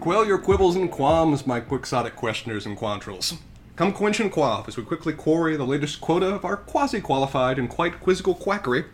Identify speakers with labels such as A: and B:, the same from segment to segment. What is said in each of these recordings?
A: Quell your quibbles and qualms, my quixotic questioners and quantrils. Come quench and quaff as we quickly quarry the latest quota of our quasi-qualified and quite quizzical quackery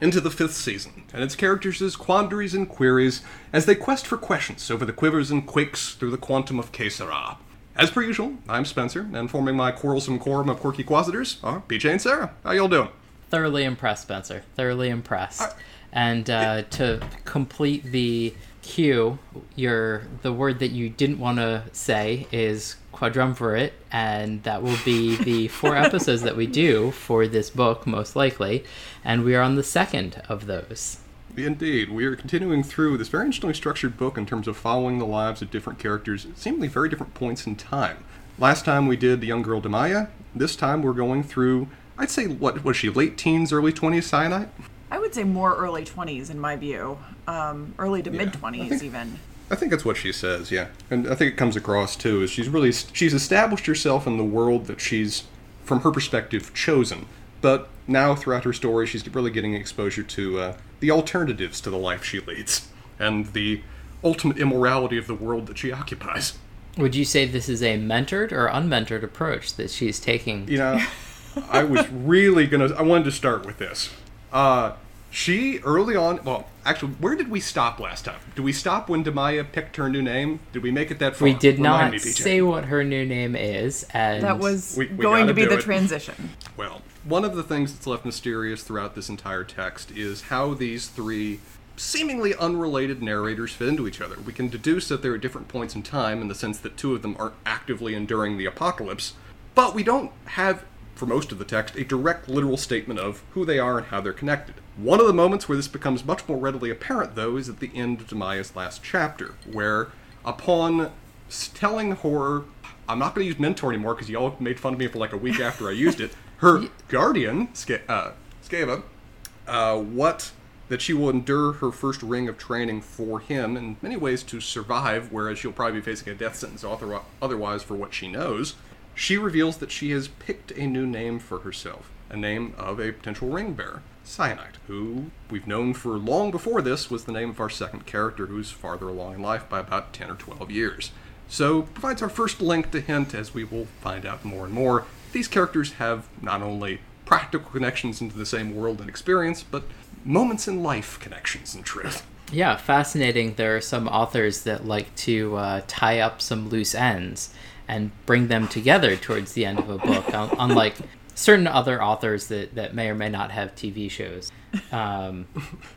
A: into the fifth season, and its characters' quandaries and queries as they quest for questions over the quivers and quakes through the quantum of Kesara. As per usual, I'm Spencer, and forming my quarrelsome quorum of quirky quasitors are BJ and Sarah. How y'all doing?
B: Thoroughly impressed, Spencer. Thoroughly impressed. And uh, to complete the cue, your the word that you didn't want to say is quadrumvirate, and that will be the four episodes that we do for this book, most likely. And we are on the second of those.
A: Indeed, we are continuing through this very interestingly structured book in terms of following the lives of different characters at seemingly very different points in time. Last time we did the young girl Damaya. This time we're going through, I'd say, what was she, late teens, early 20s Syenite?
C: I would say more early 20s in my view. Um, early to
A: Yeah,
C: mid 20s even.
A: I think that's what she says, yeah. And I think it comes across too is she's really she's established herself in the world that she's from her perspective chosen. But now throughout her story she's really getting exposure to uh, the alternatives to the life she leads and the ultimate immorality of the world that she occupies.
B: Would you say this is a mentored or unmentored approach that she's taking?
A: You know, I was really gonna. I wanted to start with this. Uh, she early on. Well, actually, where did we stop last time? Did we stop when Damaya picked her new name? Did we make it that far?
B: We did
A: Remind
B: not
A: me,
B: say what her new name is, and
C: That was
A: We- we
C: going
A: gotta
C: be the
A: it.
C: transition.
A: Well, one of the things that's left mysterious throughout this entire text is how these three seemingly unrelated narrators fit into each other. We can deduce that they're at different points in time in the sense that two of them aren't actively enduring the apocalypse, but we don't have, for most of the text, a direct literal statement of who they are and how they're connected. One of the moments where this becomes much more readily apparent, though, is at the end of Damaya's last chapter, where upon telling her, I'm not going to use mentor anymore because y'all made fun of me for like a week after I used it. Her guardian, Sca- uh, Schaffa, uh, what that she will endure her first ring of training for him in many ways to survive, whereas she'll probably be facing a death sentence author- otherwise for what she knows. She reveals that she has picked a new name for herself, a name of a potential ring bearer, Syenite, who we've known for long before this was the name of our second character, who's farther along in life by about 10 or 12 years. So, provides our first link to hint, as we will find out more and more. These characters have not only practical connections into the same world and experience, but moments in life connections in truth.
B: Yeah, fascinating. There are some authors that like to uh, tie up some loose ends and bring them together towards the end of a book, unlike certain other authors that, that may or may not have TV shows. Um,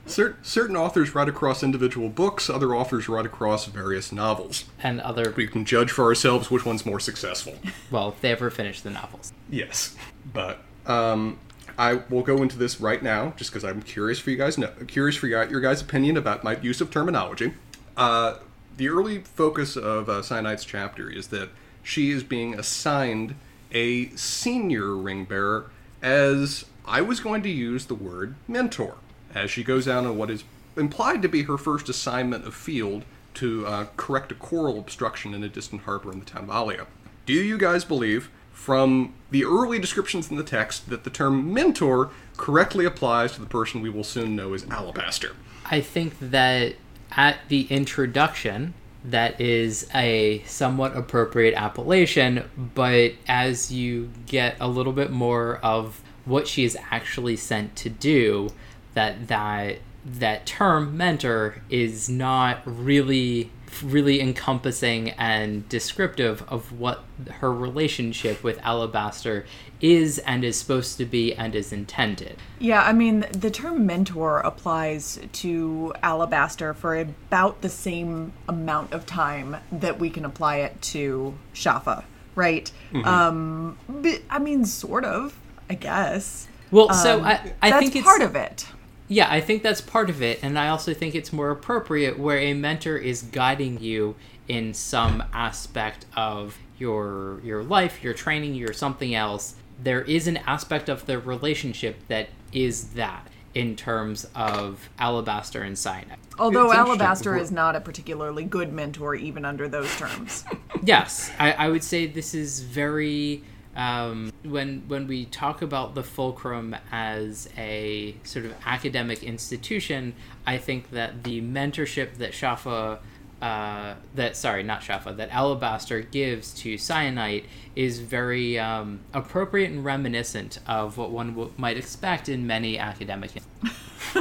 A: Cer- certain authors write across individual books, other authors write across various novels.
B: and other,
A: We can judge for ourselves which one's more successful.
B: well, if they ever finish the novels.
A: Yes, but um, I will go into this right now, just because I'm curious for you guys. Know, curious for your, your guys' opinion about my use of terminology. Uh, the early focus of uh, Syenite's chapter is that she is being assigned a senior ring bearer, as I was going to use the word mentor, as she goes out on what is implied to be her first assignment of field to uh, correct a coral obstruction in a distant harbor in the town of Allia. Do you guys believe, from the early descriptions in the text, that the term mentor correctly applies to the person we will soon know as Alabaster?
B: I think that at the introduction, that is a somewhat appropriate appellation, but as you get a little bit more of what she is actually sent to do, that that that term mentor is not really really encompassing and descriptive of what her relationship with Alabaster is and is supposed to be and is intended.
C: Yeah, I mean, the term mentor applies to Alabaster for about the same amount of time that we can apply it to Schaffa, right? Um, but, I mean, sort of, I guess.
B: Well, so I, I
C: That's
B: think it's
C: part of it.
B: Yeah, I think that's part of it, and I also think it's more appropriate where a mentor is guiding you in some aspect of your your life, your training, your something else. There is an aspect of the relationship that is that in terms of Alabaster and Syenite.
C: Although Alabaster is not a particularly good mentor, even under those terms.
B: yes, I, I would say this is very um, when when we talk about the fulcrum as a sort of academic institution. I think that the mentorship that Schaffa uh, that sorry, not Schaffa, that Alabaster gives to Syenite is very um, appropriate and reminiscent of what one w- might expect in many academic.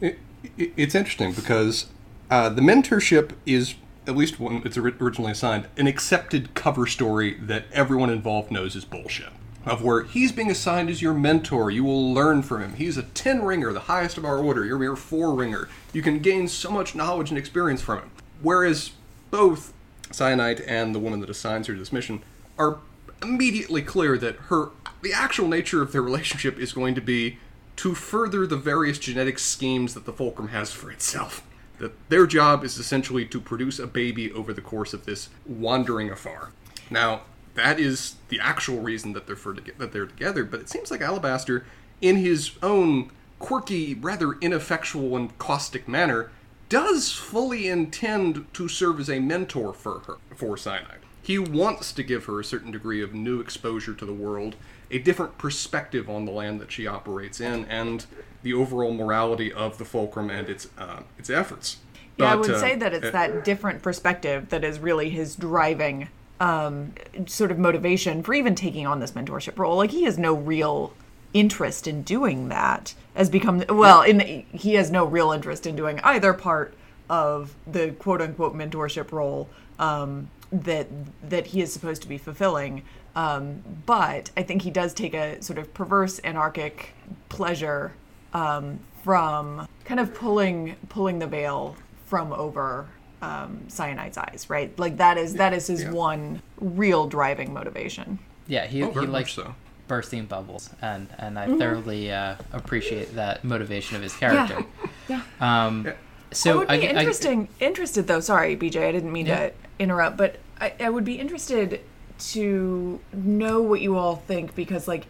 A: it, it, it's interesting because uh, the mentorship is at least when it's originally assigned an accepted cover story that everyone involved knows is bullshit. Of where he's being assigned as your mentor, you will learn from him. He's a 10 ringer, the highest of our order. You're a mere 4 ringer. You can gain so much knowledge and experience from him. Whereas both Syenite and the woman that assigns her to this mission are immediately clear that her the actual nature of their relationship is going to be to further the various genetic schemes that the Fulcrum has for itself. That their job is essentially to produce a baby over the course of this wandering afar. Now, that is the actual reason that they're for to that they're together. But it seems like Alabaster, in his own quirky, rather ineffectual and caustic manner, does fully intend to serve as a mentor for her, for Syenite. He wants to give her a certain degree of new exposure to the world, a different perspective on the land that she operates in, and the overall morality of the fulcrum and its uh, its efforts.
C: Yeah, but, I would uh, say that it's uh, that different perspective that is really his driving um, sort of motivation for even taking on this mentorship role. Like he has no real interest in doing that has become well in the, he has no real interest in doing either part of the quote unquote mentorship role um, that that he is supposed to be fulfilling um, but I think he does take a sort of perverse anarchic pleasure um, from kind of pulling pulling the veil from over um, Syenite's eyes, right? Like that is that is his yeah. one real driving motivation.
B: Yeah, he, oh, he likes so bursting bubbles, and and I mm-hmm. thoroughly uh, appreciate that motivation of his character.
C: Yeah. yeah. Um, so I would be I, interesting I, interested though. Sorry, BJ, I didn't mean yeah. to interrupt, but I, I would be interested to know what you all think because like.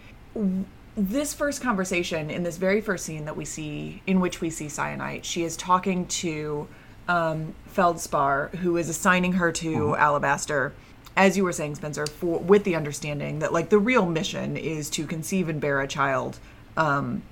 C: This first conversation in this very first scene that we see in which we see Syenite she is talking to um, feldspar who is assigning her to mm-hmm. alabaster as you were saying, Spencer, for with the understanding that like the real mission is to conceive and bear a child um,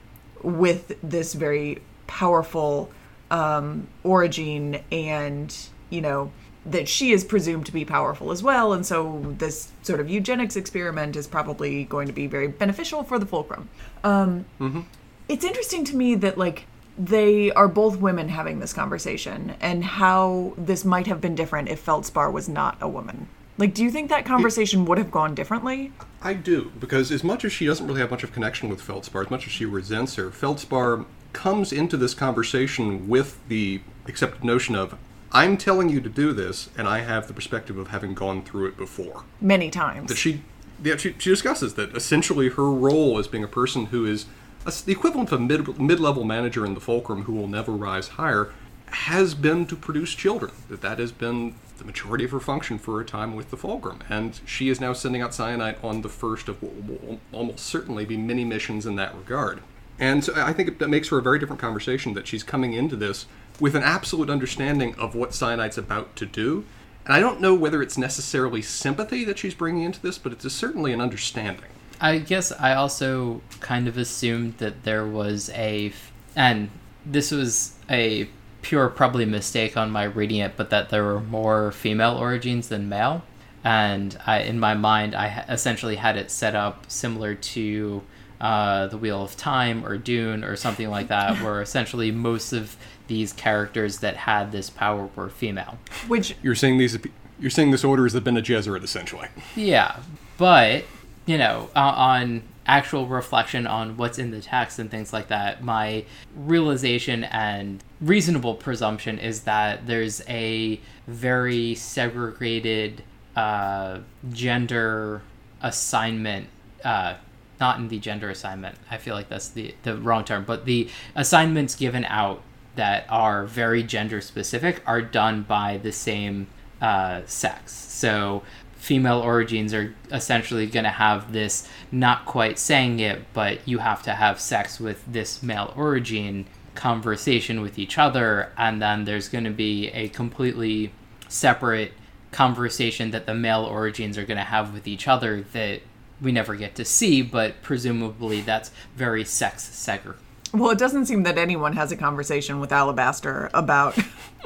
C: with this very powerful um, orogene, and you know that she is presumed to be powerful as well, and so this sort of eugenics experiment is probably going to be very beneficial for the fulcrum. Um, mm-hmm. It's interesting to me that like they are both women having this conversation and how this might have been different if Feldspar was not a woman. Like, do you think that conversation it, would have gone differently?
A: I do, because as much as she doesn't really have much of connection with Feldspar, as much as she resents her, Feldspar comes into this conversation with the accepted notion of, I'm telling you to do this, and I have the perspective of having gone through it before.
C: Many times.
A: That she, yeah, she, she discusses that essentially her role as being a person who is a, the equivalent of a mid, mid-level manager in the Fulcrum who will never rise higher has been to produce children. That that has been the majority of her function for her time with the Fulcrum. And she is now sending out Syenite on the first of what will almost certainly be many missions in that regard. And so I think that makes for a very different conversation that she's coming into this with an absolute understanding of what Syenite's about to do. And I don't know whether it's necessarily sympathy that she's bringing into this, but it's certainly an understanding.
B: I guess I also kind of assumed that there was a, and this was a pure probably mistake on my reading it, but that there were more female orogenes than male. And I, in my mind, I essentially had it set up similar to uh, the Wheel of Time or Dune or something like that, where essentially most of these characters that had this power were female.
C: Which
A: you're saying these you're saying this order is the Bene Gesserit essentially.
B: Yeah, but you know, uh, on actual reflection on what's in the text and things like that, my realization and reasonable presumption is that there's a very segregated uh, gender assignment. Uh, not in the gender assignment. I feel like that's the, the wrong term, but the assignments given out that are very gender specific are done by the same uh, sex. So female orogenes are essentially going to have this not quite saying it, but you have to have sex with this male orogene conversation with each other, and then there's going to be a completely separate conversation that the male orogenes are going to have with each other that we never get to see, but presumably that's very sex segregated.
C: Well, it doesn't seem that anyone has a conversation with Alabaster about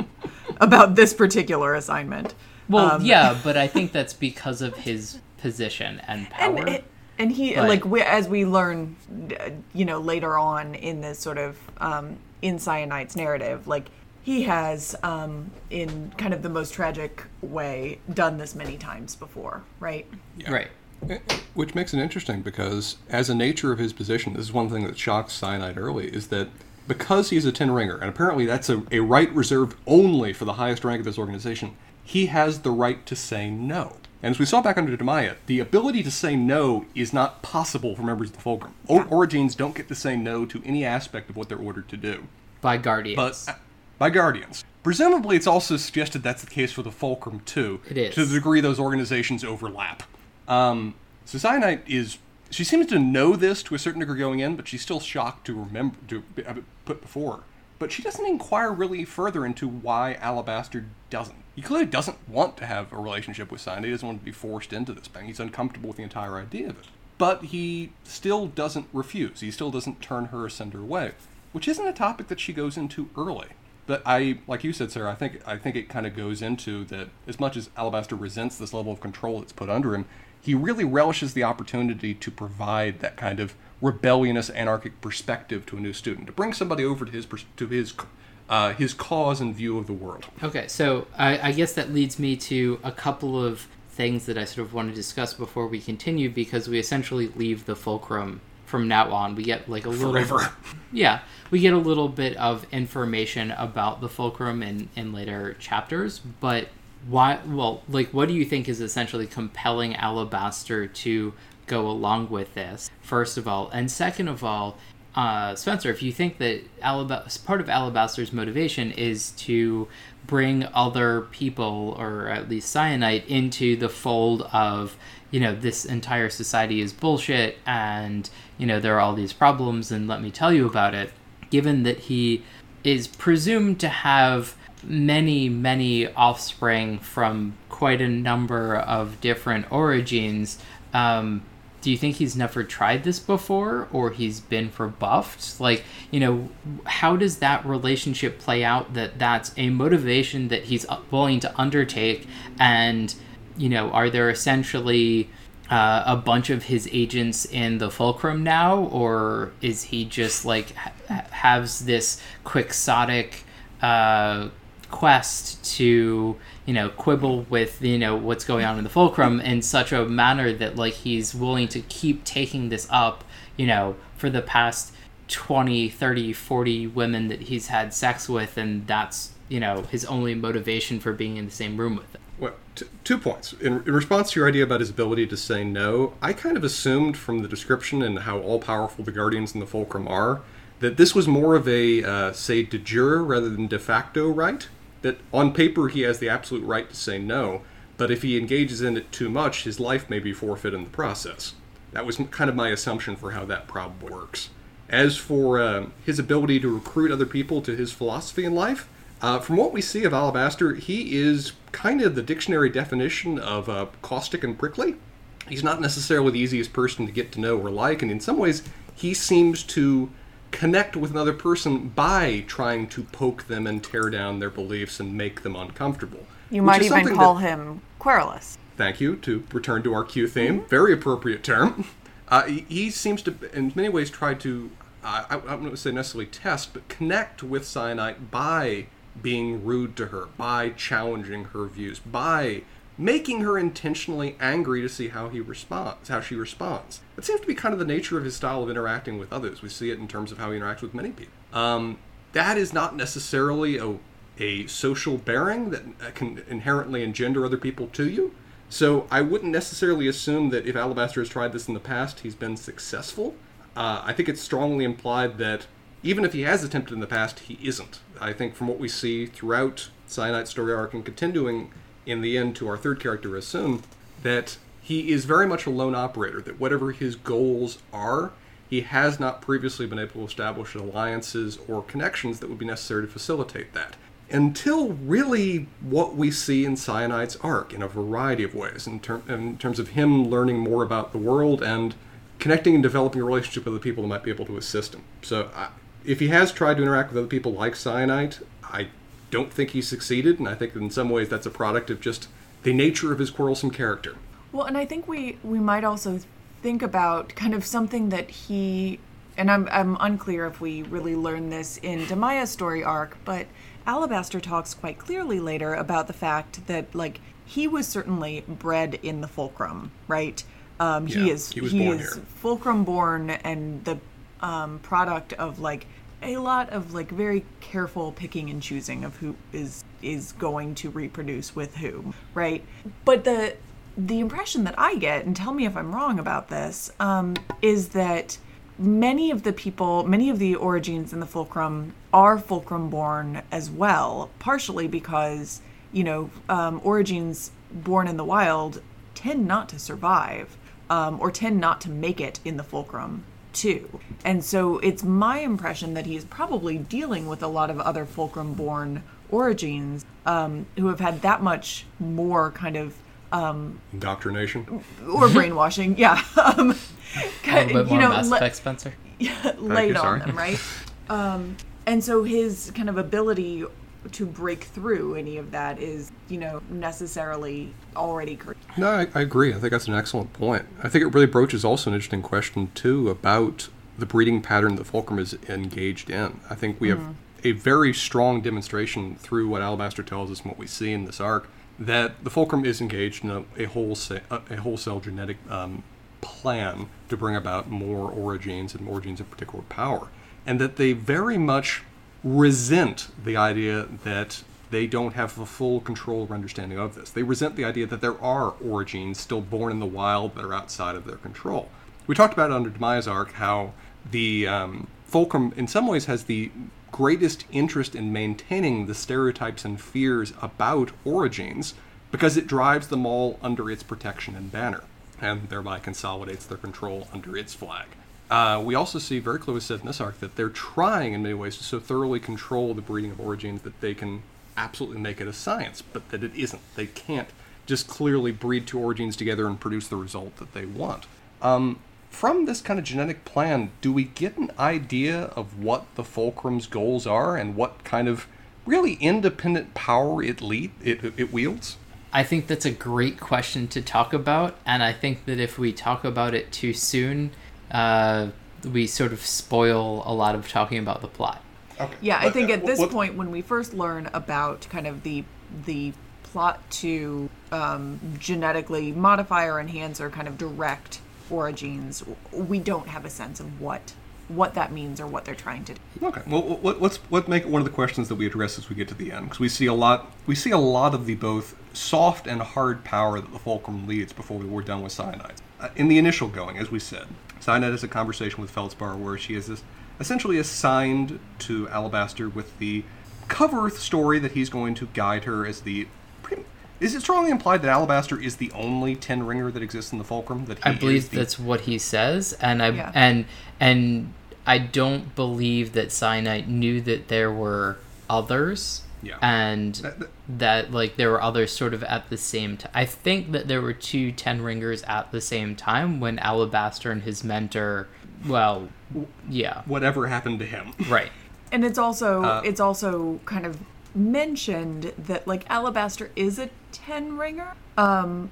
C: about this particular assignment.
B: Well,
C: Um,
B: yeah, but I think that's because of his position and power.
C: and, and he
B: But-
C: like we, as we learn uh, you know later on in this sort of um in Syenite's narrative like he has um in kind of the most tragic way done this many times before right
B: Right.
A: Which makes it interesting because, as a nature of his position, this is one thing that shocks Syenite early, is that because he's a Ten Ringer, and apparently that's a, a right reserved only for the highest rank of this organization, he has the right to say no. And as we saw back under Damaya, the ability to say no is not possible for members of the Fulcrum. O- Orogenes don't get to say no to any aspect of what they're ordered to do.
B: By Guardians.
A: But uh, by Guardians. Presumably, it's also suggested that's the case for the Fulcrum too.
B: It is.
A: to the degree those organizations overlap. Um, so Syenite is she seems to know this to a certain degree going in, but she's still shocked to remember to have it put before. But she doesn't inquire really further into why Alabaster doesn't. He clearly doesn't want to have a relationship with Syenite. He doesn't want to be forced into this thing. He's uncomfortable with the entire idea of it. But he still doesn't refuse. He still doesn't turn her or send her away, which isn't a topic that she goes into early. But I, like you said, Sarah, I think I think it kind of goes into that as much as Alabaster resents this level of control that's put under him, he really relishes the opportunity to provide that kind of rebellious anarchic perspective to a new student, to bring somebody over to his to his uh, his cause and view of the world.
B: Okay, so I, I guess that leads me to a couple of things that I sort of want to discuss before we continue because we essentially leave the fulcrum from now on. We get like a little
A: Forever.
B: yeah, we get a little bit of information about the fulcrum in in later chapters, but why? Well, like, what do you think is essentially compelling Alabaster to go along with this? First of all, and second of all, uh, Spencer, if you think that Alaba- part of Alabaster's motivation is to bring other people, or at least Syenite, into the fold of, you know, this entire society is bullshit and, you know, there are all these problems and let me tell you about it, given that he is presumed to have many, many offspring from quite a number of different orogenes, um, do you think he's never tried this before or he's been rebuffed? Like you know how does that relationship play out that that's a motivation that he's willing to undertake? And you know are there essentially uh, a bunch of his agents in the fulcrum now or is he just like ha- has this quixotic uh, quest to you know quibble with you know what's going on in the fulcrum in such a manner that like he's willing to keep taking this up you know for the past 20 30 40 women that he's had sex with and that's you know his only motivation for being in the same room with them
A: Well, t- two points. In, in response to your idea about his ability to say no, I kind of assumed from the description and how all powerful the Guardians and the Fulcrum are that this was more of a, uh, say, de jure rather than de facto right. That on paper he has the absolute right to say no, but if he engages in it too much, his life may be forfeit in the process. That was kind of my assumption for how that probably works. As for uh, his ability to recruit other people to his philosophy in life, uh, from what we see of Alabaster, he is kind of the dictionary definition of uh, caustic and prickly. He's not necessarily the easiest person to get to know or like, and in some ways, he seems to connect with another person by trying to poke them and tear down their beliefs and make them uncomfortable.
C: You might even call
A: that-
C: him querulous.
A: thank you to return to our Q theme very appropriate term uh, he, he seems to in many ways try to uh, I, I don't say necessarily test but connect with Syenite by being rude to her by challenging her views by making her intentionally angry to see how he responds how she responds that seems to be kind of the nature of his style of interacting with others we see it in terms of how he interacts with many people um, that is not necessarily a, a social bearing that uh, can inherently engender other people to you so I wouldn't necessarily assume that if Alabaster has tried this in the past, he's been successful. Uh, I think it's strongly implied that even if he has attempted in the past, he isn't. I think from what we see throughout Syenite's story arc and continuing in the end to our third character, Essun, that he is very much a lone operator, that whatever his goals are, he has not previously been able to establish alliances or connections that would be necessary to facilitate that until really what we see in Syenite's arc in a variety of ways, in, ter- in terms of him learning more about the world and connecting and developing a relationship with the people who might be able to assist him. So, I, if he has tried to interact with other people like Cyanide, I don't think he succeeded, and I think in some ways that's a product of just the nature of his quarrelsome character.
C: Well, and I think we we might also think about kind of something that he and I'm I'm unclear if we really learn this in Damaya's story arc, but Alabaster talks quite clearly later about the fact that like he was certainly bred in the fulcrum, right? Um, he is
A: he born
C: is
A: here.
C: fulcrum born and the um, product of like a lot of like very careful picking and choosing of who is is going to reproduce with whom, right? But the the impression that I get, and tell me if I'm wrong about this, um, is that many of the people, many of the orogenes in the fulcrum are fulcrum born as well, partially because you know um, orogenes born in the wild tend not to survive um, or tend not to make it in the fulcrum too. And so it's my impression that he's probably dealing with a lot of other fulcrum born orogenes um, who have had that much more kind of
A: Indoctrination.
C: or brainwashing, yeah. Um,
B: A little bit more
C: you know,
B: Mass
C: le-
B: Effect, Spencer.
C: laid on them, right? Um, and so his kind of ability to break through any of that is, you know, necessarily already correct.
A: No, I, I agree. I think that's an excellent point. I think it really broaches also an interesting question too about the breeding pattern that Fulcrum is engaged in. I think we have a very strong demonstration through what Alabaster tells us and what we see in this arc that the Fulcrum is engaged in a, a wholesale a wholesale genetic um, plan to bring about more orogenes and orogenes of particular power, and that they very much resent the idea that they don't have a full control or understanding of this. They resent the idea that there are orogenes still born in the wild that are outside of their control. We talked about it under Damaya's arc how the um, Fulcrum, in some ways, has the greatest interest in maintaining the stereotypes and fears about orogenes because it drives them all under its protection and banner, and thereby consolidates their control under its flag. Uh, we also see very clearly said in this arc that they're trying in many ways to so thoroughly control the breeding of orogenes that they can absolutely make it a science, but that it isn't. They can't just clearly breed two orogenes together and produce the result that they want. Um, from this kind of genetic plan, do we get an idea of what the Fulcrum's goals are and what kind of really independent power it lead it, it wields?
B: I think that's a great question to talk about, and I think that if we talk about it too soon, uh, we sort of spoil a lot of talking about the plot.
A: Okay.
C: Yeah, I think
A: uh,
C: at this
A: what-
C: point, when we first learn about kind of the the plot to um, genetically modify or enhance or kind of direct orogenes, we don't have a sense of what what that means or what they're trying to do.
A: Okay. Well, what, let's what make it one of the questions that we address as we get to the end, because we see a lot. We see a lot of the both soft and hard power that the Fulcrum leads before we were done with Syenite. Uh, in the initial going, as we said, Syenite has a conversation with Feldspar where she is this, essentially assigned to Alabaster with the cover story that he's going to guide her as the. Is it strongly implied that Alabaster is the only Ten Ringer that exists in the Fulcrum? That he
B: I
A: is
B: believe
A: the-
B: that's what he says, and I
C: Yeah.
B: and and I don't believe that Syenite knew that there were others.
A: Yeah.
B: And
A: That- that-
B: that like there were others sort of at the same time. I think that there were two Ten Ringers at the same time when Alabaster and his mentor. Well, yeah,
A: whatever happened to him.
B: right.
C: And it's also
A: Uh,
C: it's also kind of mentioned that like Alabaster is a ten ringer, um,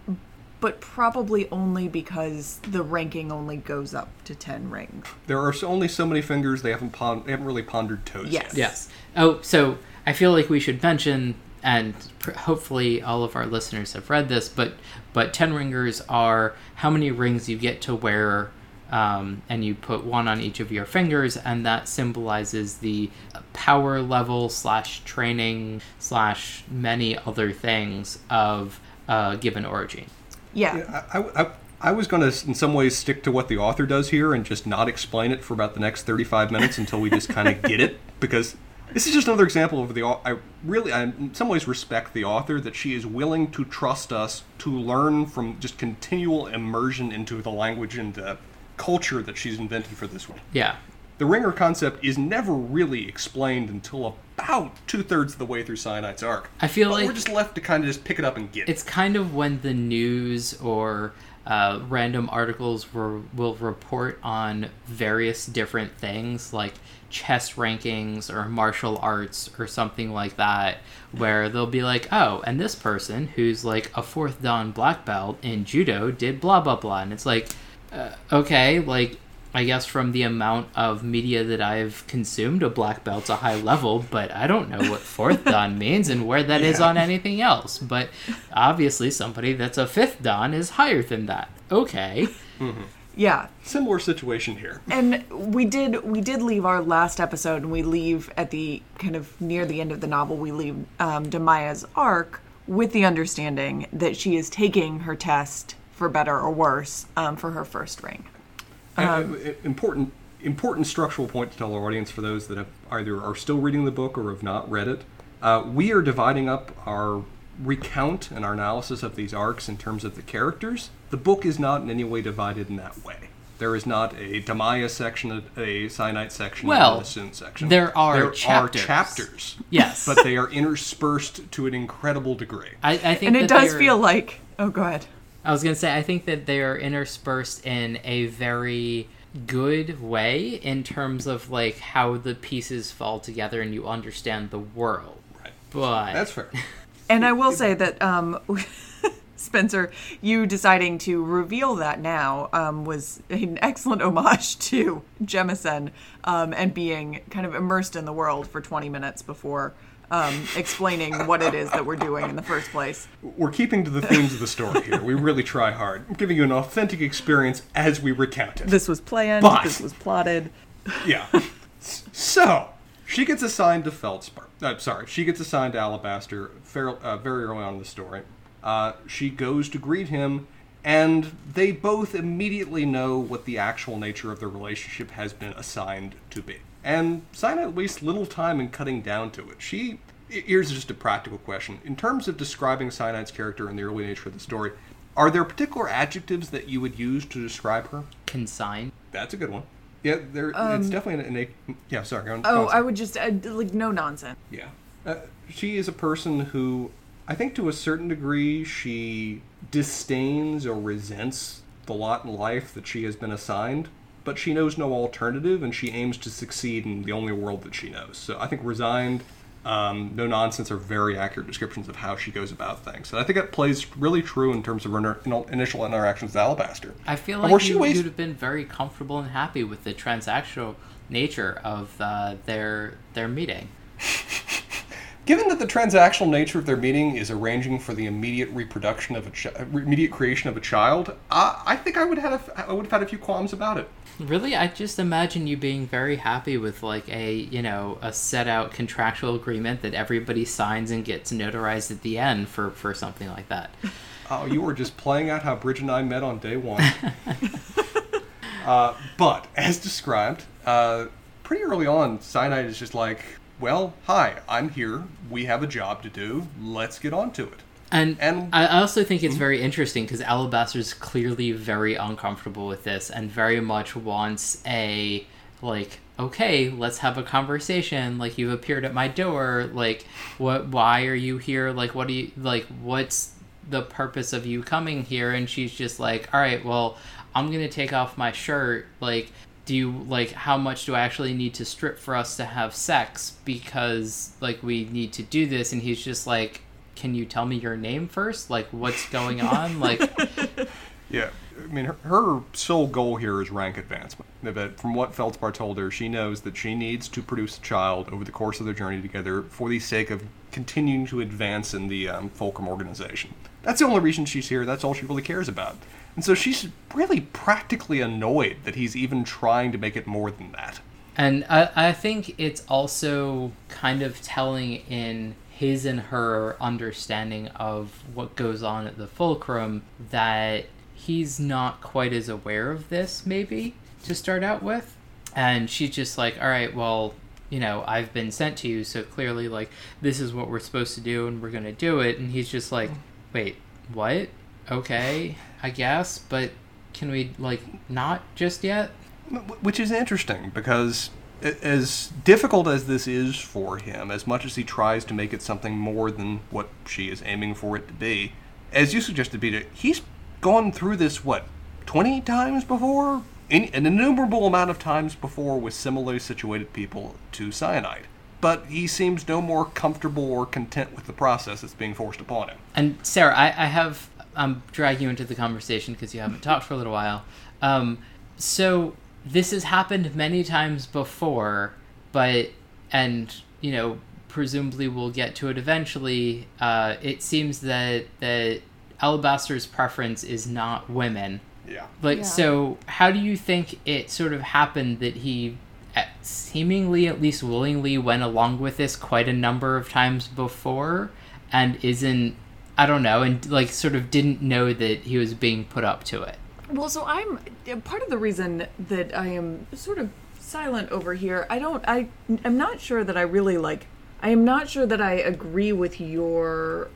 C: but probably only because the ranking only goes up to ten rings.
A: There are only so many fingers. They haven't pon- they haven't really pondered toes
C: Yes.
A: yet.
B: Yes. Oh, so I feel like we should mention, and pr- hopefully all of our listeners have read this, but but ten ringers are how many rings you get to wear, um, and you put one on each of your fingers, and that symbolizes the power level slash training slash many other things of a given orogene.
C: Yeah.
A: I, I, I, I was going to, in some ways, stick to what the author does here and just not explain it for about the next 35 minutes until we just kind of get it. Because this is just another example of the. I really, I in some ways respect the author that she is willing to trust us to learn from just continual immersion into the language and the culture that she's invented for this one.
B: Yeah.
A: The ringer concept is never really explained until about two thirds of the way through Syenite's arc.
B: I feel
A: But
B: like
A: we're just left to kind of just pick it up and get it.
B: it's kind of when the news or uh, random articles will, will report on various different things like chess rankings or martial arts or something like that, where they'll be like, oh, and this person who's like a fourth dan black belt in judo did blah blah blah, and it's like, uh, okay, like I guess from the amount of media that I've consumed, a black belt's a high level, but I don't know what fourth dan means and where that is
A: Yeah.
B: on anything else. But obviously, somebody that's a fifth dan is higher than that. Okay.
C: Yeah.
A: Similar situation here.
C: And we did we did leave our last episode, and we leave at the kind of near the end of the novel. We leave um, Damaya's arc with the understanding that she is taking her test for better or worse um, for her first ring.
A: Uh, important important structural point to tell our audience for those that have either are still reading the book or have not read it. Uh, we are dividing up our recount and our analysis of these arcs in terms of the characters. The book is not in any way divided in that way. There is not a Damaya section, a, a Syenite section,
B: Well,
A: and Essun section.
B: there are
A: there
B: chapters.
A: are chapters.
B: Yes.
A: but they are interspersed to an incredible degree.
B: I, I think
C: And it does feel like oh, go ahead.
B: I was gonna say I think that they are interspersed in a very good way in terms of like how the pieces fall together and you understand the world.
A: Right.
B: But
A: That's fair.
C: And I will say that um, Spencer, you deciding to reveal that now um, was an excellent homage to Jemisin um, and being kind of immersed in the world for 20 minutes before um, explaining what it is that we're doing in the first place.
A: We're keeping to the themes of the story here. We really try hard. I'm giving you an authentic experience as we recount it.
C: This was planned,
A: But-
C: this was plotted.
A: Yeah. So she gets assigned to Feldspar. Uh, sorry, she gets assigned to Alabaster uh, very early on in the story. Uh, she goes to greet him, and they both immediately know what the actual nature of their relationship has been assigned to be. And Syenite wastes little time in cutting down to it. She. Here's just a practical question. In terms of describing Syenite's character and the early nature of the story, are there particular adjectives that you would use to describe her?
B: consigned.
A: That's a good one. Yeah, there. it's definitely an innate. Yeah, sorry. Go on,
C: Um, Oh,
A: on,
C: I would just, uh, like, no nonsense.
A: Yeah, uh, she is a person who, I think, to a certain degree, she disdains or resents the lot in life that she has been assigned. But she knows no alternative, and she aims to succeed in the only world that she knows. So I think resigned, um, no nonsense are very accurate descriptions of how she goes about things. And I think that plays really true in terms of her inter- initial interactions with Alabaster.
B: I feel like
A: she
B: you, would have been very comfortable and happy with the transactional nature of uh, their their meeting.
A: Given that the transactional nature of their meeting is arranging for the immediate reproduction of a chi- immediate creation of a child, uh, I think I would have I would have had a few qualms about it.
B: Really, I just imagine you being very happy with like a you know a set out contractual agreement that everybody signs and gets notarized at the end for for something like that.
A: Oh, you were just playing out how Bridge and I met on day one. uh, but as described, uh, pretty early on, Cyanide is just like, "Well, hi, I'm here. We have a job to do. Let's get on to it."
B: And,
A: And-
B: I also think it's very interesting because Alabaster's clearly very uncomfortable with this and very much wants a like okay let's have a conversation like you've appeared at my door like what why are you here like what do you like what's the purpose of you coming here and she's just like all right well i'm gonna take off my shirt like do you like how much do i actually need to strip for us to have sex because like we need to do this and he's just like can you tell me your name first like what's going on like
A: Yeah, I mean, her, her sole goal here is rank advancement. But from what Feldspar told her, she knows that she needs to produce a child over the course of their journey together for the sake of continuing to advance in the um, Fulcrum organization. That's the only reason she's here. That's all she really cares about. And so she's really practically annoyed that he's even trying to make it more than that.
B: And I, I think it's also kind of telling in his and her understanding of what goes on at the fulcrum that he's not quite as aware of this, maybe, to start out with. And she's just like, all right, well, you know, I've been sent to you, so clearly, like, this is what we're supposed to do, and we're going to do it. And he's just like, wait, what? Okay, I guess, but can we, like, not just yet?
A: Which is interesting because, as difficult as this is for him, as much as he tries to make it something more than what she is aiming for it to be, as you suggested, Peter, he's gone through this what twenty times before, In, an innumerable amount of times before with similarly situated people to Syenite. But he seems no more comfortable or content with the process that's being forced upon him.
B: And Sarah, I, I have I'm dragging you into the conversation because you haven't talked for a little while. Um, so this has happened many times before, but and you know presumably we'll get to it eventually. Uh, it seems that that Alabaster's preference is not women.
A: Yeah.
B: Like
C: Yeah.
B: so, how do you think it sort of happened that he uh, seemingly at least willingly went along with this quite a number of times before and isn't I don't know and like sort of didn't know that he was being put up to it.
C: Well, so I'm part of the reason that I am sort of silent over here. I don't. I. I'm not sure that I really like. I am not sure that I agree with your,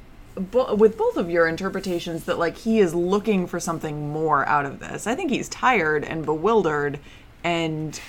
C: with both of your interpretations that like he is looking for something more out of this. I think he's tired and bewildered, and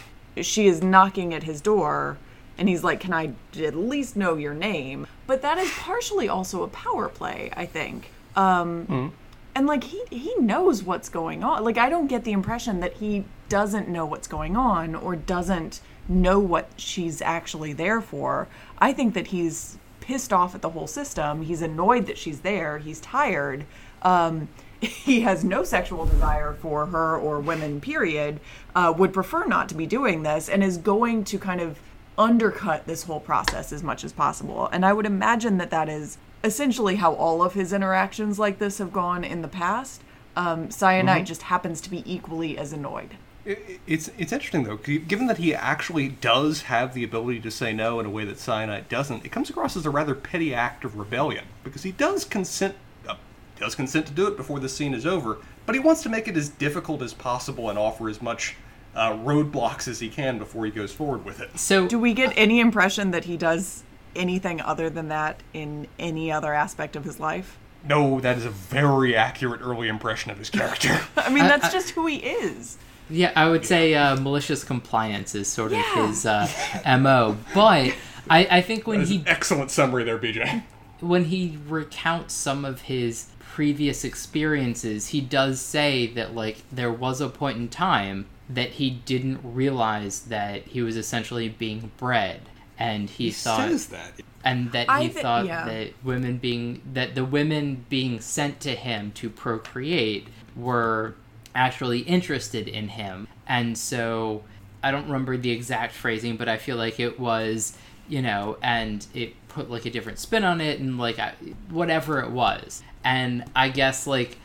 C: she is knocking at his door, and he's like, "Can I at least know your name?" But that is partially also a power play. I think. Um, and like he he knows what's going on. Like i don't get the impression that he doesn't know what's going on or doesn't know what she's actually there for. I think that he's pissed off at the whole system. He's annoyed that she's there. He's tired. Um, he has no sexual desire for her or women period uh, would prefer not to be doing this and is going to kind of undercut this whole process as much as possible and i would imagine that that is essentially how all of his interactions like this have gone in the past. Um, Syenite just happens to be equally as annoyed.
A: It's it's interesting though, given that he actually does have the ability to say no in a way that Syenite doesn't. It comes across as a rather petty act of rebellion because he does consent uh, does consent to do it before the scene is over, but he wants to make it as difficult as possible and offer as much uh, roadblocks as he can before he goes forward with it.
B: So
C: Do we get any impression that he does anything other than that in any other aspect of his life?
A: No, that is a very accurate early impression of his character.
C: I mean, that's
B: I-
C: just who he is.
B: Yeah, I would say uh, malicious compliance is sort of
C: Yeah.
B: his uh, mo. But I, I think when he
A: an excellent summary there, BJ.
B: when he recounts some of his previous experiences, he does say that like there was a point in time that he didn't realize that he was essentially being bred, and he, thought
A: that.
B: and that he
C: thi-
B: thought
C: yeah.
B: that women being that the women being sent to him to procreate were actually interested in him and so i don't remember the exact phrasing but i feel like it was you know and it put like a different spin on it and like I, whatever it was and i guess like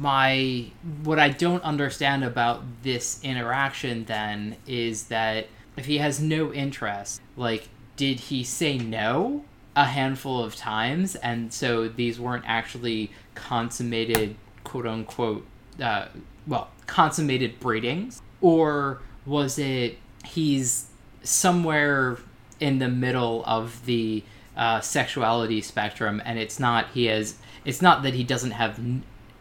B: my what I don't understand about this interaction then is that if he has no interest, like did he say no a handful of times? And so these weren't actually consummated quote unquote uh, well consummated breedings? Or was it he's somewhere in the middle of the uh, sexuality spectrum and it's not he has it's not that he doesn't have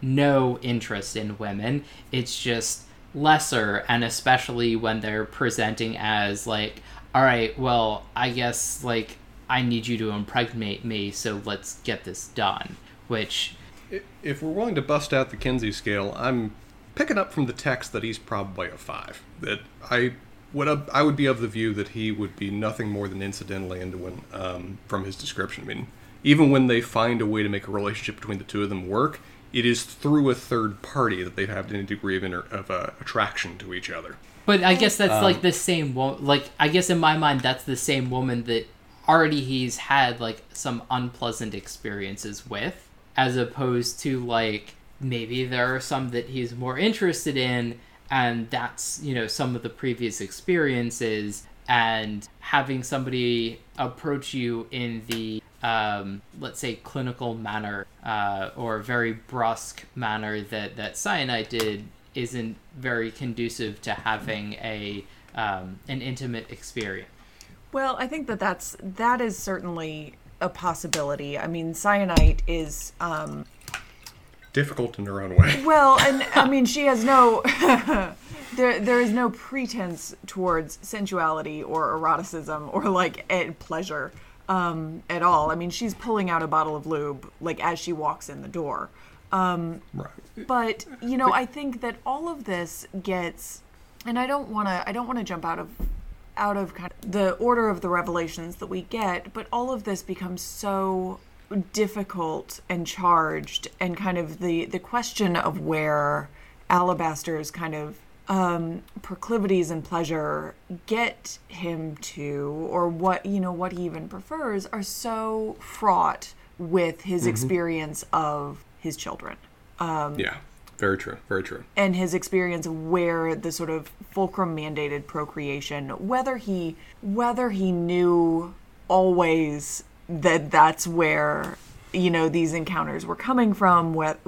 B: no interest in women it's just lesser and especially when they're presenting as like all right well i guess like i need you to impregnate me so let's get this done which
A: If we're willing to bust out the Kinsey scale, I'm picking up from the text that he's probably a five. That I would I would be of the view that he would be nothing more than incidentally into one um, from his description. I mean, even when they find a way to make a relationship between the two of them work, it is through a third party that they have had any degree of inter- of uh, attraction to each other.
B: But I guess that's like the same wo- like I guess in my mind that's the same woman that already he's had like some unpleasant experiences with as opposed to like maybe there are some that he's more interested in and that's you know some of the previous experiences and having somebody approach you in the um, let's say clinical manner uh, or very brusque manner that that Syenite did isn't very conducive to having a um, an intimate experience.
C: Well, I think that that's that is certainly a possibility. I mean, Syenite is um,
A: Difficult in her own way.
C: well, and I mean, she has no there there is no pretense towards sensuality or eroticism or like pleasure um, at all. I mean, she's pulling out a bottle of lube like as she walks in the door.
A: Right.
C: but you know i think that all of this gets and i don't want to i don't want to jump out of out of kind of the order of the revelations that we get but all of this becomes so difficult and charged and kind of the the question of where alabaster's kind of um, proclivities and pleasure get him to, or what you know, what he even prefers, are so fraught with his experience of his children Um,
A: Yeah. Very true. Very true.
C: and his experience of where the sort of fulcrum mandated procreation whether he whether he knew always that that's where you know these encounters were coming from what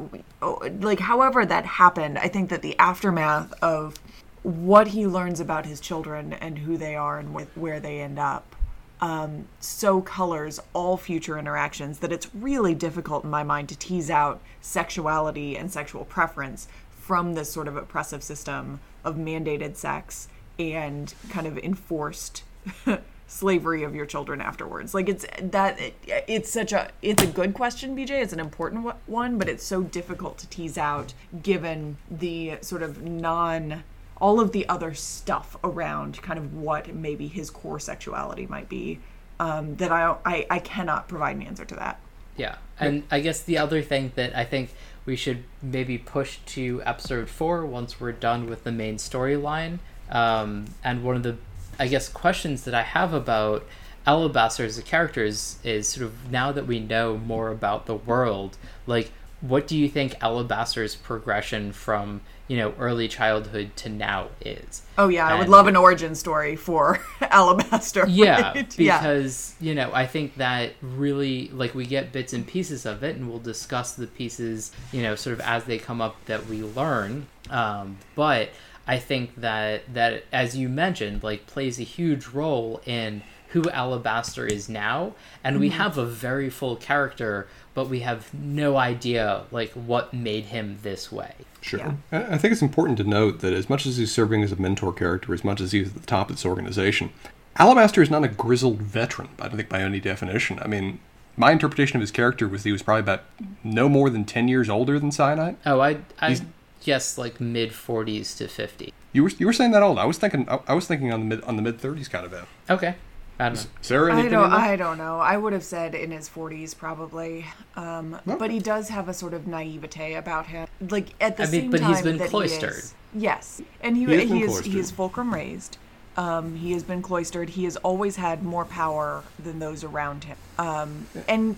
C: like however that happened i think that the aftermath of what he learns about his children and who they are and wh- where they end up um, so colors all future interactions that it's really difficult in my mind to tease out sexuality and sexual preference from this sort of oppressive system of mandated sex and kind of enforced slavery of your children afterwards. Like it's that it, it's such a it's a good question bj it's an important one but it's so difficult to tease out given the sort of non all of the other stuff around kind of what maybe his core sexuality might be um, that I, I I cannot provide an answer to that.
B: Yeah, and I guess the other thing that I think we should maybe push to episode four once we're done with the main storyline, um, and one of the, I guess, questions that I have about Alabaster as a character is, is sort of now that we know more about the world, like what do you think Alabaster's progression from you know early childhood to now is?
C: Oh yeah, I would love an origin story for Alabaster.
B: Yeah,
C: right? yeah.
B: because you know, I think that really like we get bits and pieces of it, and we'll discuss the pieces, you know, sort of as they come up that we learn. Um, but I think that that as you mentioned, like plays a huge role in who Alabaster is now, and
C: Mm-hmm.
B: we have a very full character, but we have no idea like what made him this way.
A: Sure.
C: Yeah.
A: I I think it's important to note that as much as he's serving as a mentor character, as much as he's at the top of this organization, Alabaster is not a grizzled veteran, I don't think by any definition. I mean, my interpretation of his character was that he was probably about no more than 10 years older than Syenite.
B: Oh, I I
A: He's-
B: guess like mid forties to fifty.
A: You were, you were saying that old. I was thinking I, I was thinking on the mid on the mid 30s kind of end.
B: Okay, I don't know.
A: Sarah,
C: I don't. I don't know. I would have said in his forties probably, um, but he does have a sort of naivete about him. Like at the
B: I mean,
C: same
B: but
C: time
B: he's been
C: that
B: cloistered.
C: He is, yes, and he
A: He
C: he, is
A: cloistered.
C: he is fulcrum raised. Um, he has been cloistered. He has always had more power than those around him, um, and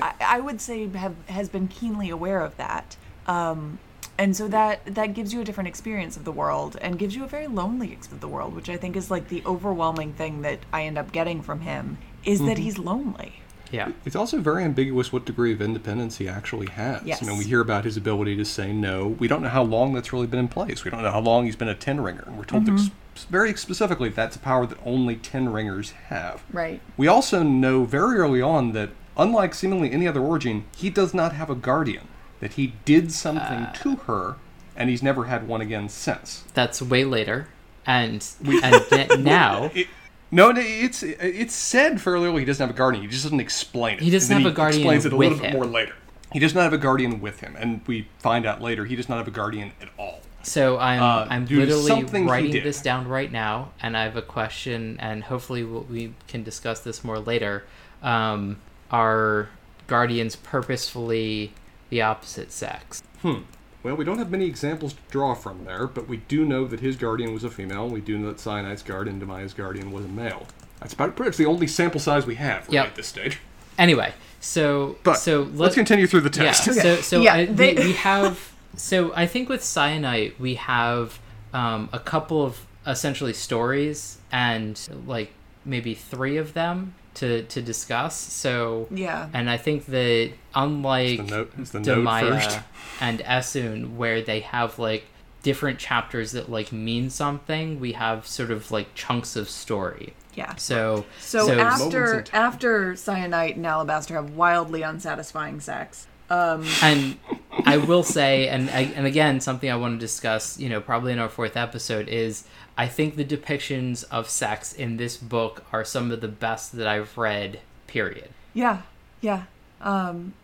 C: I, I would say have has been keenly aware of that. Um, and so that that gives you a different experience of the world and gives you a very lonely experience of the world which i think is like the overwhelming thing that i end up getting from him is that
A: Mm-hmm.
C: he's lonely
B: Yeah.
A: It's also very ambiguous what degree of independence he actually has.
C: Yes.
A: You know, we hear about his ability to say no. We don't know how long that's really been in place. We don't know how long he's been a ten ringer. And we're told ex- very specifically that's a power that only ten ringers have.
C: right
A: We also know very early on that, unlike seemingly any other orogene, he does not have a guardian. That he did something to her, and he's never had one again since.
B: That's way later, and and th- now
A: It, no, it's it's said fairly early he doesn't have a guardian. He just doesn't explain it.
B: He doesn't
A: then
B: have a guardian
A: Explains it a little bit more later. He does not have a guardian with him, and we find out later he does not have a guardian at all.
B: so I'm
A: Uh,
B: I'm literally writing this down right now, and I have a question, and hopefully we'll, we can discuss this more later. Um, are guardians purposefully the opposite sex? Hmm.
A: Well, we don't have many examples to draw from there, but we do know that his guardian was a female. and We do know that Syenite's guardian, Damaya's guardian, was a male. That's about pretty much the only sample size we have really
B: Yep.
A: at this stage.
B: Anyway, so
A: But
B: so
A: let's continue through the
B: Yeah.
A: text.
B: So so
C: Yeah,
B: I,
C: they-
B: we, we have so I think with Syenite we have um, a couple of essentially stories and like maybe three of them to to discuss. So
C: Yeah.
B: and I think that unlike
A: It's the note- it's the note
B: Damaya
A: first.
B: and Essun, where they have like different chapters that like mean something, we have sort of like chunks of story.
C: yeah
B: So
C: so,
A: Moments
C: after after Syenite and alabaster have wildly unsatisfying sex um
B: and I will say, and and again, something I want to discuss, you know, probably in our fourth episode is I think the depictions of sex in this book are some of the best that I've read. Period.
C: yeah yeah um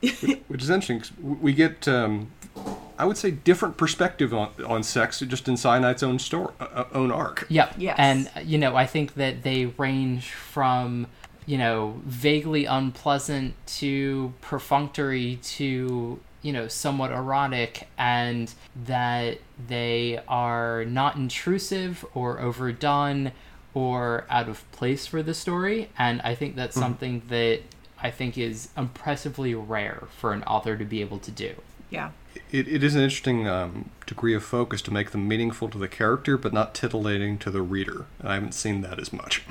A: which is interesting. 'cause We get, um, I would say, different perspective on on sex just in Syenite's own story, uh, own arc.
B: Yep.
C: Yes.
B: And you know, I think that they range from you know vaguely unpleasant to perfunctory to you know somewhat erotic, and that they are not intrusive or overdone or out of place for the story. And I think that's something that I think is impressively rare for an author to be able to do.
C: Yeah.
A: It, it is an interesting um, degree of focus to make them meaningful to the character, but not titillating to the reader. I haven't seen that as much.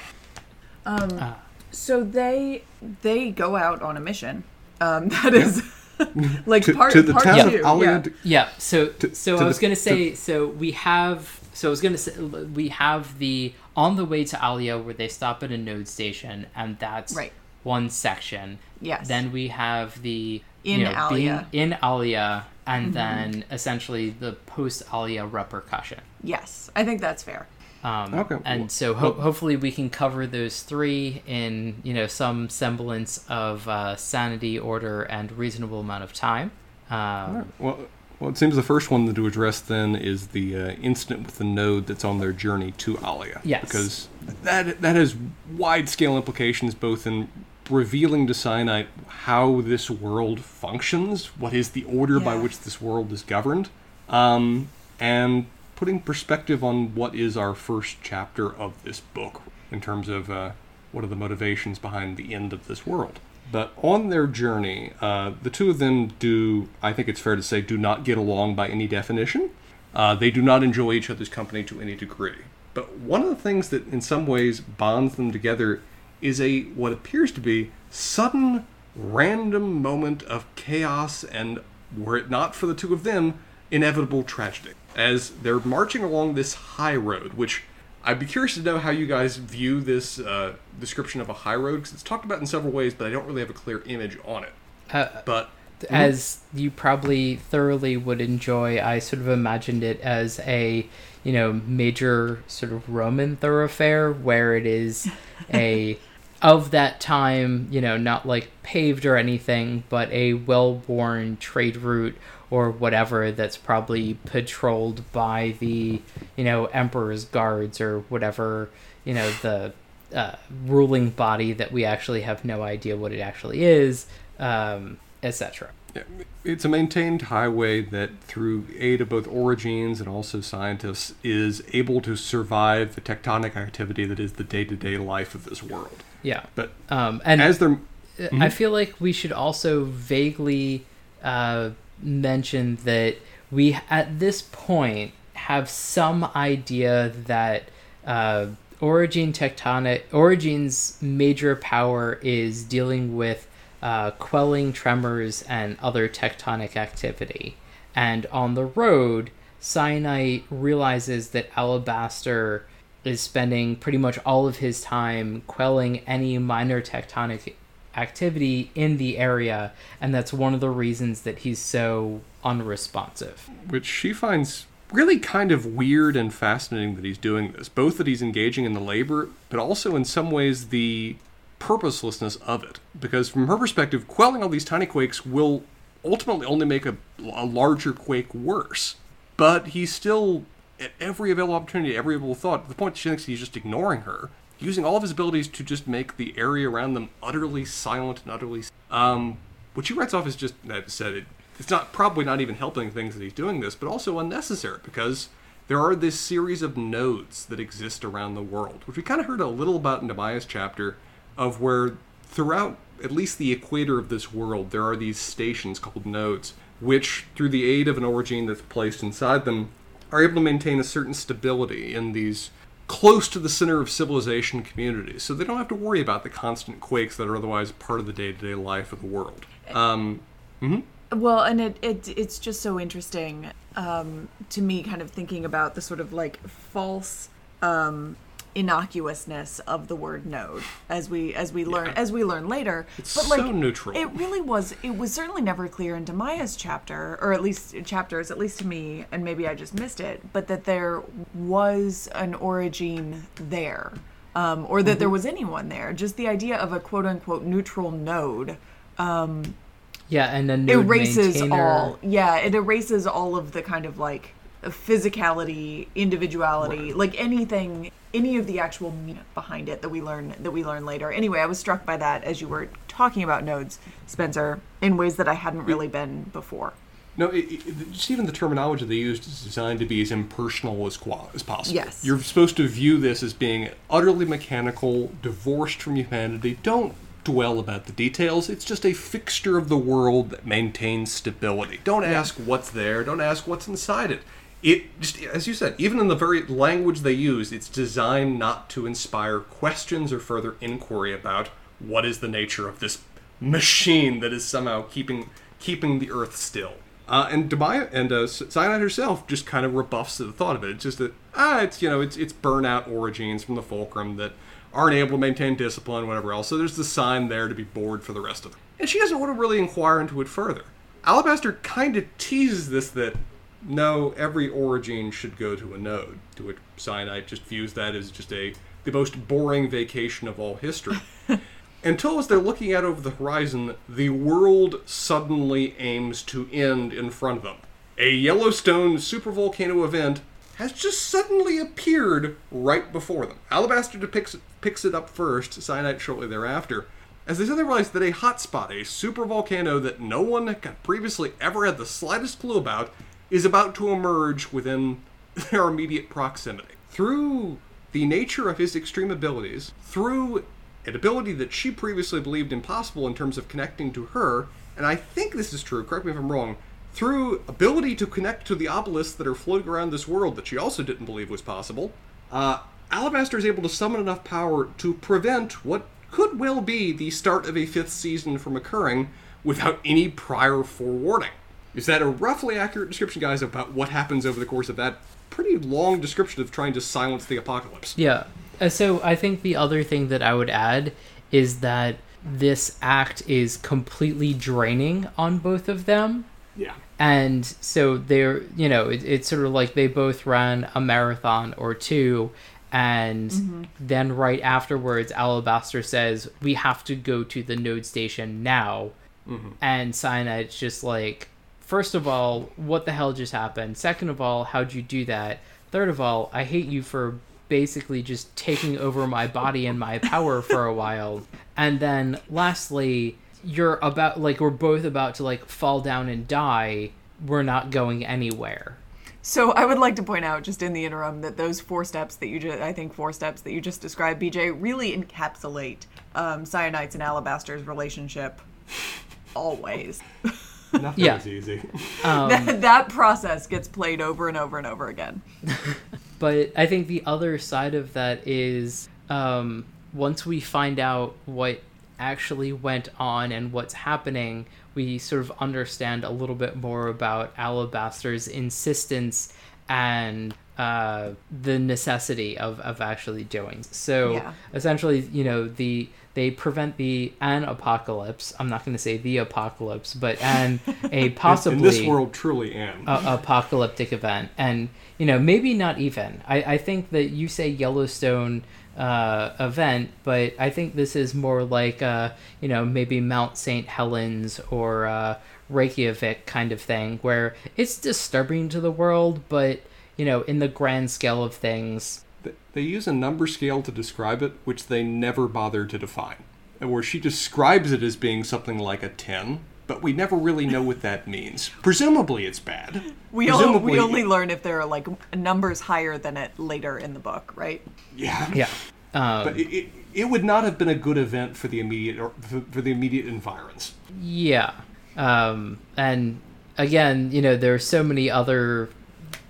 A: Um.
C: So they they go out on a mission. Um, that is like
A: To,
C: part
A: to the
C: part
A: town
C: two.
A: of Allia.
C: yeah.
B: Yeah. So so
A: to
B: I was
A: the-
B: gonna
A: to-
B: say so we have so I was gonna say we have the on the way to Allia where they stop at a node station and that's
C: Right.
B: one section.
C: Yes.
B: Then we have the
C: In
B: you know,
C: Allia.
B: being in Allia and
C: Mm-hmm.
B: then essentially the post Allia repercussion.
C: Yes, I think that's fair.
B: Um,
A: Okay,
B: And so ho- hopefully we can cover those three in you know some semblance of uh, sanity, order, and reasonable amount of time. Um,
A: Well, well, it seems the first one to address then is the uh, incident with the node that's on their journey to Allia.
B: Yes.
A: Because that that has wide scale implications both in revealing to Syenite how this world functions, what is the order by which this world is governed, um, and putting perspective on what is our first chapter of this book in terms of uh, what are the motivations behind the end of this world. But on their journey, uh, the two of them do, I think it's fair to say, do not get along by any definition. Uh, they do not enjoy each other's company to any degree. But one of the things that in some ways bonds them together is a what appears to be sudden random moment of chaos and were it not for the two of them inevitable tragedy as they're marching along this high road which i'd be curious to know how you guys view this uh, description of a high road because it's talked about in several ways but i don't really have a clear image on it.
B: Uh,
A: but
B: as you probably thoroughly would enjoy, I sort of imagined it as a, you know, major sort of Roman thoroughfare where it is a of that time, you know, not like paved or anything, but a well-worn trade route or whatever that's probably patrolled by the, you know, emperor's guards or whatever, you know, the uh, ruling body that we actually have no idea what it actually is, um, etc.
A: Yeah, It's a maintained highway that, through aid of both orogenes and also scientists, is able to survive the tectonic activity that is the day-to-day life of this world.
B: Yeah.
A: But
B: Um, and
A: as they're
B: I feel like we should also vaguely uh, mention that we, at this point, have some idea that uh, Origin Tectonic, Origin's major power is dealing with uh, quelling tremors and other tectonic activity. And on the road, Syenite realizes that Alabaster is spending pretty much all of his time quelling any minor tectonic activity in the area, and that's one of the reasons that he's so unresponsive.
A: which she finds really kind of weird and fascinating that he's doing this. Both that he's engaging in the labor, but also in some ways the purposelessness of it. Because from her perspective, quelling all these tiny quakes will ultimately only make a, a larger quake worse. But he's still, at every available opportunity, every available thought, to the point she thinks he's just ignoring her, using all of his abilities to just make the area around them utterly silent and utterly. Um, what she writes off as just, I said it, it's not probably not even helping things that he's doing this, but also unnecessary because there are this series of nodes that exist around the world, which we kind of heard a little about in Damaya's chapter, of where throughout at least the equator of this world, there are these stations called nodes, which, through the aid of an orogene that's placed inside them, are able to maintain a certain stability in these close to the center of civilization communities. So they don't have to worry about the constant quakes that are otherwise part of the day to day life of the world. Um,
C: Well, and it, it it's just so interesting um, to me, kind of thinking about the sort of like false um, innocuousness of the word node as we as we learn as we learn later.
A: It's
C: but like
A: so neutral.
C: it really was it was certainly never clear in Damaya's chapter, or at least chapters, at least to me, and maybe I just missed it, but that there was an orogene there. Um, or that there was anyone there. Just the idea of a quote unquote neutral node um,
B: Yeah, and then node
C: erases
B: maintainer-
C: all. Yeah, it erases all of the kind of like physicality, individuality, like anything, any of the actual meaning behind it that we learn that we learn later. Anyway, I was struck by that as you were talking about nodes, Spencer, in ways that I hadn't really been before.
A: No, it, it, just even the terminology they used is designed to be as impersonal as, qua- as possible.
C: Yes.
A: You're supposed to view this as being utterly mechanical, divorced from humanity. Don't dwell about the details. It's just a fixture of the world that maintains stability. Don't ask what's there. Don't ask what's inside it. It just, as you said, even in the very language they use, it's designed not to inspire questions or further inquiry about what is the nature of this machine that is somehow keeping keeping the Earth still. Uh, and Damaya and uh, Syenite herself just kind of rebuffs the thought of it. It's just that ah, it's you know, it's it's burnout orogenes from the Fulcrum that aren't able to maintain discipline, whatever else. So there's the sign there to be bored for the rest of them. And she doesn't want to really inquire into it further. Alabaster kind of teases this that no, every orogene should go to a node. To which Syenite just views that as just a the most boring vacation of all history. Until as they're looking out over the horizon, the world suddenly aims to end in front of them. A Yellowstone supervolcano event has just suddenly appeared right before them. Alabaster depicts, picks it up first, Syenite shortly thereafter, as they suddenly realize that a hotspot, a supervolcano that no one had previously ever had the slightest clue about, is about to emerge within their immediate proximity. Through the nature of his extreme abilities, through an ability that she previously believed impossible in terms of connecting to her, and I think this is true, correct me if I'm wrong, through ability to connect to the obelisks that are floating around this world that she also didn't believe was possible, uh, Alabaster is able to summon enough power to prevent what could well be the start of a fifth season from occurring without any prior forewarning. Is that a roughly accurate description, guys, about what happens over the course of that pretty long description of trying to silence the apocalypse?
B: Yeah. Uh, So I think the other thing that I would add is that this act is completely draining on both of them.
A: Yeah.
B: And so they're, you know, it, it's sort of like they both ran a marathon or two. And then right afterwards, Alabaster says, We have to go to the node station now. And Syenite's just like, First of all, what the hell just happened? Second of all, how'd you do that? Third of all, I hate you for basically just taking over my body and my power for a while. And then lastly, you're about like we're both about to like fall down and die. We're not going anywhere.
C: So I would like to point out, just in the interim, that those four steps that you just, I think four steps that you just described, BJ, really encapsulate um, Syenite's and Alabaster's relationship always.
A: Nothing
B: Yeah.
A: is easy.
C: that, that process gets played over and over and over again.
B: But I think the other side of that is um, once we find out what actually went on and what's happening, we sort of understand a little bit more about Alabaster's insistence and uh, the necessity of, of actually doing. So
C: Yeah.
B: essentially, you know, the they prevent the an apocalypse. I'm not going to say the apocalypse, but an a possibly
A: In this world, truly am.
B: a- apocalyptic event and you know maybe not even i, I think that you say yellowstone uh, event but i think this is more like uh, you know maybe mount st helens or uh, reykjavik kind of thing where it's disturbing to the world but you know in the grand scale of things
A: Th- They use a number scale to describe it, which they never bother to define. And where she describes it as being something like a 10, but we never really know what that means. Presumably it's bad.
C: We, o-
A: Presumably,
C: we only learn if there are like numbers higher than it later in the book, right?
A: Yeah.
B: yeah um,
A: But it, it, it would not have been a good event for the immediate or for, for the immediate environs.
B: Yeah. Um, and again, you know, there are so many other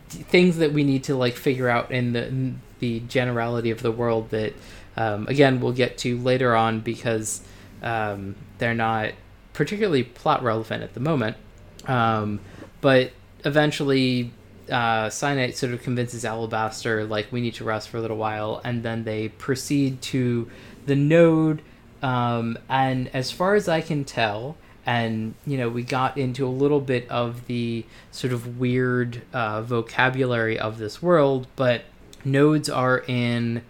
B: things that we need to like figure out in the in the generality of the world that um, again we'll get to later on because um, they're not particularly plot relevant at the moment. Um, but eventually uh, Syenite sort of convinces Alabaster like we need to rest for a little while, and then they proceed to the node. Um, and as far as I can tell, and you know, we got into a little bit of the sort of weird uh, vocabulary of this world, but nodes are in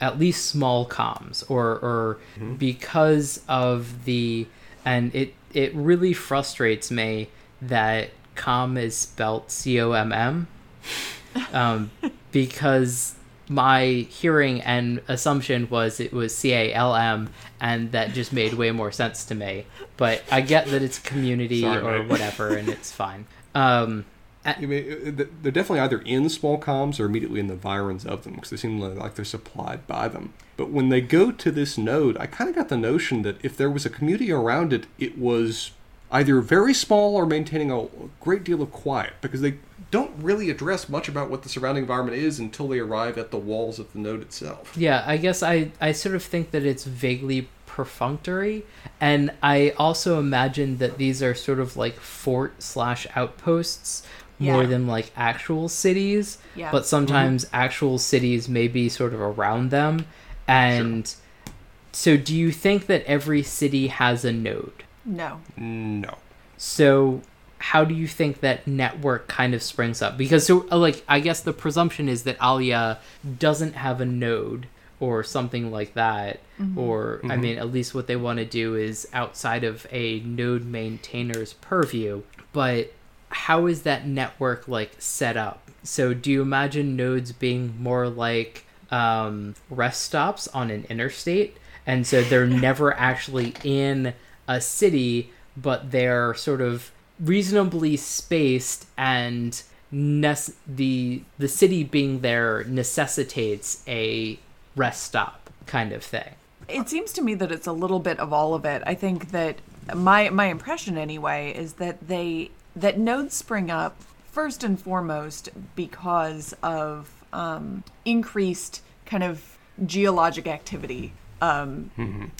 B: at least small comms, or or because of the and it it really frustrates me that com is spelt C O M M, um, because my hearing and assumption was it was C A L M, and that just made way more sense to me. But I get that it's community
A: Sorry,
B: or
A: mate.
B: whatever, and it's fine. Um,
A: Mean, they're definitely either in small comms or immediately in the environs of them because they seem like they're supplied by them. But when they go to this node, I kind of got the notion that if there was a community around it, it was either very small or maintaining a great deal of quiet because they don't really address much about what the surrounding environment is until they arrive at the walls of the node itself.
B: Yeah, I guess I, I sort of think that it's vaguely perfunctory, and I also imagine that these are sort of like fort slash outposts more
C: Yeah.
B: than like actual cities.
C: Yeah.
B: But sometimes mm-hmm. actual cities may be sort of around them, and so do you think that every city has a node?
C: No.
A: No.
B: So how do you think that network kind of springs up? Because so uh, like I guess the presumption is that Alia doesn't have a node or something like that. Mm-hmm. Or I mm-hmm. mean at least what they want to do is outside of a node maintainer's purview. But how is that network like set up? So do you imagine nodes being more like um, rest stops on an interstate? And so they're never actually in a city, but they're sort of reasonably spaced and nece- the the city being there necessitates a rest stop kind of thing.
C: It seems to me that it's a little bit of all of it. I think that my my impression anyway is that they that nodes spring up first and foremost because of um, increased kind of geologic activity um,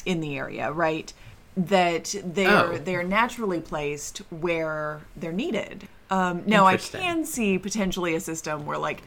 C: in the area, right? That they're
B: Oh.
C: they're naturally placed where they're needed. Um, now I can see potentially a system where like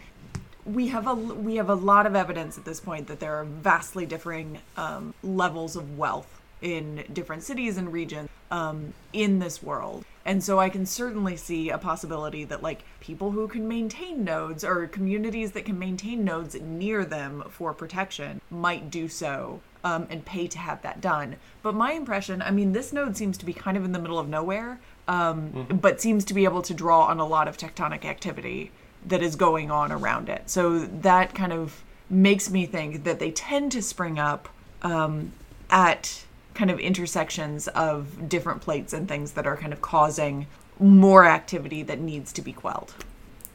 C: we have a we have a lot of evidence at this point that there are vastly differing um, levels of wealth in different cities and regions um, in this world and so i can certainly see a possibility that like people who can maintain nodes or communities that can maintain nodes near them for protection might do so um, and pay to have that done but my impression i mean this node seems to be kind of in the middle of nowhere um, but seems to be able to draw on a lot of tectonic activity that is going on around it. So that kind of makes me think that they tend to spring up um, at kind of intersections of different plates and things that are kind of causing more activity that needs to be quelled.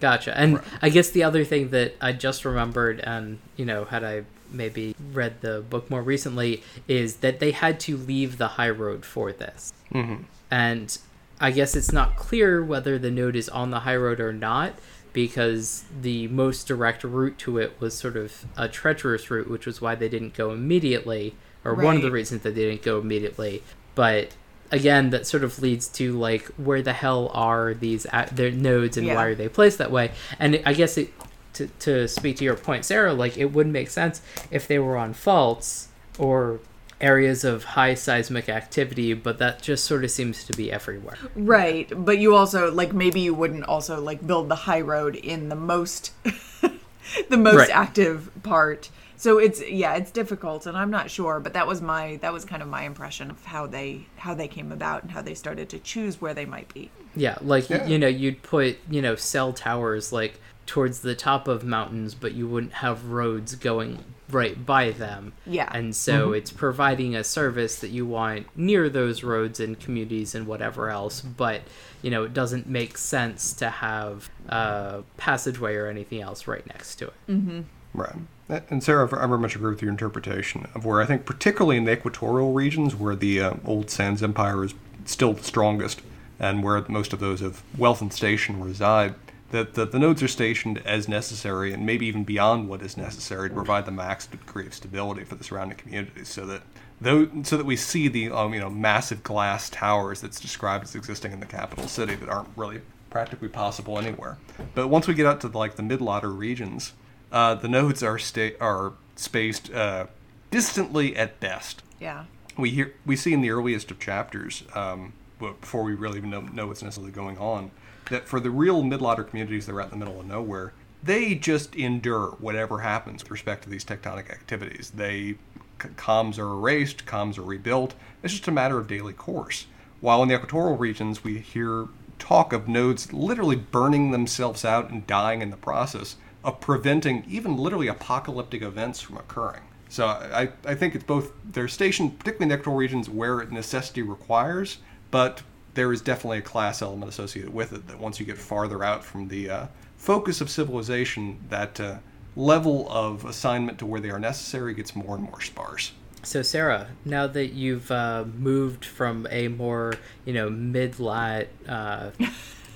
B: Gotcha. And I guess the other thing that I just remembered, and you know, had I maybe read the book more recently, is that they had to leave the high road for this. Mm-hmm. And I guess it's not clear whether the node is on the high road or not, because the most direct route to it was sort of a treacherous route, which was why they didn't go immediately, or one of the reasons that they didn't go immediately. But again, that sort of leads to like where the hell are these a- their nodes and
C: Yeah.
B: why are they placed that way? And I guess it to to speak to your point, Sarah, like it would make sense if they were on faults or areas of high seismic activity, but that just sort of seems to be everywhere.
C: Right, but you also like maybe you wouldn't also like build the high road in the most the most
B: Right.
C: active part. So it's yeah, it's difficult and I'm not sure, but that was my that was kind of my impression of how they how they came about and how they started to choose where they might be.
B: Yeah, like
A: Yeah.
B: you know, you'd put you know cell towers like towards the top of mountains, but you wouldn't have roads going right by them.
C: Yeah.
B: and so it's providing a service that you want near those roads and communities and whatever else. But you know, it doesn't make sense to have a passageway or anything else right next to it. mm-hmm.
A: Right. And Sarah, I very much agree with your interpretation of where I think, particularly in the equatorial regions where the uh, old Sanze Empire is still the strongest and where most of those of wealth and station reside, that the, the nodes are stationed as necessary and maybe even beyond what is necessary to provide the maximum degree of stability for the surrounding communities so that though so that we see the um, you know massive glass towers that's described as existing in the capital city that aren't really practically possible anywhere. But once we get out to like the mid-ladder regions, uh, the nodes are sta- are spaced uh, distantly at best.
C: Yeah.
A: We hear we see in the earliest of chapters, um, before we really even know, know what's necessarily going on, that for the real mid-ladder communities that are out in the middle of nowhere, they just endure whatever happens with respect to these tectonic activities. They c- comms are erased, comms are rebuilt. It's just a matter of daily course. while in the equatorial regions we hear talk of nodes literally burning themselves out and dying in the process of preventing even literally apocalyptic events from occurring. So I, I think it's both they're stationed particularly in equatorial regions where necessity requires, but there is definitely a class element associated with it that once you get farther out from the uh, focus of civilization, that uh, level of assignment to where they are necessary gets more and more sparse.
B: So Sarah, now that you've uh, moved from a more you know mid-lat uh,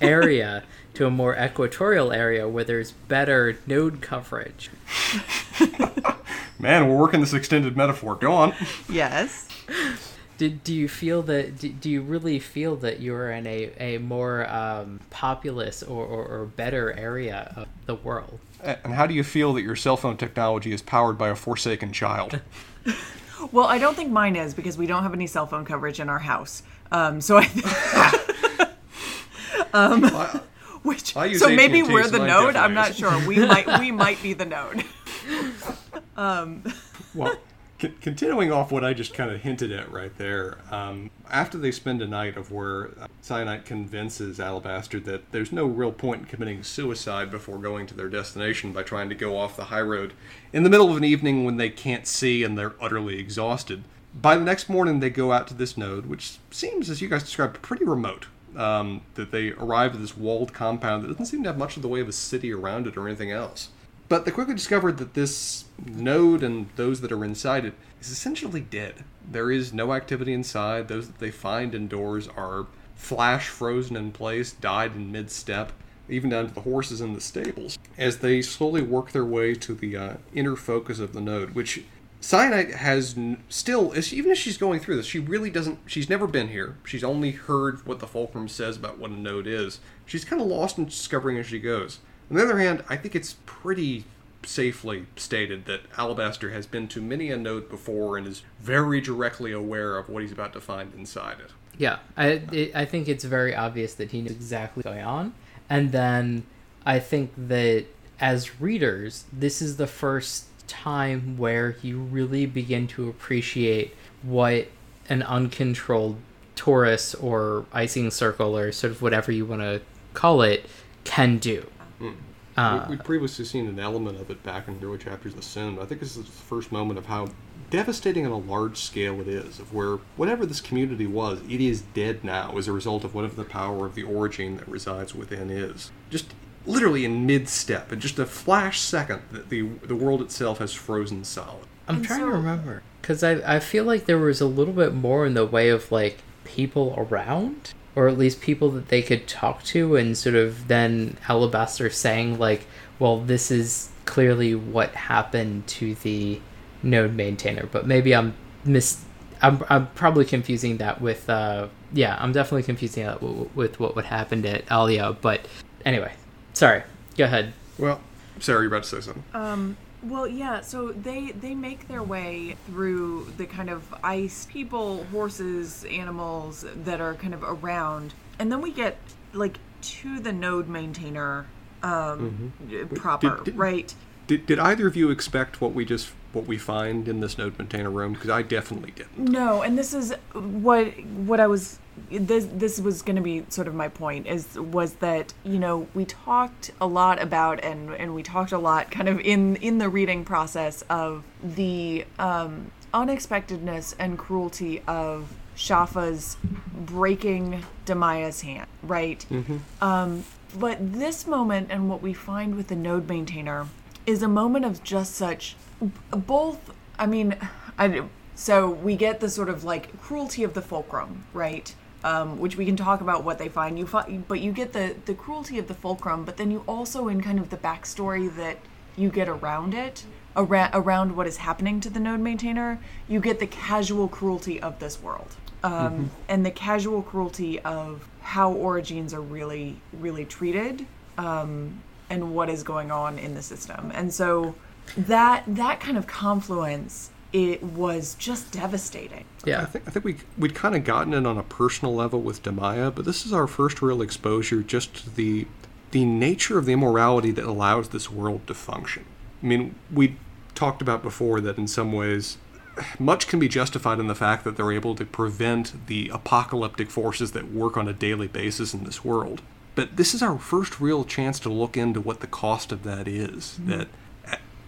B: area to a more equatorial area where there's better node coverage.
A: Man, we're working this extended metaphor. Go on.
C: Yes.
B: Did, do you feel that do, do you really feel that you're in a, a more um, populous or, or, or better area of the world
A: And how do you feel that your cell phone technology is powered by a forsaken child?
C: Well, I don't think mine is because we don't have any cell phone coverage in our house. Um, so I.
A: I-
C: Which
A: I use
C: so maybe
A: AT&T,
C: we're
A: so
C: the node. I'm not sure. We might we might be the node. um.
A: Well, c- continuing off what I just kind of hinted at right there, um, after they spend a night of where uh, Syenite convinces Alabaster that there's no real point in committing suicide before going to their destination by trying to go off the high road in the middle of an evening when they can't see and they're utterly exhausted. By the next morning, they go out to this node, which seems, as you guys described, pretty remote. Um, that they arrive at this walled compound that doesn't seem to have much of the way of a city around it or anything else. But they quickly discovered that this node and those that are inside it is essentially dead. There is no activity inside. Those that they find indoors are flash frozen in place, died in mid step, even down to the horses in the stables. As they slowly work their way to the uh, inner focus of the node, which Syenite has still, even as she's going through this, she really doesn't, she's never been here. She's only heard what the Fulcrum says about what a node is. She's kind of lost in discovering as she goes. On the other hand, I think it's pretty safely stated that Alabaster has been to many a node before and is very directly aware of what he's about to find inside it.
B: Yeah, I it, I think it's very obvious that he knows exactly what's going on, and then I think that as readers, this is the first time where you really begin to appreciate what an uncontrolled torus or icing circle or sort of whatever you want to call it can do. Uh,
A: we, we'd previously seen an element of it back in the early chapters of Sin, but I think this is the first moment of how devastating on a large scale it is, of where whatever this community was, it is dead now as a result of whatever the power of the orogene that resides within is. Just literally in mid-step, in just a flash second, that the the world itself has frozen solid.
B: I'm
C: And
B: trying
C: so-
B: to remember because I I feel like there was a little bit more in the way of like people around, or at least people that they could talk to, and sort of then Alabaster saying like, "Well, this is clearly what happened to the node maintainer," but maybe I'm mis. I'm, I'm probably confusing that with uh yeah I'm definitely confusing that w- w- with what would happen to Allia but anyway sorry go ahead
A: Well, Sarah, you're about to say something.
C: Um, well, yeah. So they they make their way through the kind of ice people, horses, animals that are kind of around, and then we get like to the node maintainer um, proper,
A: Did- did-
C: right?
A: Did, did either of you expect what we just what we find in this node maintainer room? Because I definitely didn't.
C: No, and this is what what I was this this was going to be sort of my point is was that you know we talked a lot about and and we talked a lot kind of in in the reading process of the um unexpectedness and cruelty of Schaffa's breaking Damaya's hand, right? Um, but this moment and what we find with the node maintainer is a moment of just such both. I mean, I so we get the sort of like cruelty of the fulcrum, right? Um, which we can talk about what they find. You find, but you get the the cruelty of the fulcrum, but then you also in kind of the backstory that you get around it, around around what is happening to the node maintainer, you get the casual cruelty of this world um, and the casual cruelty of how orogenes are really really treated um, and what is going on in the system and so that that kind of confluence it was just devastating
A: I
B: yeah
A: think I think we we'd kind of gotten it on a personal level with Damaya, but this is our first real exposure just to the the nature of the immorality that allows this world to function. I mean, we talked about before that in some ways much can be justified in the fact that they're able to prevent the apocalyptic forces that work on a daily basis in this world. But this is our first real chance to look into what the cost of that is. Mm-hmm. That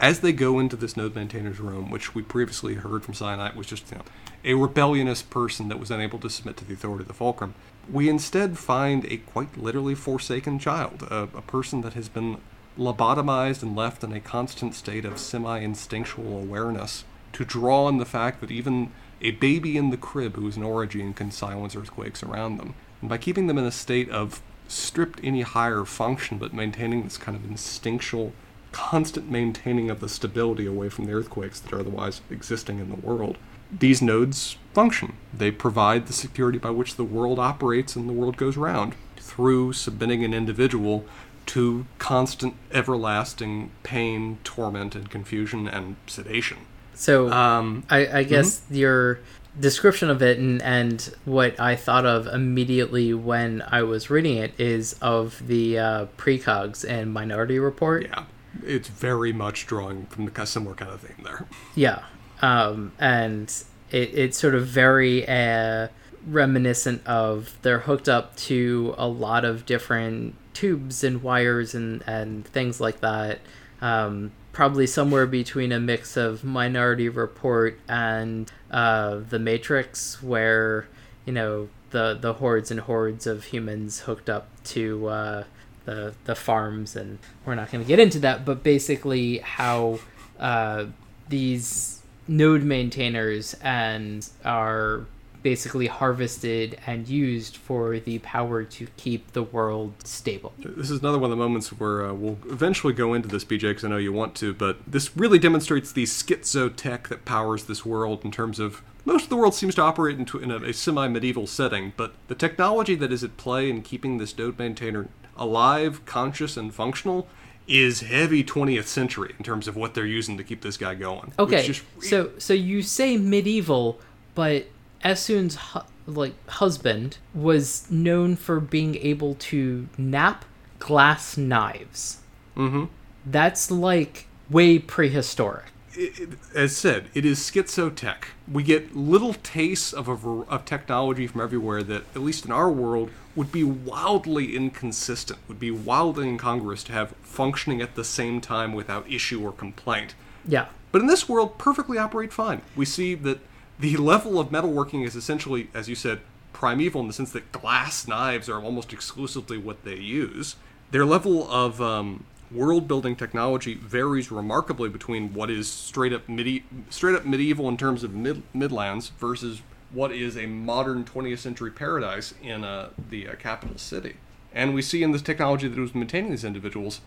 A: as they go into this node maintainer's room, which we previously heard from Syenite was just you know, a rebellious person that was unable to submit to the authority of the Fulcrum, we instead find a quite literally forsaken child, a, a person that has been lobotomized and left in a constant state of semi instinctual awareness to draw on the fact that even a baby in the crib who is an orogene can silence earthquakes around them. And by keeping them in a state of stripped any higher function but maintaining this kind of instinctual, constant maintaining of the stability away from the earthquakes that are otherwise existing in the world, these nodes function. They provide the security by which the world operates and the world goes round through submitting an individual to constant, everlasting pain, torment, and confusion and sedation.
B: So
A: Um,
B: I, I guess your description of it and, and what I thought of immediately when I was reading it is of the uh, precogs and Minority Report.
A: yeah, it's very much drawing from the similar kind of theme there.
B: Yeah. Um, and it, it's sort of very uh, reminiscent of they're hooked up to a lot of different tubes and wires and, and things like that. Um, probably somewhere between a mix of Minority Report and uh, The Matrix, where, you know, the, the hordes and hordes of humans hooked up to uh, the, the farms. And we're not going to get into that, but basically how uh, these node maintainers and are basically harvested and used for the power to keep the world stable.
A: This is another one of the moments where uh, we'll eventually go into this, BJ, because I know you want to, but this really demonstrates the schizo tech that powers this world in terms of most of the world seems to operate into, in a, a semi medieval setting, but the technology that is at play in keeping this node maintainer alive, conscious, and functional is heavy 20th century in terms of what they're using to keep this guy going.
B: Okay,
A: just-
B: so so you say medieval, but Essun's hu- like husband was known for being able to knap glass knives.
A: Mhm.
B: That's like way prehistoric.
A: it, it- as said, it is schizotech. We get little tastes of a of technology from everywhere that, at least in our world, would be wildly inconsistent. Would be wildly incongruous to have functioning at the same time without issue or complaint.
B: Yeah.
A: But in this world, perfectly operate fine. We see that the level of metalworking is essentially, as you said, primeval in the sense that glass knives are almost exclusively what they use. Their level of um, world building technology varies remarkably between what is straight up midi- straight up medieval in terms of mid- midlands versus what is a modern 20th century paradise in uh, the uh, capital city. And we see in this technology that was maintaining these individuals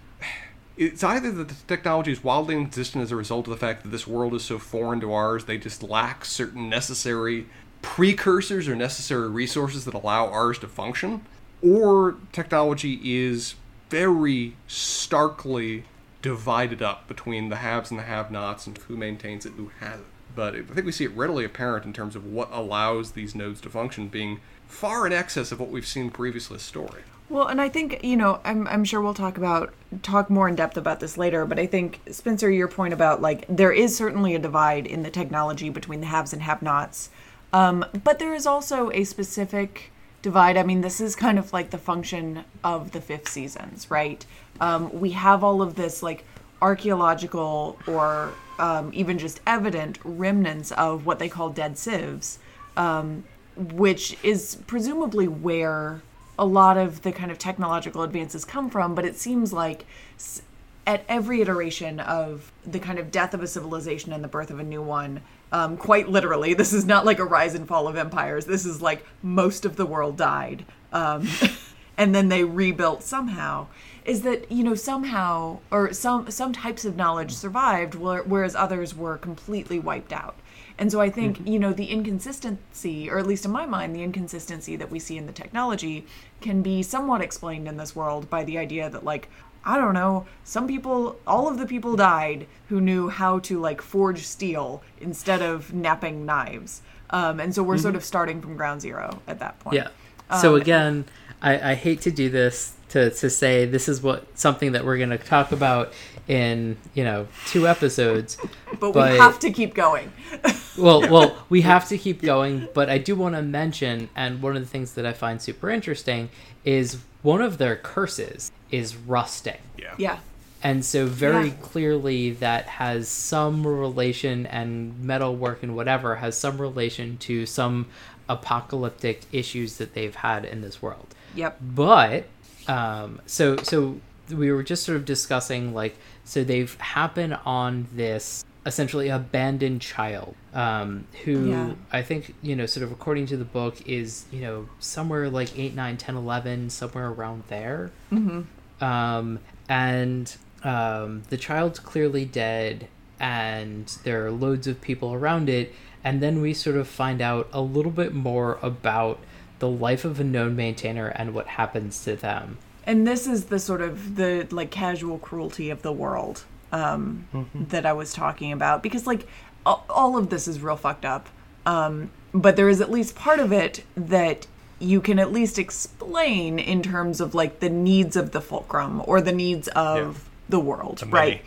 A: it's either that the technology is wildly inconsistent as a result of the fact that this world is so foreign to ours, they just lack certain necessary precursors or necessary resources that allow ours to function, or technology is very starkly divided up between the haves and the have nots and who maintains it and who has it. But I think we see it readily apparent in terms of what allows these nodes to function being far in excess of what we've seen previously in story.
C: Well, and I think you know, I'm I'm sure we'll talk about talk more in depth about this later. But I think Spencer, your point about like there is certainly a divide in the technology between the haves and have-nots, um, but there is also a specific divide. I mean, this is kind of like the function of the fifth seasons, right? Um, we have all of this like archaeological or um, even just evident remnants of what they call deadcivs, um, which is presumably where a lot of the kind of technological advances come from, but it seems like at every iteration of the kind of death of a civilization and the birth of a new one, um, quite literally, this is not like a rise and fall of empires. This is like most of the world died. Um, and then they rebuilt somehow is that you know somehow or some some types of knowledge survived whereas others were completely wiped out and so i think you know the inconsistency or at least in my mind the inconsistency that we see in the technology can be somewhat explained in this world by the idea that like i don't know some people all of the people died who knew how to like forge steel instead of knapping knives. Um, and so we're sort of starting from ground zero at that point.
B: Yeah. So
C: Um,
B: again, I, I hate to do this to to say this is what something that we're going to talk about in you know two episodes.
C: But,
B: But-
C: we have to keep going.
B: well, well, we have to keep going, but I do want to mention, and one of the things that I find super interesting is one of their curses is rusting.
A: Yeah.
C: Yeah.
B: And so, very
C: Yeah.
B: clearly, that has some relation, and metal work and whatever has some relation to some apocalyptic issues that they've had in this world.
C: Yep.
B: But um, so so we were just sort of discussing like so they've happened on this essentially abandoned child um, who
C: Yeah.
B: I think you know sort of according to the book is you know somewhere like 8 9 10 11 somewhere around there. Um, and um, the child's clearly dead and there are loads of people around it. And then we sort of find out a little bit more about the life of a node maintainer and what happens to them.
C: And this is the sort of the like casual cruelty of the world um, that I was talking about. Because like all, all of this is real fucked up. Um, but there is at least part of it that you can at least explain in terms of like the needs of the fulcrum or the needs of the world,
A: The
C: right?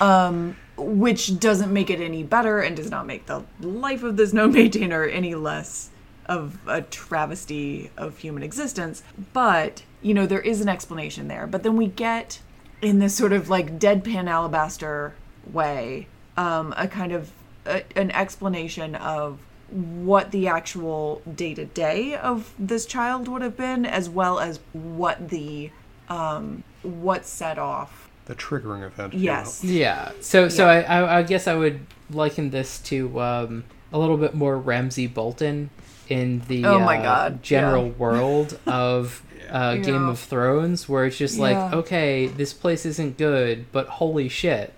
C: Um, which doesn't make it any better and does not make the life of this node maintainer any less of a travesty of human existence. But, you know, there is an explanation there. But then we get in this sort of like deadpan alabaster way um, a kind of a, an explanation of what the actual day to day of this child would have been, as well as what the um, what set off.
A: The triggering event. if you
C: Yes.
B: yeah so so
C: Yeah.
B: I, I i guess i would liken this to um a little bit more ramsay bolton in the
C: Oh my
B: uh,
C: God,
B: general
C: yeah.
B: world of uh, Game of Thrones, where it's just
C: Yeah.
B: like, okay, this place isn't good, but holy shit,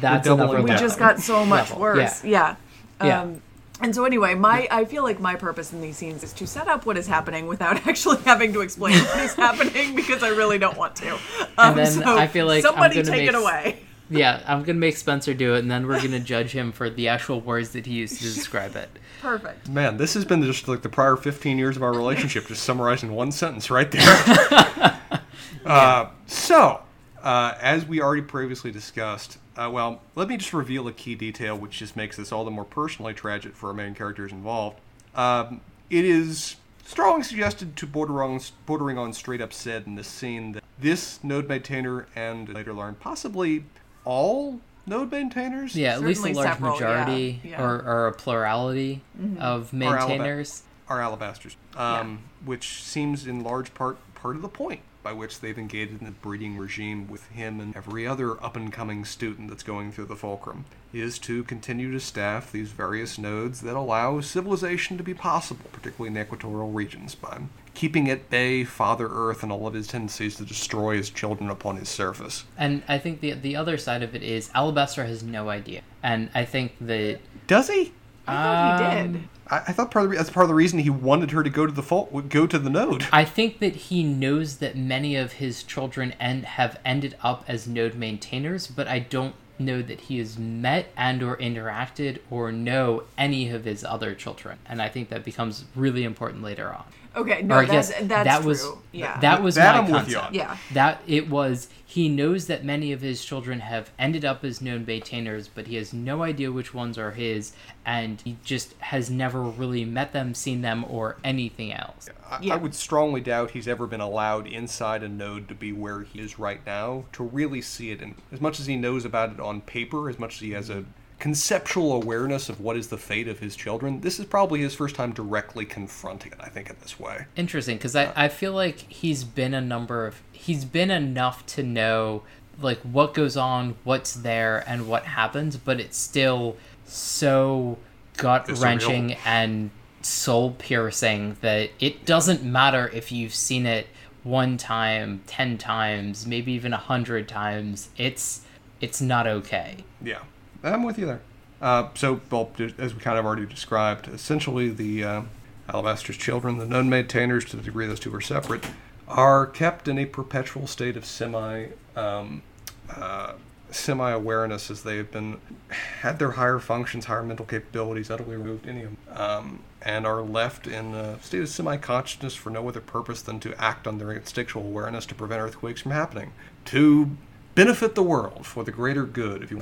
B: that's
A: doubling
B: another
C: we just got so much
B: Level.
C: worse. Yeah.
B: Yeah.
C: Um, and so anyway, my I feel like my purpose in these scenes is to set up what is happening without actually having to explain what is happening because I really don't want to. Um,
B: then I feel like I'm
C: somebody take
B: make
C: it away.
B: Yeah, I'm gonna make Spencer do it, and then we're gonna judge him for the actual words that he used to describe it.
C: Perfect.
A: Man, this has been just like the prior 15 years of our relationship, just summarized in one sentence right there. uh, so, uh, as we already previously discussed, uh, well, let me just reveal a key detail which just makes this all the more personally tragic for our main characters involved. Um, it is strongly suggested to border on, bordering on straight up said in this scene that this node maintainer and later learn possibly all node maintainers?
B: Yeah, at least a large
C: several,
B: majority
C: yeah.
B: Or, or a plurality of
A: Or alaba-
B: maintainers.
A: are alabasters, um, which seems in large part part of the point by which they've engaged in the breeding regime with him and every other up and coming student that's going through the fulcrum is to continue to staff these various nodes that allow civilization to be possible, particularly in the equatorial regions, by keeping at bay Father Earth and all of his tendencies to destroy his children upon his surface.
B: And I think the the other side of it is Alabaster has no idea, and I think that
A: Does he?
C: I thought he
B: Um,
C: did.
A: I, I thought part of the, that's part of the reason he wanted her to go to the ful- go to the node.
B: I think that he knows that many of his children end, have ended up as node maintainers, but I don't know that he has met and or interacted or know any of his other children. And I think that becomes really important later on.
C: Okay, no,
B: I
C: that's
B: guess
C: that's
B: that
C: true.
B: was
C: yeah.
B: that was
A: That
B: my
A: I'm with you
B: concept.
A: on.
C: Yeah.
B: That it was he knows that many of his children have ended up as node maintainers, but he has no idea which ones are his, and he just has never really met them, seen them, or anything else.
A: I,
C: Yeah.
A: I would strongly doubt he's ever been allowed inside a node to be where he is right now to really see it. And as much as he knows about it on paper, as much as he has a conceptual awareness of what is the fate of his children, this is probably his first time directly confronting it. I think in this way.
B: Interesting, because I, I feel like he's been a number of he's been enough to know like what goes on, what's there, and what happens, but it's still so gut wrenching and soul piercing that it doesn't matter if you've seen it one time, ten times, maybe even a hundred times. It's it's not okay.
A: Yeah, I'm with you there. Uh, so, well, as we kind of already described, essentially the uh, Alabaster's children, the node maintainers, to the degree those two are separate, are kept in a perpetual state of semi um, uh, semi-awareness as they have been had their higher functions, higher mental capabilities utterly removed any of them, um, and are left in a state of semi-consciousness for no other purpose than to act on their instinctual awareness to prevent earthquakes from happening, to benefit the world for the greater good, if you.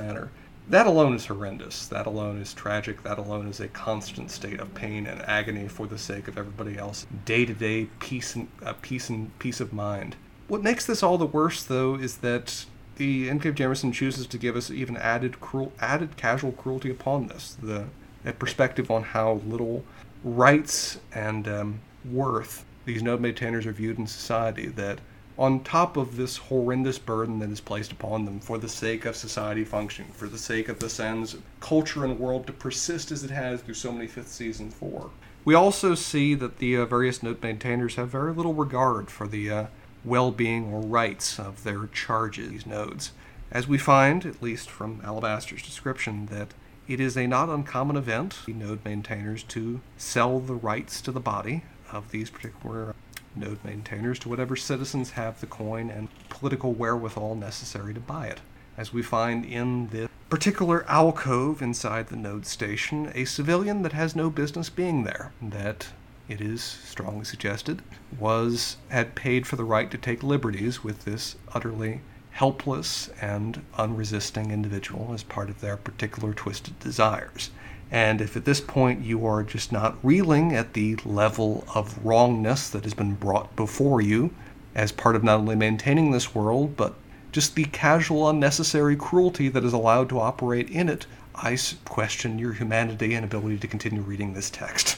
A: That alone is horrendous. That alone is tragic. That alone is a constant state of pain and agony for the sake of everybody else. Day to day peace and uh, peace and peace of mind. What makes this all the worse, though, is that the N.K. Jemisin chooses to give us even added cruel, added casual cruelty upon this. The that perspective on how little rights and um, worth these node maintainers are viewed in society. That on top of this horrendous burden that is placed upon them for the sake of society functioning, for the sake of the Sanze culture and world to persist as it has through so many fifth seasons for. We also see that the uh, various node maintainers have very little regard for the uh, well-being or rights of their charges, these nodes, as we find, at least from Alabaster's description, that it is a not uncommon event for node maintainers to sell the rights to the body of these particular node maintainers to whatever citizens have the coin and political wherewithal necessary to buy it. As we find in this particular alcove inside the node station, a civilian that has no business being there, that it is strongly suggested, was had paid for the right to take liberties with this utterly helpless and unresisting individual as part of their particular twisted desires. And if at this point you are just not reeling at the level of wrongness that has been brought before you as part of not only maintaining this world, but just the casual, unnecessary cruelty that is allowed to operate in it, I question your humanity and ability to continue reading this text.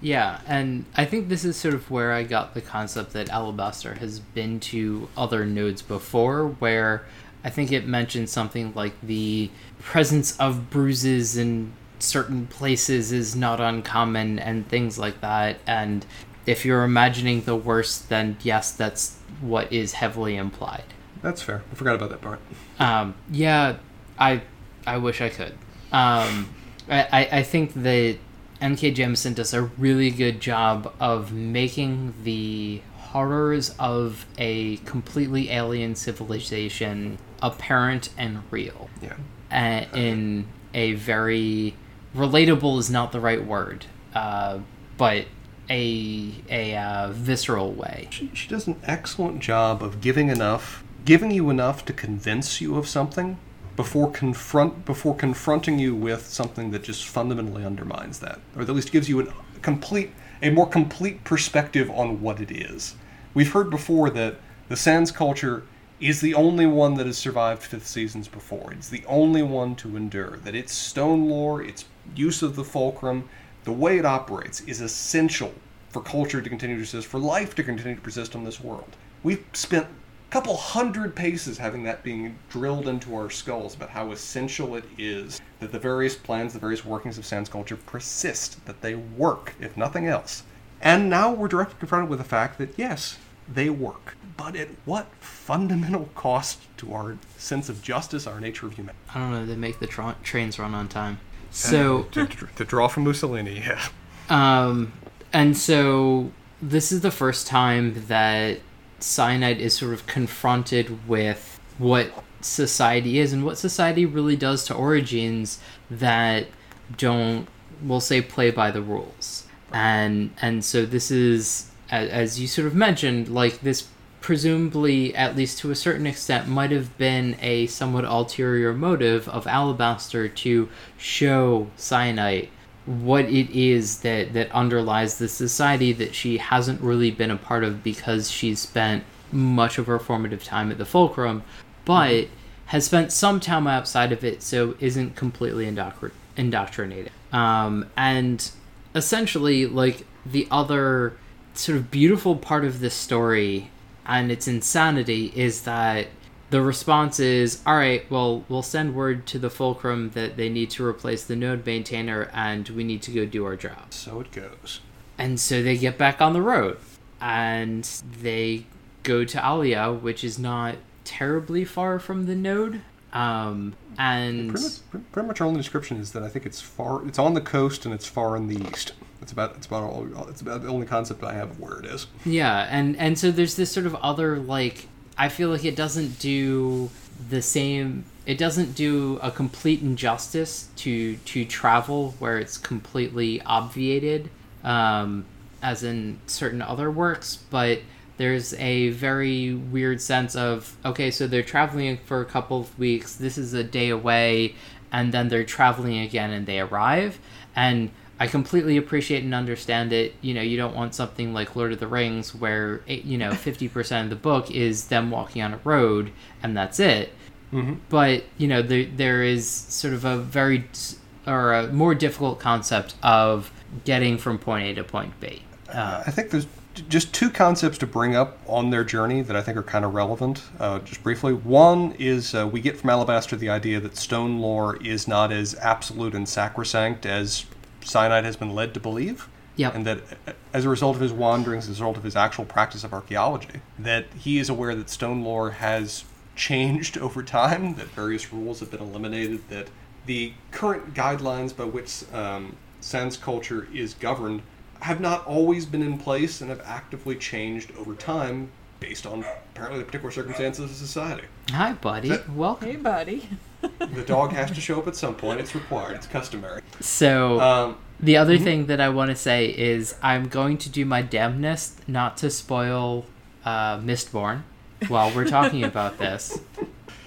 B: Yeah, and I think this is sort of where I got the concept that Alabaster has been to other nodes before, where I think it mentioned something like the presence of bruises in certain places is not uncommon and things like that. And if you're imagining the worst, then yes, that's what is heavily implied.
A: That's fair. I forgot about that part.
B: Um, yeah, I I wish I could. Um, I, I, think that N.K. Jemisin does a really good job of making the horrors of a completely alien civilization apparent and real.
A: Yeah.
B: Uh, in a very relatable is not the right word, uh, but a a uh, visceral way.
A: She, she does an excellent job of giving enough, giving you enough to convince you of something before confront before confronting you with something that just fundamentally undermines that, or at least gives you a complete a more complete perspective on what it is. We've heard before that the Sanze culture is the only one that has survived fifth seasons before. It's the only one to endure. That its stone lore, its use of the fulcrum, the way it operates is essential for culture to continue to persist, for life to continue to persist on this world. We've spent a couple hundred paces having that being drilled into our skulls about how essential it is that the various plans, the various workings of Sanze culture persist, that they work, if nothing else. And now we're directly confronted with the fact that yes, they work. But at what fundamental cost to our sense of justice, our nature of humanity?
B: I don't know. They make the tra- trains run on time. So
A: to, to, draw from Mussolini, yeah.
B: Um, and so this is the first time that Syenite is sort of confronted with what society is and what society really does to orogenes that don't we'll say play by the rules and and so this is as you sort of mentioned like this presumably at least to a certain extent might have been a somewhat ulterior motive of alabaster to show Syenite what it is that that underlies the society that she hasn't really been a part of because she's spent much of her formative time at the fulcrum but has spent some time outside of it so isn't completely indoctr- indoctrinated. Um, and essentially like the other sort of beautiful part of this story and its insanity is that the response is all right well we'll send word to the fulcrum that they need to replace the node maintainer and we need to go do our job
A: So it goes.
B: and so they get back on the road and they go to Allia which is not terribly far from the node um and
A: Pretty much, pretty much our only description is that I think it's far. It's on the coast and it's far in the east. It's about. It's about all. It's about the only concept I have of where it is.
B: Yeah, and and so there's this sort of other like I feel like it doesn't do the same it doesn't do a complete injustice to to travel where it's completely obviated um, as in certain other works but there's a very weird sense of okay so they're traveling for a couple of weeks this is a day away and then they're traveling again and they arrive and I completely appreciate and understand it. You know, you don't want something like Lord of the Rings where you know 50% of the book is them walking on a road and that's it.
A: Mm-hmm.
B: But, you know, there there is sort of a very or a more difficult concept of getting from point A to point B. Uh,
A: I think there's just two concepts to bring up on their journey that I think are kind of relevant, uh, just briefly. One is uh, we get from Alabaster the idea that stone lore is not as absolute and sacrosanct as Syenite has been led to believe.
B: Yep.
A: And that as a result of his wanderings, as a result of his actual practice of archaeology, that he is aware that stone lore has changed over time, that various rules have been eliminated, that the current guidelines by which um, Sanze culture is governed have not always been in place and have actively changed over time based on apparently the particular circumstances of society.
B: Hi, buddy.
A: That-
B: Welcome.
C: Hey, buddy.
A: The dog has to show up at some point. It's required. It's customary.
B: So,
A: Um,
B: the other thing that I want to say is I'm going to do my damnedest not to spoil uh, Mistborn while we're talking about this.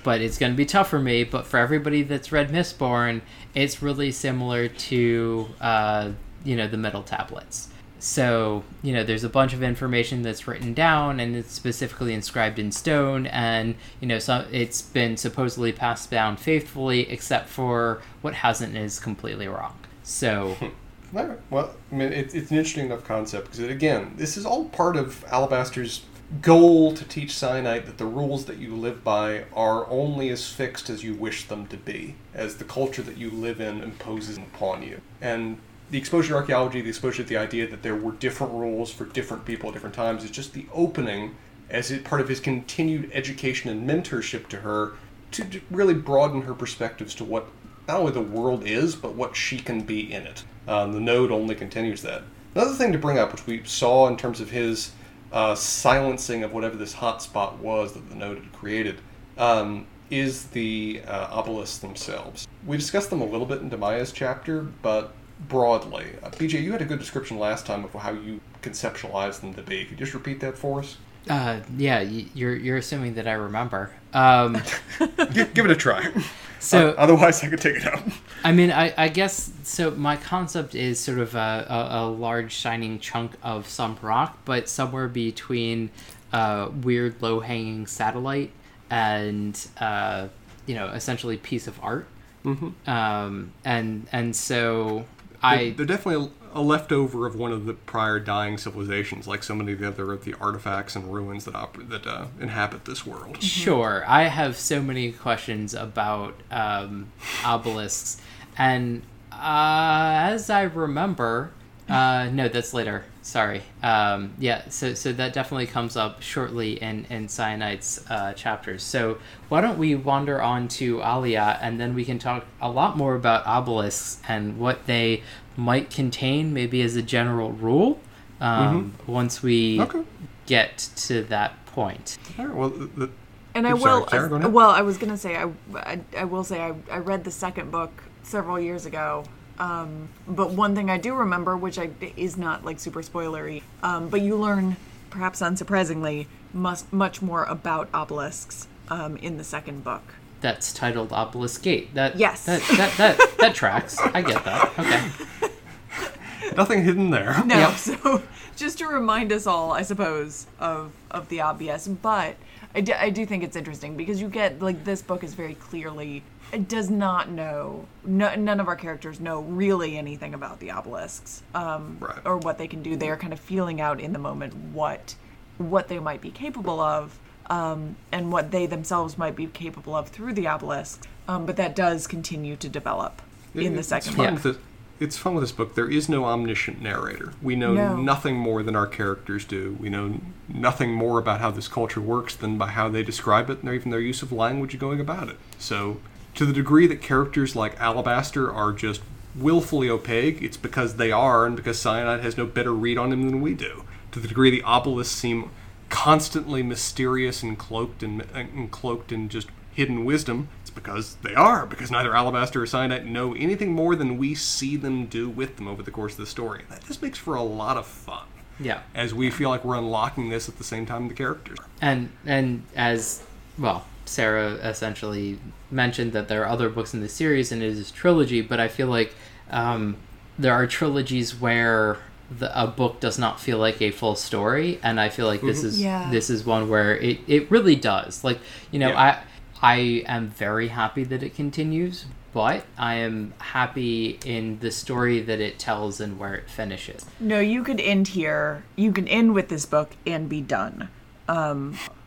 B: But it's going to be tough for me. But for everybody that's read Mistborn, it's really similar to, uh, you know, the metal Tablets. So, you know, there's a bunch of information that's written down and it's specifically inscribed in stone and, you know, so it's been supposedly passed down faithfully except for what hasn't is completely wrong. So,
A: Well, I mean, it, it's an interesting enough concept because, again, this is all part of Alabaster's goal to teach Syenite that the rules that you live by are only as fixed as you wish them to be, as the culture that you live in imposes upon you. And the exposure to archaeology, the exposure to the idea that there were different rules for different people at different times, is just the opening as it, part of his continued education and mentorship to her to d- really broaden her perspectives to what not only the world is, but what she can be in it. Um, the node only continues that. Another thing to bring up, which we saw in terms of his uh, silencing of whatever this hotspot was that the node had created, um, is the uh, obelisks themselves. We discussed them a little bit in Damaya's chapter, but broadly. Uh, BJ, you had a good description last time of how you conceptualized them to be. Could you just repeat that for us?
B: uh, yeah, y- you're you're assuming that I remember. Um,
A: give, give it a try.
B: So-
A: Uh, otherwise, I could take it out.
B: I mean, I, I guess so. My concept is sort of a, a, a large shining chunk of some rock, but somewhere between uh, weird low hanging satellite and uh, you know essentially piece of art. Mm-hmm. Um, and and so I
A: They're definitely a leftover of one of the prior dying civilizations, like so many of the other of the artifacts and ruins that oper- that uh, inhabit this world.
B: Sure. I have so many questions about um, obelisks. And uh, as I remember, uh, no, that's later. Sorry. Um, yeah, so, so that definitely comes up shortly in, in Syenite's uh, chapters. So why don't we wander on to Allia and then we can talk a lot more about obelisks and what they might contain, maybe as a general rule, um, once we
A: Okay.
B: get to that point.
A: All right, well, the, the,
C: And I
A: I'm sorry,
C: will.
A: Sarah, go
C: well, I was gonna say I, I, I will say I, I read the second book several years ago. Um, but one thing I do remember, which I, is not like super spoilery, um, but you learn, perhaps unsurprisingly, much much more about obelisks um, in the second book.
B: that's titled Obelisk Gate. That
C: Yes.
B: that that that, that tracks. I get that. Okay.
A: nothing hidden there.
C: No,
B: Yep.
C: so just to remind us all, I suppose, of of the obvious, but I do, I do think it's interesting because you get like this book is very clearly it does not know no, none of our characters know really anything about the obelisks um,
A: Right.
C: or what they can do. They are kind of feeling out in the moment what what they might be capable of um, and what they themselves might be capable of through the obelisks. Um, but that does continue to develop in the second book.
A: It's fun with this book. There is no omniscient narrator. We know
C: No.
A: nothing more than our characters do. We know nothing more about how this culture works than by how they describe it, and even their use of language going about it. So, to the degree that characters like Alabaster are just willfully opaque, it's because they are, and because Syenite has no better read on him than we do. To the degree the obelisks seem constantly mysterious and cloaked and, and cloaked in just hidden wisdom, it's because they are, because neither Alabaster or Syenite know anything more than we see them do with them over the course of the story. That just makes for a lot of fun.
B: Yeah.
A: As we feel like we're unlocking this at the same time the characters.
B: and and as well sarah essentially mentioned that there are other books in the series and it is a trilogy but i feel like um, there are trilogies where the, a book does not feel like a full story and i feel like this is
C: Yeah.
B: this is one where it, it really does like you know
A: Yeah.
B: i i am very happy that it continues but i am happy in the story that it tells and where it finishes
C: No, you could end here. You can end with this book and be done.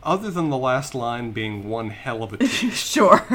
A: Other than the last line being one hell of a.
C: Sure.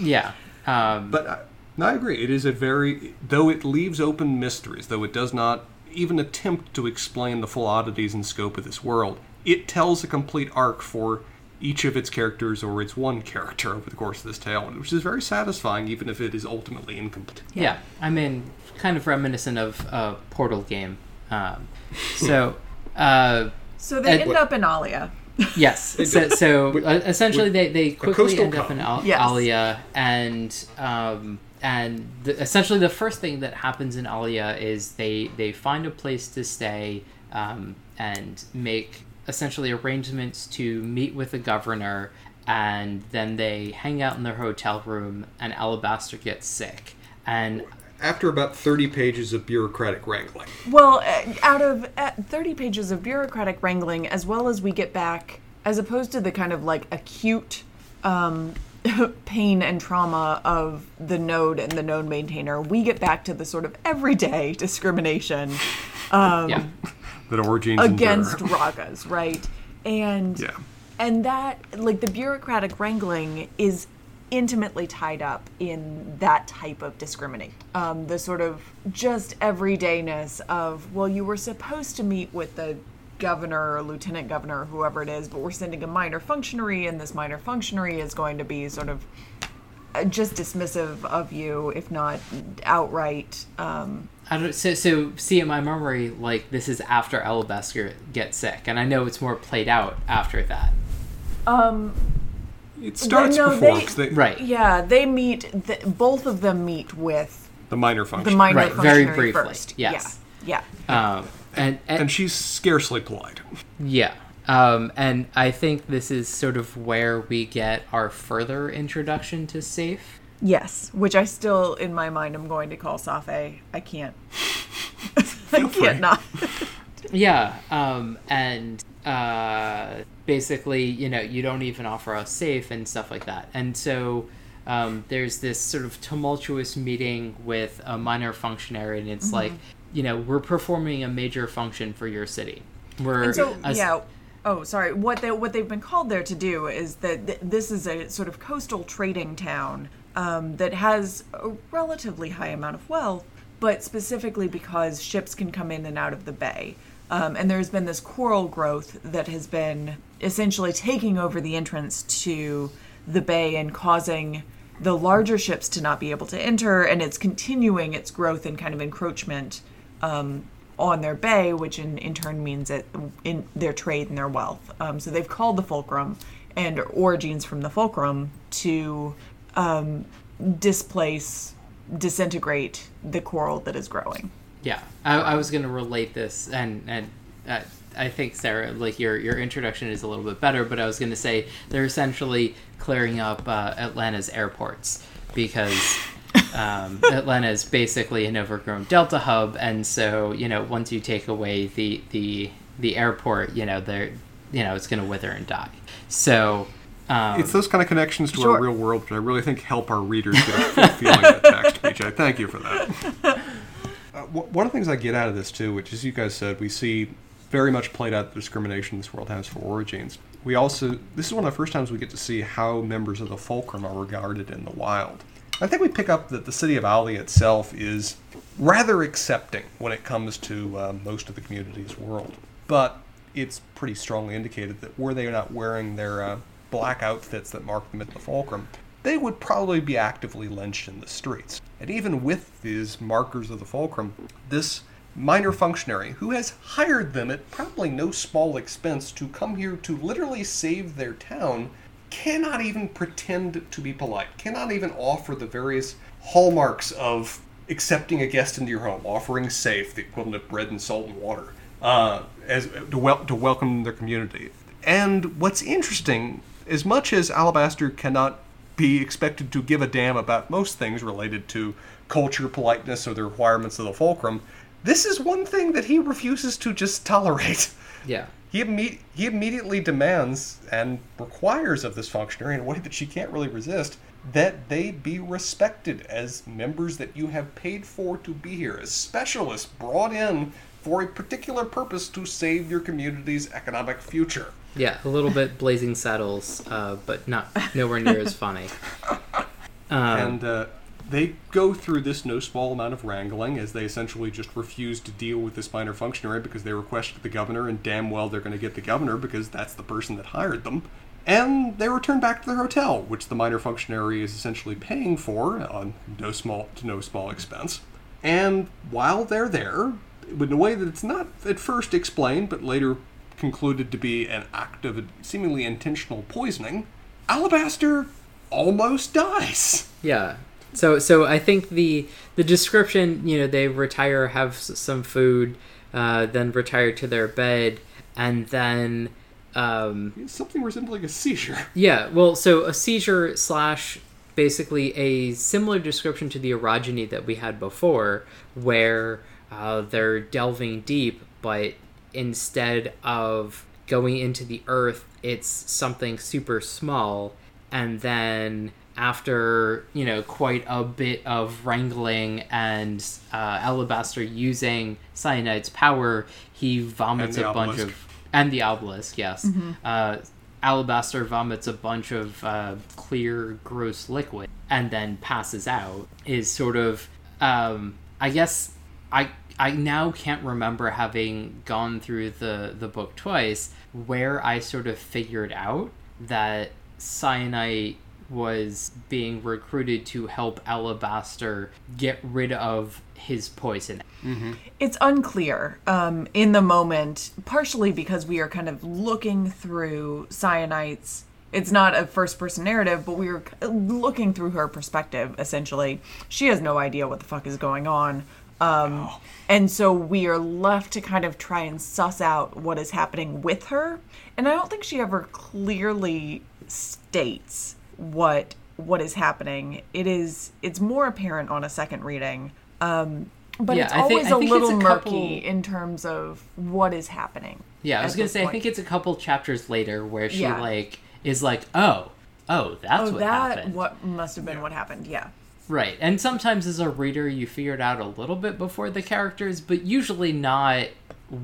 B: yeah um,
A: But I, no, I agree. It is a very, though it leaves open mysteries, though it does not even attempt to explain the full oddities and scope of this world, it tells a complete arc for each of its characters or its one character over the course of this tale, which is very satisfying, even if it is ultimately incomplete.
B: Yeah. I mean, kind of reminiscent of a Portal game. Um, so, uh,
C: so they
B: And-
C: end up in Allia.
B: yes. So, so uh, essentially, they, they quickly
A: coastal
B: end up in Al-
C: Yes.
B: Allia, and um, and the, essentially the first thing that happens in Allia is they they find a place to stay um, and make essentially arrangements to meet with the governor, and then they hang out in their hotel room, and Alabaster gets sick, and
A: After about 30 pages of bureaucratic wrangling.
C: Well, uh, out of uh, 30 pages of bureaucratic wrangling, as well as we get back, as opposed to the kind of like acute um, pain and trauma of the node and the node maintainer, we get back to the sort of everyday discrimination
B: yeah.
A: That orogenes
C: against roggas, right? And
A: Yeah.
C: and that like the bureaucratic wrangling is intimately tied up in that type of discriminate um, the sort of just everydayness of well you were supposed to meet with the governor or lieutenant governor or whoever it is but we're sending a minor functionary and this minor functionary is going to be sort of uh, just dismissive of you if not outright um,
B: I don't. So, so see in my memory, like this is after Alabaster gets sick, and I know it's more played out after that.
C: um,
A: It starts
C: no,
A: before,
C: they-
A: they-
B: Right.
C: yeah they meet th- both of them meet with
A: the minor function.
C: the minor
B: Right, very
C: functionary
B: briefly,
C: first.
B: yes.
C: Yeah. Yeah.
B: Um, and, and,
A: and she's scarcely polite.
B: yeah. Um, and I think this is sort of where we get our further introduction to Safe.
C: Yes. Which I still, in my mind, I'm going to call Safe. I can't. I
A: free.
C: can't not.
B: Yeah. Um, and uh, basically, you know, you don't even offer us safe and stuff like that. And so um, there's this sort of tumultuous meeting with a minor functionary, and it's like, you know, we're performing a major function for your city. We're
C: And so,
B: a-
C: yeah. Oh, sorry. What they what they've been called there to do is that th- this is a sort of coastal trading town um, that has a relatively high amount of wealth, but specifically because ships can come in and out of the bay. Um, and there's been this coral growth that has been essentially taking over the entrance to the bay and causing the larger ships to not be able to enter, and it's continuing its growth and kind of encroachment um, on their bay, which in, in turn means that in their trade and their wealth. Um, so they've called the fulcrum and orogenes from the fulcrum to um, displace, disintegrate the coral that is growing.
B: Yeah, I, I was going to relate this, and and uh, I think Sarah, like your your introduction is a little bit better, but I was going to say they're essentially clearing up uh, Atlanta's airports because um, Atlanta is basically an overgrown Delta hub, and so you know once you take away the the the airport, you know they're you know it's going to wither and die. So. Um,
A: It's those kind of connections to
C: Sure.
A: our real world which I really think help our readers get a full feeling of the text, PJ. I thank you for that. Uh, wh- one of the things I get out of this, too, which, as you guys said, we see very much played out the discrimination this world has for orogenes. We also, this is one of the first times we get to see how members of the Fulcrum are regarded in the wild. I think we pick up that the city of Allia itself is rather accepting when it comes to uh, most of the community's world. But it's pretty strongly indicated that were they not wearing their uh, black outfits that mark them at the fulcrum, they would probably be actively lynched in the streets. And even with these markers of the fulcrum, this minor functionary who has hired them at probably no small expense to come here to literally save their town cannot even pretend to be polite, cannot even offer the various hallmarks of accepting a guest into your home, offering safe, the equivalent of bread and salt and water, uh, as to, wel- to welcome their community. And what's interesting, as much as Alabaster cannot be expected to give a damn about most things related to culture, politeness, or the requirements of the fulcrum, this is one thing that he refuses to just tolerate.
B: Yeah.
A: He, imme- he immediately demands and requires of this functionary in a way that she can't really resist that they be respected as members that you have paid for to be here, as specialists brought in for a particular purpose to save your community's economic future.
B: Yeah, a little bit Blazing Saddles, uh, but not nowhere near as funny. Um,
A: and uh, they go through this no small amount of wrangling as they essentially just refuse to deal with this minor functionary because they requested the governor, and damn well they're going to get the governor because that's the person that hired them. And they return back to their hotel, which the minor functionary is essentially paying for on no small to no small expense. And while they're there, in a way that it's not at first explained, but later concluded to be an act of seemingly intentional poisoning, Alabaster almost dies.
B: Yeah. So so I think the the description, you know, they retire, have s- some food, uh, then retire to their bed, and then um,
A: Something resembling a seizure.
B: yeah, well, so a seizure slash basically a similar description to the orogeny that we had before, where uh, they're delving deep, but instead of going into the earth, it's something super small, and then after you know quite a bit of wrangling and uh, Alabaster using Syenite's power, he vomits
A: And the
B: a bunch of and the obelisk, yes. Uh, Alabaster vomits a bunch of uh, clear, gross liquid and then passes out. Is sort of, um, I guess, I I now can't remember having gone through the the book twice where I sort of figured out that Syenite was being recruited to help Alabaster get rid of his poison.
C: It's unclear um, in the moment, partially because we are kind of looking through Syenite's. It's not a first person narrative, but we are looking through her perspective, essentially. She has no idea what the fuck is going on. Um, And so we are left to kind of try and suss out what is happening with her. And I don't think she ever clearly states what what is happening. It is it's more apparent on a second reading. Um, but
B: Yeah,
C: it's
B: think-
C: always
B: I
C: a
B: think
C: little
B: a
C: murky
B: couple-
C: in terms of what is happening.
B: Yeah, I was gonna say I think it's a couple chapters later where she
C: Yeah.
B: like is like, oh, oh, that's
C: Oh,
B: what
C: that
B: happened.
C: what must have been what happened. Yeah.
B: Right, and sometimes as a reader you figure it out a little bit before the characters, but usually not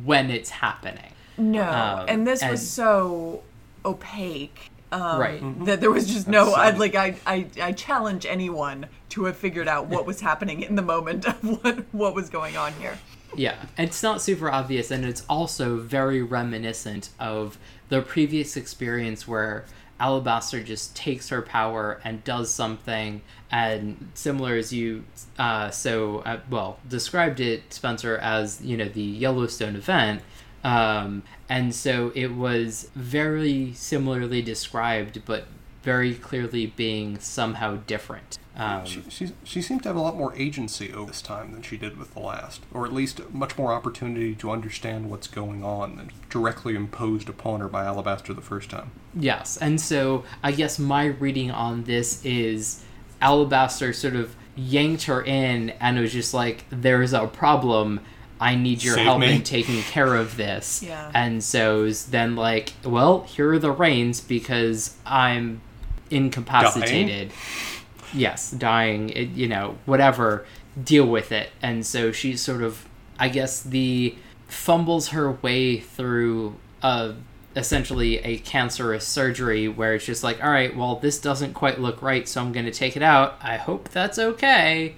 B: when it's happening.
C: No,
B: Um,
C: and this
B: and-
C: was so opaque um,
B: Right.
C: that there was just no. I
A: Absolutely.
C: like I, I I challenge anyone to have figured out what was happening in the moment of what what was going on here.
B: Yeah, it's not super obvious, and it's also very reminiscent of the previous experience where Alabaster just takes her power and does something, and similar as you, uh, so uh, well described it, Spencer, as you know the Yellowstone event. Um, and so it was very similarly described, but very clearly being somehow different. Um,
A: She, she, she seemed to have a lot more agency over this time than she did with the last, or at least much more opportunity to understand what's going on than directly imposed upon her by Alabaster the first time.
B: Yes, and so I guess my reading on this is Alabaster sort of yanked her in and was just like, "There's a problem. I need your
A: Save
B: help
A: me."
B: in taking care of this."
C: Yeah.
B: And so is then like, "Well, here are the reins because I'm incapacitated." Yes, dying. It, you know, whatever. Deal with it. And so she sort of, I guess, the fumbles her way through a essentially a cancerous surgery where it's just like, all right, well, this doesn't quite look right, so I'm going to take it out. I hope that's okay.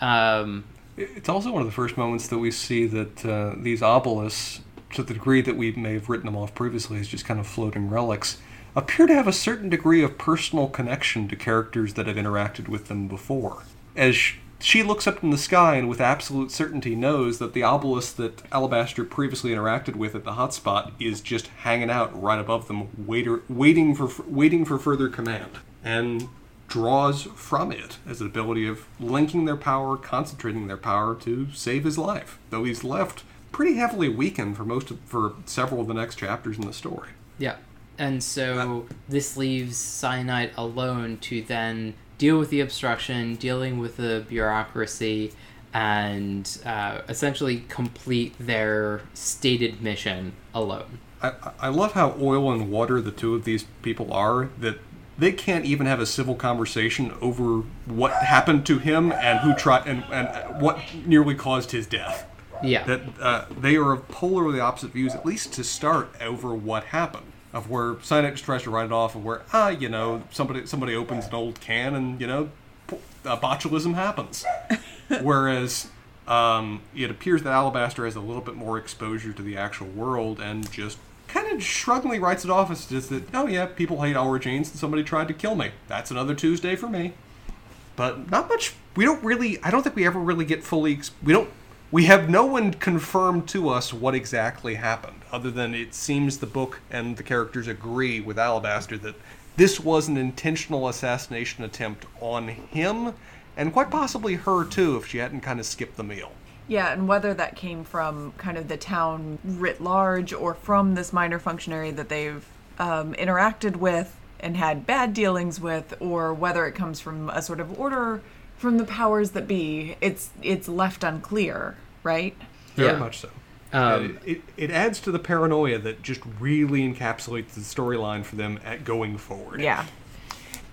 B: Um,
A: It's also one of the first moments that we see that uh, these obelisks, to the degree that we may have written them off previously as just kind of floating relics, appear to have a certain degree of personal connection to characters that have interacted with them before. As she looks up in the sky and with absolute certainty knows that the obelisk that Alabaster previously interacted with at the hotspot is just hanging out right above them, waiter, waiting for waiting for further command, and draws from it as an ability of linking their power, concentrating their power to save his life. Though he's left pretty heavily weakened for most of, for several of the next chapters in the story.
B: Yeah. And so this leaves Syenite alone to then deal with the obstruction, dealing with the bureaucracy, and uh, essentially complete their stated mission alone.
A: I, I love how oil and water the two of these people are that they can't even have a civil conversation over what happened to him and who tried and, and what nearly caused his death.
B: Yeah.
A: That uh, they are of polarly opposite views, at least to start, over what happened. Of where Syenite just tries to write it off, of where ah, you know, somebody somebody opens an old can and you know, uh, botulism happens. Whereas um, it appears that Alabaster has a little bit more exposure to the actual world and just kind of shruggingly writes it off as just that, oh yeah, people hate orogenes and somebody tried to kill me. That's another Tuesday for me. But not much. We don't really. I don't think we ever really get fully. We don't. We have no one confirmed to us what exactly happened, other than it seems the book and the characters agree with Alabaster that this was an intentional assassination attempt on him, and quite possibly her too, if she hadn't kind of skipped the meal.
C: Yeah, and whether that came from kind of the town writ large or from this minor functionary that they've um, interacted with and had bad dealings with, or whether it comes from a sort of order from the powers that be, it's it's left unclear, right?
A: Very
B: Yeah.
A: much so.
B: Um,
A: it, it, it adds to the paranoia that just really encapsulates the storyline for them at going forward.
C: Yeah.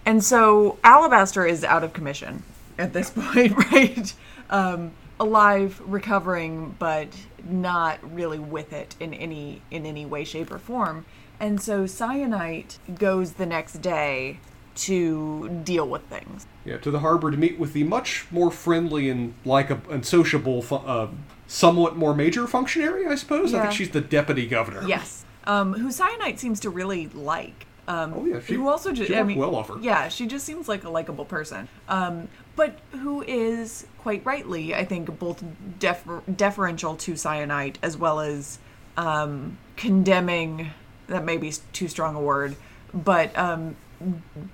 C: And so Alabaster is out of commission at this point, right? Um, alive, recovering, but not really with it in any in any way, shape, or form. And so Syenite goes the next day to deal with things.
A: Yeah, to the harbor to meet with the much more friendly and like a and sociable, uh, somewhat more major functionary, I suppose. I think she's the deputy governor.
C: Yes. Um, who Syenite seems to really like. Um,
A: Oh, yeah, she-
C: who also just I mean,
A: well off her.
C: Yeah, she just seems like a likable person. Um, but who is quite rightly, I think, both defer- deferential to Syenite as well as um, condemning. That may be too strong a word, but um,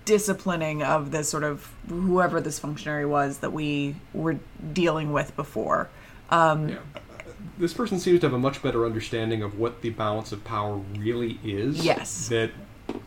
C: disciplining of this sort of whoever this functionary was that we were dealing with before. Um,
A: Yeah. This person seems to have a much better understanding of what the balance of power really is.
C: Yes.
A: That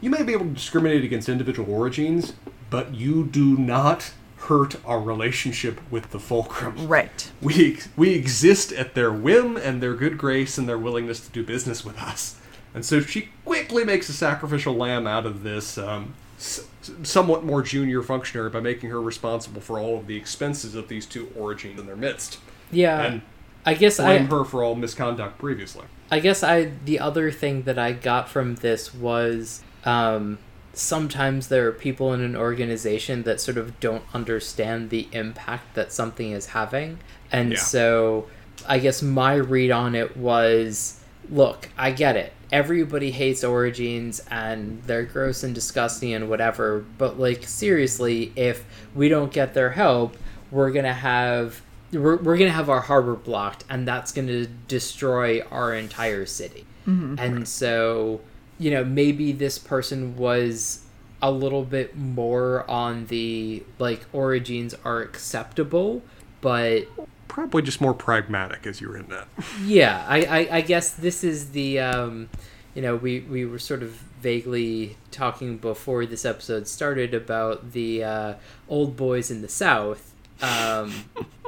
A: you may be able to discriminate against individual orogenes, but you do not hurt our relationship with the fulcrum.
C: right.
A: We we exist at their whim and their good grace and their willingness to do business with us. And so she quickly makes a sacrificial lamb out of this um, s- somewhat more junior functionary by making her responsible for all of the expenses of these two orogenes in their midst.
B: Yeah.
A: And
B: I guess I,
A: blame her for all misconduct previously.
B: I guess I the other thing that I got from this was um, sometimes there are people in an organization that sort of don't understand the impact that something is having, and
A: Yeah.
B: so I guess my read on it was, look, I get it. Everybody hates orogenes and they're gross and disgusting and whatever, but like seriously, if we don't get their help, we're gonna have we're, we're gonna have our harbor blocked and that's gonna destroy our entire city. And so you know maybe this person was a little bit more on the like orogenes are acceptable but
A: Probably just more pragmatic as you're in that.
B: yeah i i, I guess this is the um you know we we were sort of vaguely talking before this episode started about the uh, old boys in the south um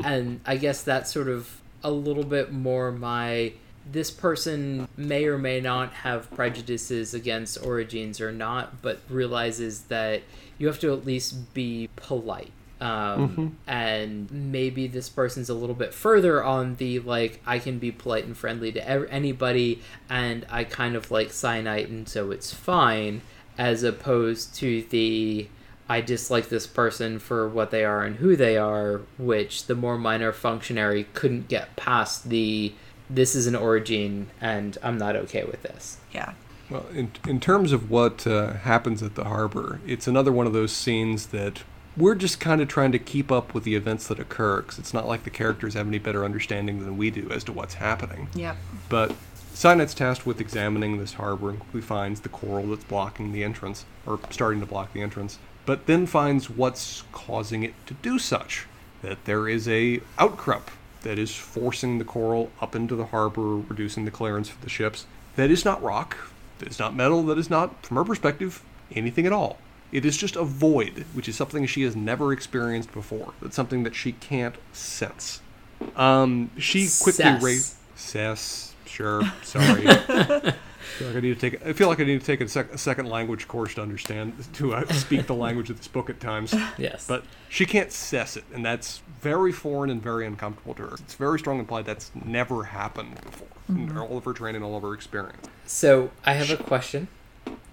B: and i guess that's sort of a little bit more my this person may or may not have prejudices against orogenes or not but realizes that you have to at least be polite. Um, and maybe this person's a little bit further on the like I can be polite and friendly to ev- anybody, and I kind of like Syenite, and so it's fine, as opposed to the I dislike this person for what they are and who they are, which the more minor functionary couldn't get past the this is an orogene and I'm not okay with this.
C: Yeah.
A: Well, in, in terms of what uh, happens at the harbor, it's another one of those scenes that we're just kind of trying to keep up with the events that occur because it's not like the characters have any better understanding than we do as to what's happening.
C: Yeah.
A: But Syenite's tasked with examining this harbor and quickly finds the coral that's blocking the entrance, or starting to block the entrance, but then finds what's causing it to do such. That there is a outcrop that is forcing the coral up into the harbor, reducing the clearance for the ships. That is not rock, that is not metal, that is not, from her perspective, anything at all. It is just a void, which is something she has never experienced before. That's something that she can't sense. Um, she quickly raised. Sess, sure, sorry. I feel like I need to take. I feel like I need to take a, sec- a second language course to understand to uh, speak the language of this book at times.
B: Yes.
A: But she can't sess it, and that's very foreign and very uncomfortable to her. It's very strong implied that's never happened before in all of her training, all of her experience.
B: So I have a question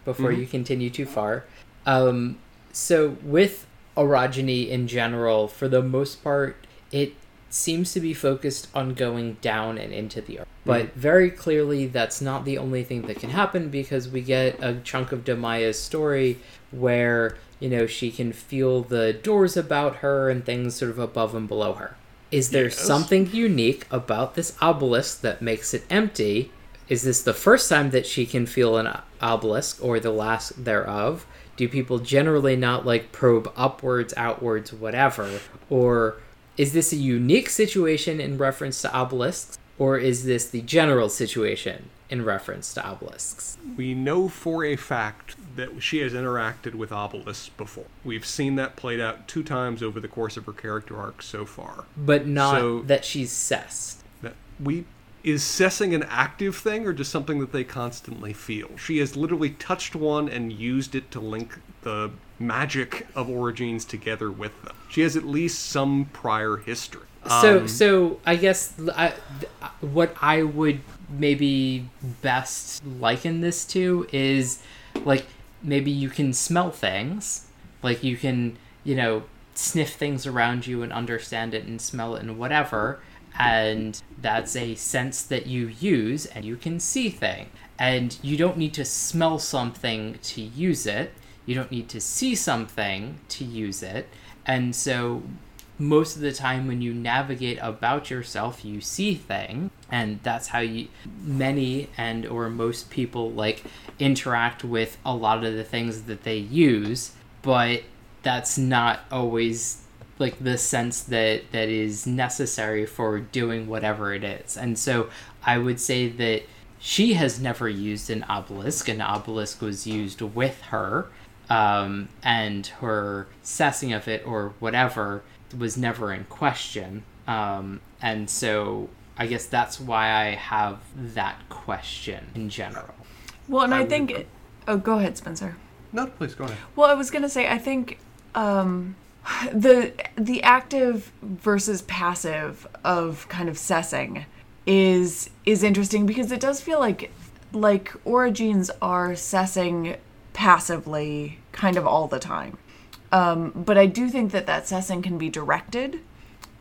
B: before
A: Mm-hmm.
B: you continue too far. Um, so with orogeny in general, for the most part, it seems to be focused on going down and into the earth. But mm. very clearly, that's not the only thing that can happen because we get a chunk of Damaya's story where you know she can feel the doors about her and things sort of above and below her. Is there
A: Yes.
B: something unique about this obelisk that makes it empty? Is this the first time that she can feel an obelisk or the last thereof? Do people generally not like probe upwards, outwards, whatever? Or is this a unique situation in reference to obelisks? Or is this the general situation in reference to obelisks?
A: We know for a fact that she has interacted with obelisks before. We've seen that played out two times over the course of her character arc so far.
B: But not
A: So-
B: that she's sessed.
A: That we is sessing an active thing or just something that they constantly feel? She has literally touched one and used it to link the magic of orogenes together with them. She has at least some prior history.
B: so
A: Um,
B: so I guess I, what I would maybe best liken this to is like maybe you can smell things, like you can you know sniff things around you and understand it and smell it and whatever, and that's a sense that you use and you can see things. And you don't need to smell something to use it. You don't need to see something to use it. And so most of the time when you navigate about yourself you see things and that's how you many and or most people like interact with a lot of the things that they use but that's not always like the sense that that is necessary for doing whatever it is and so i would say that she has never used an obelisk an obelisk was used with her um, and her sessing of it or whatever was never in question. Um, and so I guess that's why I have that question in general.
C: Well, and I,
A: would
C: think.
A: agree.
C: oh, go ahead, Spencer.
A: no, please go ahead.
C: Well, I was gonna say I think um, the the active versus passive of kind of sessing is is interesting because it does feel like like orogenes are sessing passively kind of all the time. Um, but I do think that that sessing can be directed,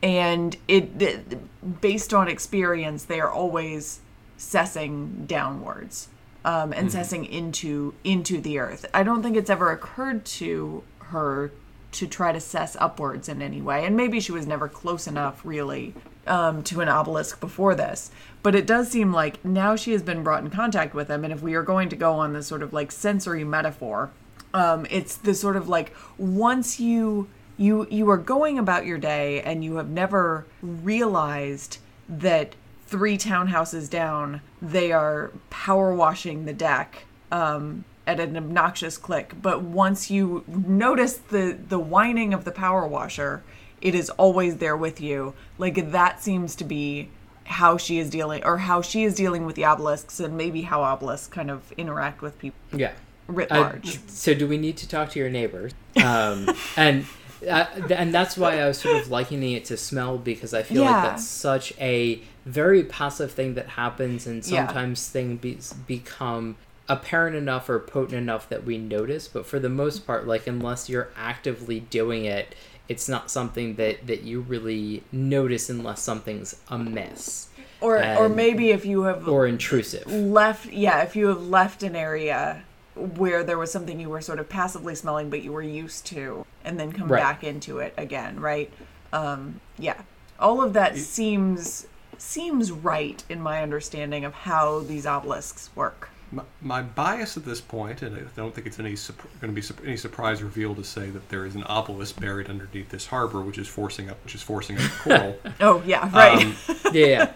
C: and it, it based on experience, they are always sessing downwards um, and sessing into into the earth. I don't think it's ever occurred to her to try to sess upwards in any way, and maybe she was never close enough, really, um, to an obelisk before this. But it does seem like now she has been brought in contact with them, and if we are going to go on this sort of like sensory metaphor, um, it's the sort of like once you you you are going about your day and you have never realized that three townhouses down they are power washing the deck um, at an obnoxious click but once you notice the the whining of the power washer it is always there with you like that seems to be how she is dealing or how she is dealing with the obelisks and maybe how obelisks kind of interact with people
B: Yeah.
C: writ
B: Uh, so do we need to talk to your neighbors? Um, and uh, and that's why I was sort of likening it to smell because I feel
C: Yeah.
B: like that's such a very passive thing that happens, and
C: Yeah.
B: sometimes things be- become apparent enough or potent enough that we notice. But for the most part, like unless you're actively doing it, it's not something that that you really notice unless something's amiss
C: or or maybe if you have
B: or intrusive.
C: left yeah if you have left an area where there was something you were sort of passively smelling but you were used to and then come
B: Right.
C: back into it again right um yeah all of that seems seems right in my understanding of how these obelisks work
A: My, my bias at this point, and I don't think it's any going to be any surprise reveal to say that there is an obelisk buried underneath this harbor, which is forcing up, which is forcing up the coral.
C: oh yeah right
A: Um,
B: Yeah.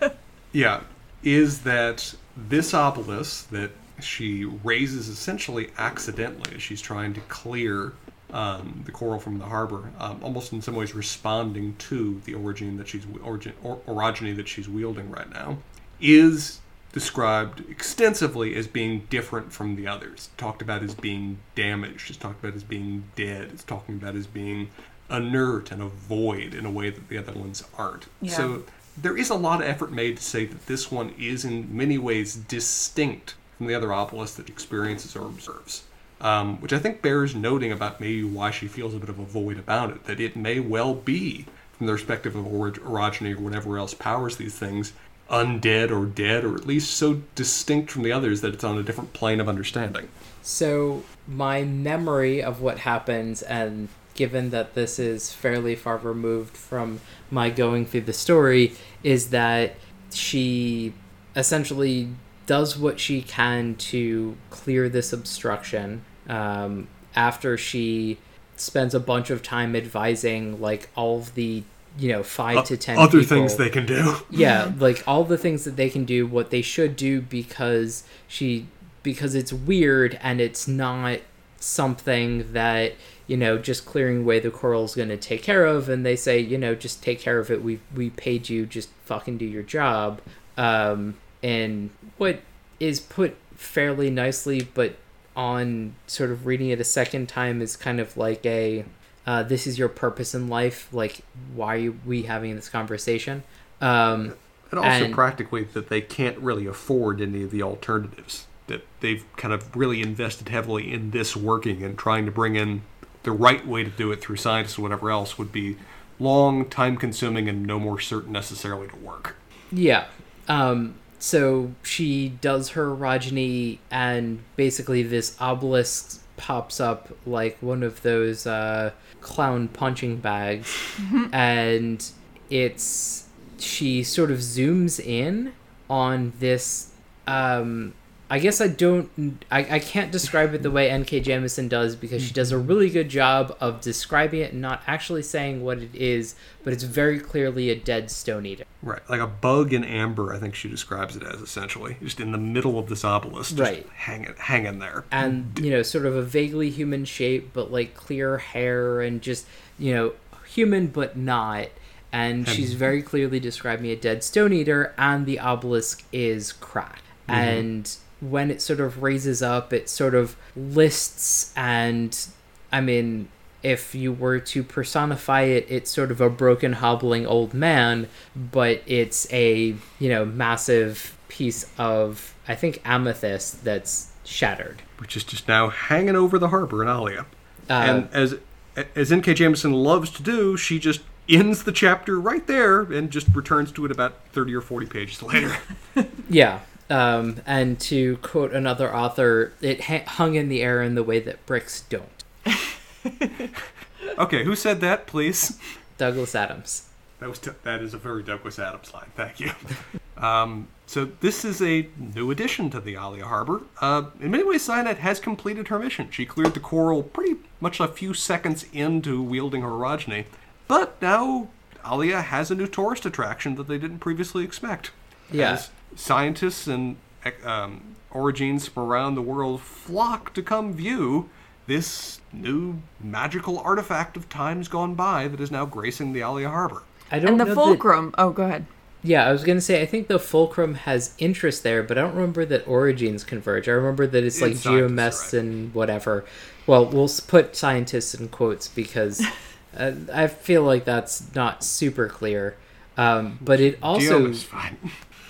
A: yeah, is that this obelisk that she raises essentially accidentally as she's trying to clear um, the coral from the harbor, um, almost in some ways responding to the origin that she's origin or, orogeny that she's wielding right now, is described extensively as being different from the others. Talked about as being damaged. It's talked about as being dead. It's talking about as being inert and a void in a way that the other ones aren't.
C: Yeah.
A: So there is a lot of effort made to say that this one is in many ways distinct from the other obelisks that experiences or observes. Um, which I think bears noting about maybe why she feels a bit of a void about it. That it may well be, from the perspective of orogeny or whatever else powers these things, undead or dead, or at least so distinct from the others that it's on a different plane of understanding.
B: So my memory of what happens, and given that this is fairly far removed from my going through the story, is that she essentially does what she can to clear this obstruction. Um, after she spends a bunch of time advising like all of the you know five to ten
A: Other
B: people.
A: things they can do.
B: yeah like all the things that they can do what they should do because she because it's weird and it's not something that you know just clearing away the coral is going to take care of and they say you know just take care of it. We we paid you just fucking do your job. Um and what is put fairly nicely but on sort of reading it a second time is kind of like a uh, this is your purpose in life like why are we having this conversation um
A: And also
B: And-
A: practically that they can't really afford any of the alternatives. That they've kind of really invested heavily in this working and trying to bring in the right way to do it through scientists or whatever else would be long, time consuming, and no more certain necessarily to work.
B: Yeah. Um, so she does her orogeny, and basically this obelisk pops up like one of those uh, clown punching bags, and it's she sort of zooms in on this. Um, I guess I don't. I, I can't describe it the way N.K. Jemisin does because she does a really good job of describing it and not actually saying what it is, but it's very clearly a dead stone eater.
A: Right, like a bug in amber, I think she describes it as essentially, just in the middle of this obelisk, just
B: Right.
A: hanging, hanging there.
B: and you know sort of a vaguely human shape but like clear hair and just you know human but not and she's very clearly describing a dead stone eater and the obelisk is cracked mm-hmm. and when it sort of raises up it sort of lists and i mean if you were to personify it it's sort of a broken hobbling old man but it's a you know massive piece of i think amethyst that's shattered
A: which is just now hanging over the harbor in Allia.
B: Uh,
A: and as as N.K. Jemisin loves to do, she just ends the chapter right there and just returns to it about 30 or 40 pages later.
B: Yeah. Um, and to quote another author, it ha- hung in the air in the way that bricks don't.
A: okay, who said that, please?
B: Douglas Adams.
A: That was that is a very Douglas Adams line. Thank you. um, so this is a new addition to the Allia Harbor. Uh, in many ways, Syenite has completed her mission. She cleared the coral pretty much a few seconds into wielding her orogeny, but now Allia has a new tourist attraction that they didn't previously expect.
B: Yeah.
A: As scientists and um, orogenes from around the world flock to come view this new magical artifact of times gone by that is now gracing the Allia Harbor.
B: I don't
C: and the
B: know that-
C: fulcrum. Oh, go ahead.
B: yeah, I was gonna say I think the fulcrum has interest there, but I don't remember that orogenes converge. I remember that it's like
A: It's
B: geomests
A: right.
B: and whatever. Well, we'll put scientists in quotes because uh, I feel like that's not super clear. Um, but it also
A: Geomest is fine.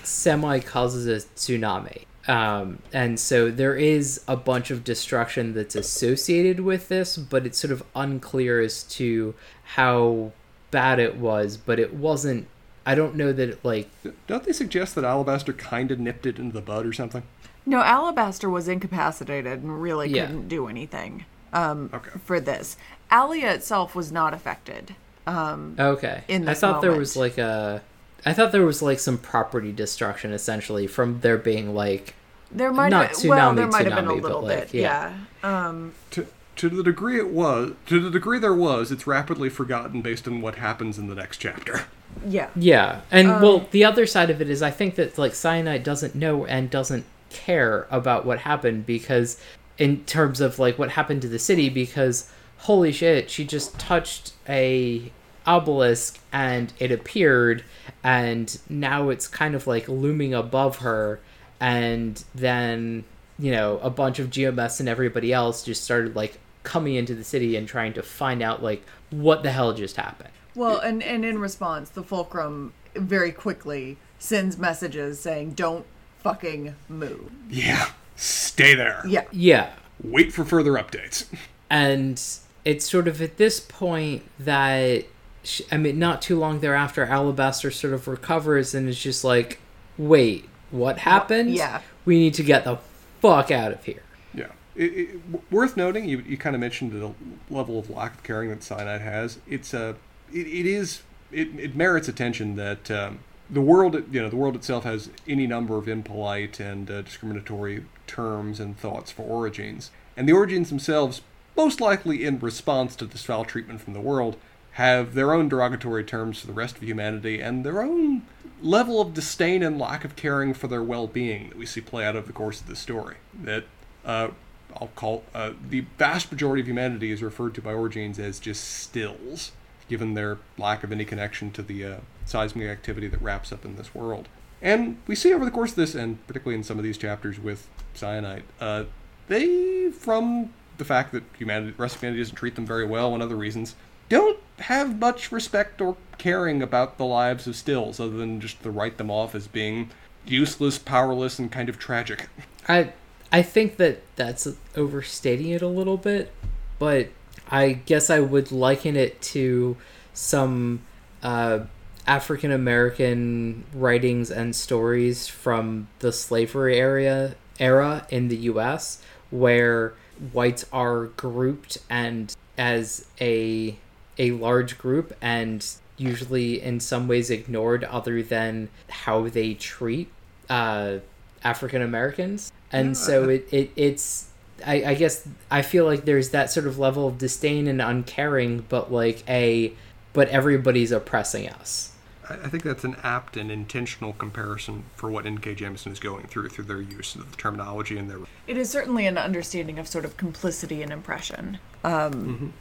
B: Semi causes a tsunami. Um, and so there is a bunch of destruction that's associated with this, but it's sort of unclear as to how bad it was. But it wasn't. I don't know that it like.
A: Don't they suggest that Alabaster kind of nipped it into the bud or something?
C: No, Alabaster was incapacitated and really
B: Yeah.
C: couldn't do anything um,
A: Okay.
C: for this. Allia itself was not affected. Um,
B: Okay.
C: in
B: I
C: this
B: thought there was like a I thought there was like some property destruction essentially from there being like
C: there might
B: Not
C: have well, there might have been a
B: tsunami, but,
C: little
B: like,
C: bit,
B: yeah.
C: yeah. Um,
A: To, to the degree it was, to the degree there was, it's rapidly forgotten based on what happens in the next chapter.
C: yeah.
B: Yeah, and
C: Um,
B: well, the other side of it is I think that like Syenite doesn't know and doesn't care about what happened because, in terms of like what happened to the city, because holy shit, she just touched a obelisk and it appeared, and now it's kind of like looming above her, and then you know a bunch of geomests and everybody else just started like coming into the city and trying to find out like what the hell just happened.
C: Well, and, and in response, the Fulcrum very quickly sends messages saying, don't fucking move.
A: Yeah, stay there.
C: Yeah.
B: Yeah,
A: Wait for further updates.
B: and it's sort of at this point that sh I mean, not too long thereafter, Alabaster sort of recovers and is just like, "Wait, what happened?
C: yeah.
B: we need to get the fuck out of here."
A: Yeah. It, it, worth noting, you, you kind of mentioned the level of lack of caring that Syenite has. It's a, it, it is, it, it merits attention that um, the world, you know, the world itself has any number of impolite and uh, discriminatory terms and thoughts for orogenes, and the orogenes themselves, most likely in response to this foul treatment from the world, have their own derogatory terms for the rest of humanity and their own level of disdain and lack of caring for their well-being that we see play out over the course of the story. That uh, I'll call uh, the vast majority of humanity is referred to by orogenes as just stills, given their lack of any connection to the uh, seismic activity that wraps up in this world. And we see over the course of this, and particularly in some of these chapters with Syenite, uh, they, from the fact that humanity, the rest of humanity doesn't treat them very well and other reasons, don't have much respect or caring about the lives of stills, other than just to write them off as being useless, powerless, and kind of tragic.
B: I I think that that's overstating it a little bit, but I guess I would liken it to some uh, African American writings and stories from the slavery area era in the U.S., where whites are grouped and as a a large group and usually in some ways ignored other than how they treat uh, African Americans. And so it, it it's I, I guess I feel like there's that sort of level of disdain and uncaring, but like a but everybody's oppressing us.
A: I I think that's an apt and intentional comparison for what N.K. Jemisin is going through through their use of the terminology and their.
C: It is certainly an understanding of sort of complicity and impression. Um,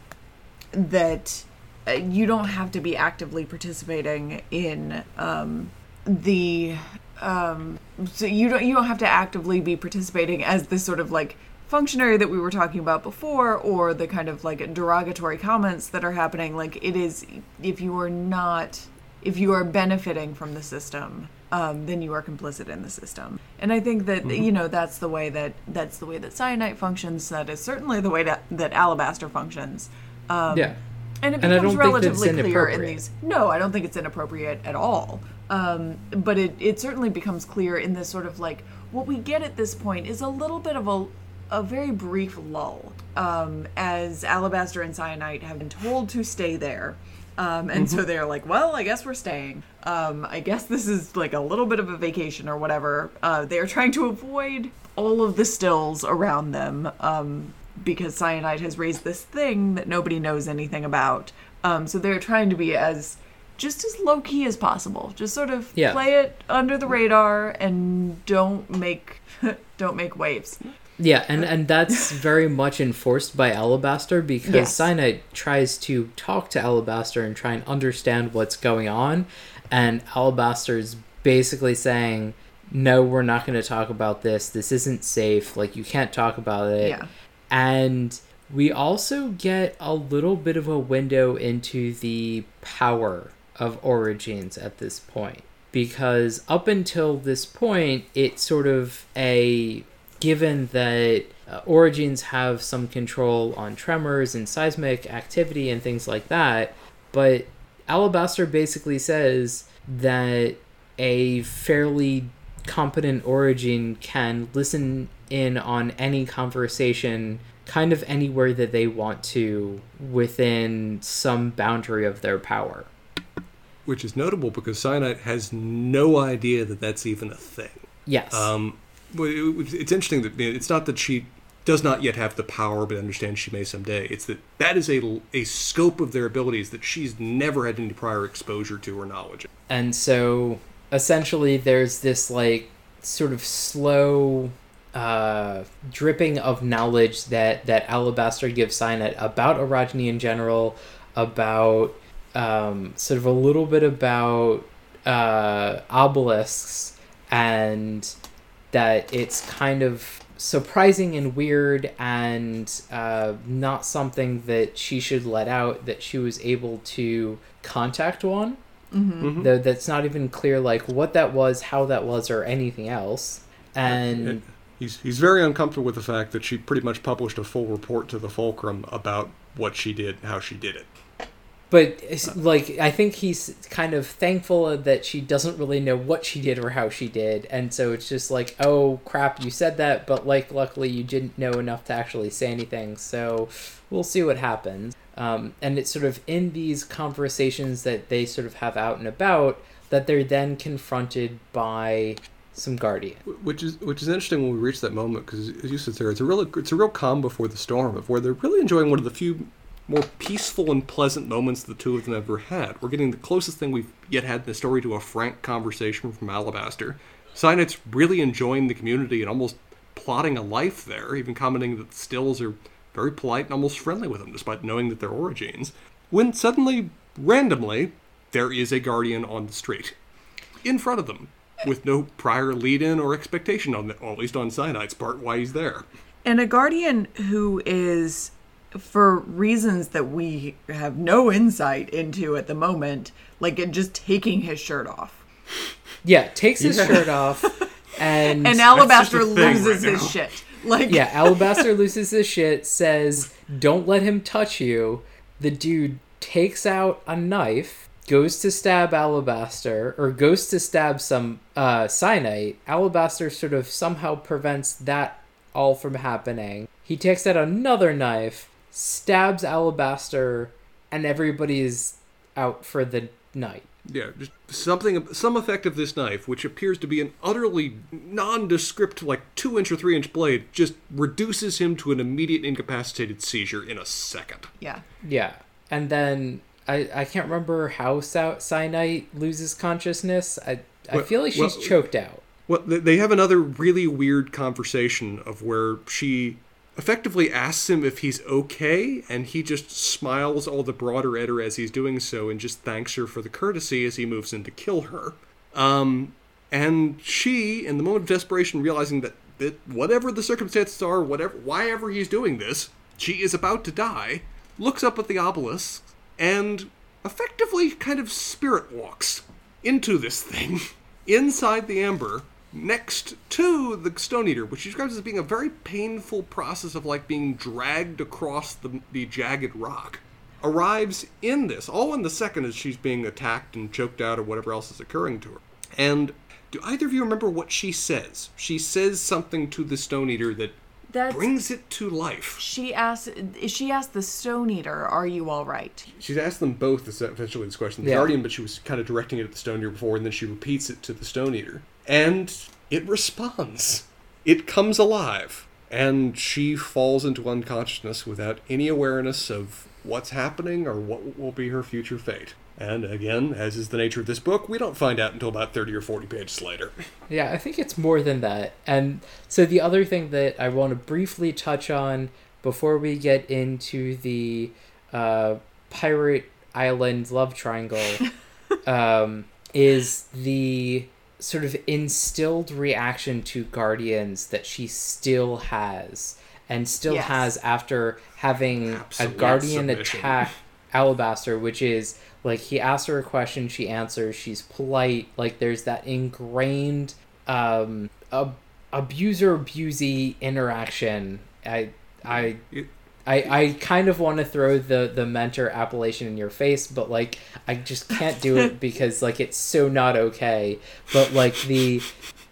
C: That uh, you don't have to be actively participating in um, the. Um, so you don't you don't have to actively be participating as this sort of like functionary that we were talking about before, or the kind of like derogatory comments that are happening. Like it is, if you are not, if you are benefiting from the system, um, then you are complicit in the system. And I think that you know that's the way that that's the way that Syenite functions. That is certainly the way that that alabaster functions. Um,
B: yeah.
C: And it
B: And I
C: becomes
B: don't think
C: relatively clear in these. No, I don't think it's inappropriate at all. Um, but it, it certainly becomes clear in this sort of like what we get at this point is a little bit of a a very brief lull um, as Alabaster and Syenite have been told to stay there. Um, and so they're like, well, I guess we're staying. Um, I guess this is like a little bit of a vacation or whatever. Uh, they're trying to avoid all of the stills around them um, because Syenite has raised this thing that nobody knows anything about. Um, so they're trying to be as just as low key as possible. Just sort of
B: Yeah.
C: play it under the radar and don't make don't make waves.
B: Yeah, and, and that's very much enforced by Alabaster because
C: Yes.
B: Syenite tries to talk to Alabaster and try and understand what's going on, and Alabaster is basically saying, No, we're not going to talk about this. This isn't safe. Like, you can't talk about it.
C: Yeah.
B: And we also get a little bit of a window into the power of Orogenes at this point. Because up until this point, it's sort of a given that uh, Orogenes have some control on tremors and seismic activity and things like that, but Alabaster basically says that a fairly competent orogene can listen in on any conversation kind of anywhere that they want to within some boundary of their power.
A: Which is notable because Syenite has no idea that that's even a thing.
B: Yes.
A: Um, well, it's interesting that it's not that she does not yet have the power, but understands she may someday. It's that that is a, a scope of their abilities that she's never had any prior exposure to or knowledge of.
B: and so essentially there's this like sort of slow uh, dripping of knowledge that that Alabaster gives Syenite about orogeny in general, about um, sort of a little bit about uh, obelisks, and that it's kind of surprising and weird and uh, not something that she should let out that she was able to contact one. Though that's not even clear like what that was how that was or anything else. And
A: He's, he's very uncomfortable with the fact that she pretty much published a full report to the Fulcrum about what she did, how she did it.
B: but like i think he's kind of thankful that she doesn't really know what she did or how she did and so it's just like oh crap you said that but like luckily you didn't know enough to actually say anything so we'll see what happens um, and it's sort of in these conversations that they sort of have out and about that they're then confronted by some guardian
A: Which is which is interesting when we reach that moment because, as you said, Sarah, it's a real it's a real calm before the storm of where they're really enjoying one of the few more peaceful and pleasant moments the two of them ever had. We're getting the closest thing we've yet had in the story to a frank conversation from Alabaster. Syenite's really enjoying the community and almost plotting a life there, even commenting that the stills are very polite and almost friendly with them, despite knowing that they're orogenes. When suddenly, randomly, there is a guardian on the street in front of them with no prior lead in or expectation on the, at least on Syenite's part why he's there.
C: And a guardian who is, for reasons that we have no insight into at the moment, like just taking his shirt off.
B: Yeah, takes his shirt off, and
C: And Alabaster
A: just a thing
C: loses
A: right
C: his shit. Like,
B: yeah, Alabaster loses his shit. Says, "Don't let him touch you." The dude takes out a knife, goes to stab Alabaster, or goes to stab some uh, Syenite. Alabaster sort of somehow prevents that all from happening. He takes out another knife, stabs Alabaster, and everybody's out for the night.
A: Yeah, just something, some effect of this knife, which appears to be an utterly nondescript, like two inch or three inch blade, just reduces him to an immediate incapacitated seizure in a second.
C: yeah.
B: Yeah, and then I I can't remember how Sa- Syenite loses consciousness. I I
A: Well-
B: feel like she's
A: well-
B: choked out.
A: Well, they have another really weird conversation of where she effectively asks him if he's okay, and he just smiles all the broader at her as he's doing so, and just thanks her for the courtesy as he moves in to kill her. Um, and she, in the moment of desperation, realizing that, that whatever the circumstances are, whatever, why ever he's doing this, she is about to die, looks up at the obelisk, and effectively kind of spirit walks into this thing, inside the amber, next to the Stone Eater, which she describes as being a very painful process of like being dragged across the, the jagged rock. Arrives in this, all in the second as she's being attacked and choked out or whatever else is occurring to her. And do either of you remember what she says? She says something to the Stone Eater that
C: That's
A: brings it to life.
C: she asked she asked the stone eater, "Are you all right?"
A: She's asked them both this, essentially this question. The
B: Yeah.
A: Guardian, but she was kind of directing it at the Stone Eater before, and then she repeats it to the Stone Eater. And it responds. It comes alive. And she falls into unconsciousness without any awareness of what's happening or what will be her future fate. And again, as is the nature of this book, we don't find out until about 30 or 40 pages later.
B: Yeah, I think it's more than that. And so the other thing that I want to briefly touch on before we get into the uh, pirate island love triangle um, is the sort of instilled reaction to guardians that she still has and still
C: Yes.
B: has after having
A: Absolute
B: a guardian
A: submission.
B: attack alabaster which is like he asks her a question she answers she's polite like there's that ingrained um ab- abuser abusey interaction i i
A: It,
B: I, I kind of want to throw the, the mentor appellation in your face, but like I just can't do it because like it's so not okay. But like the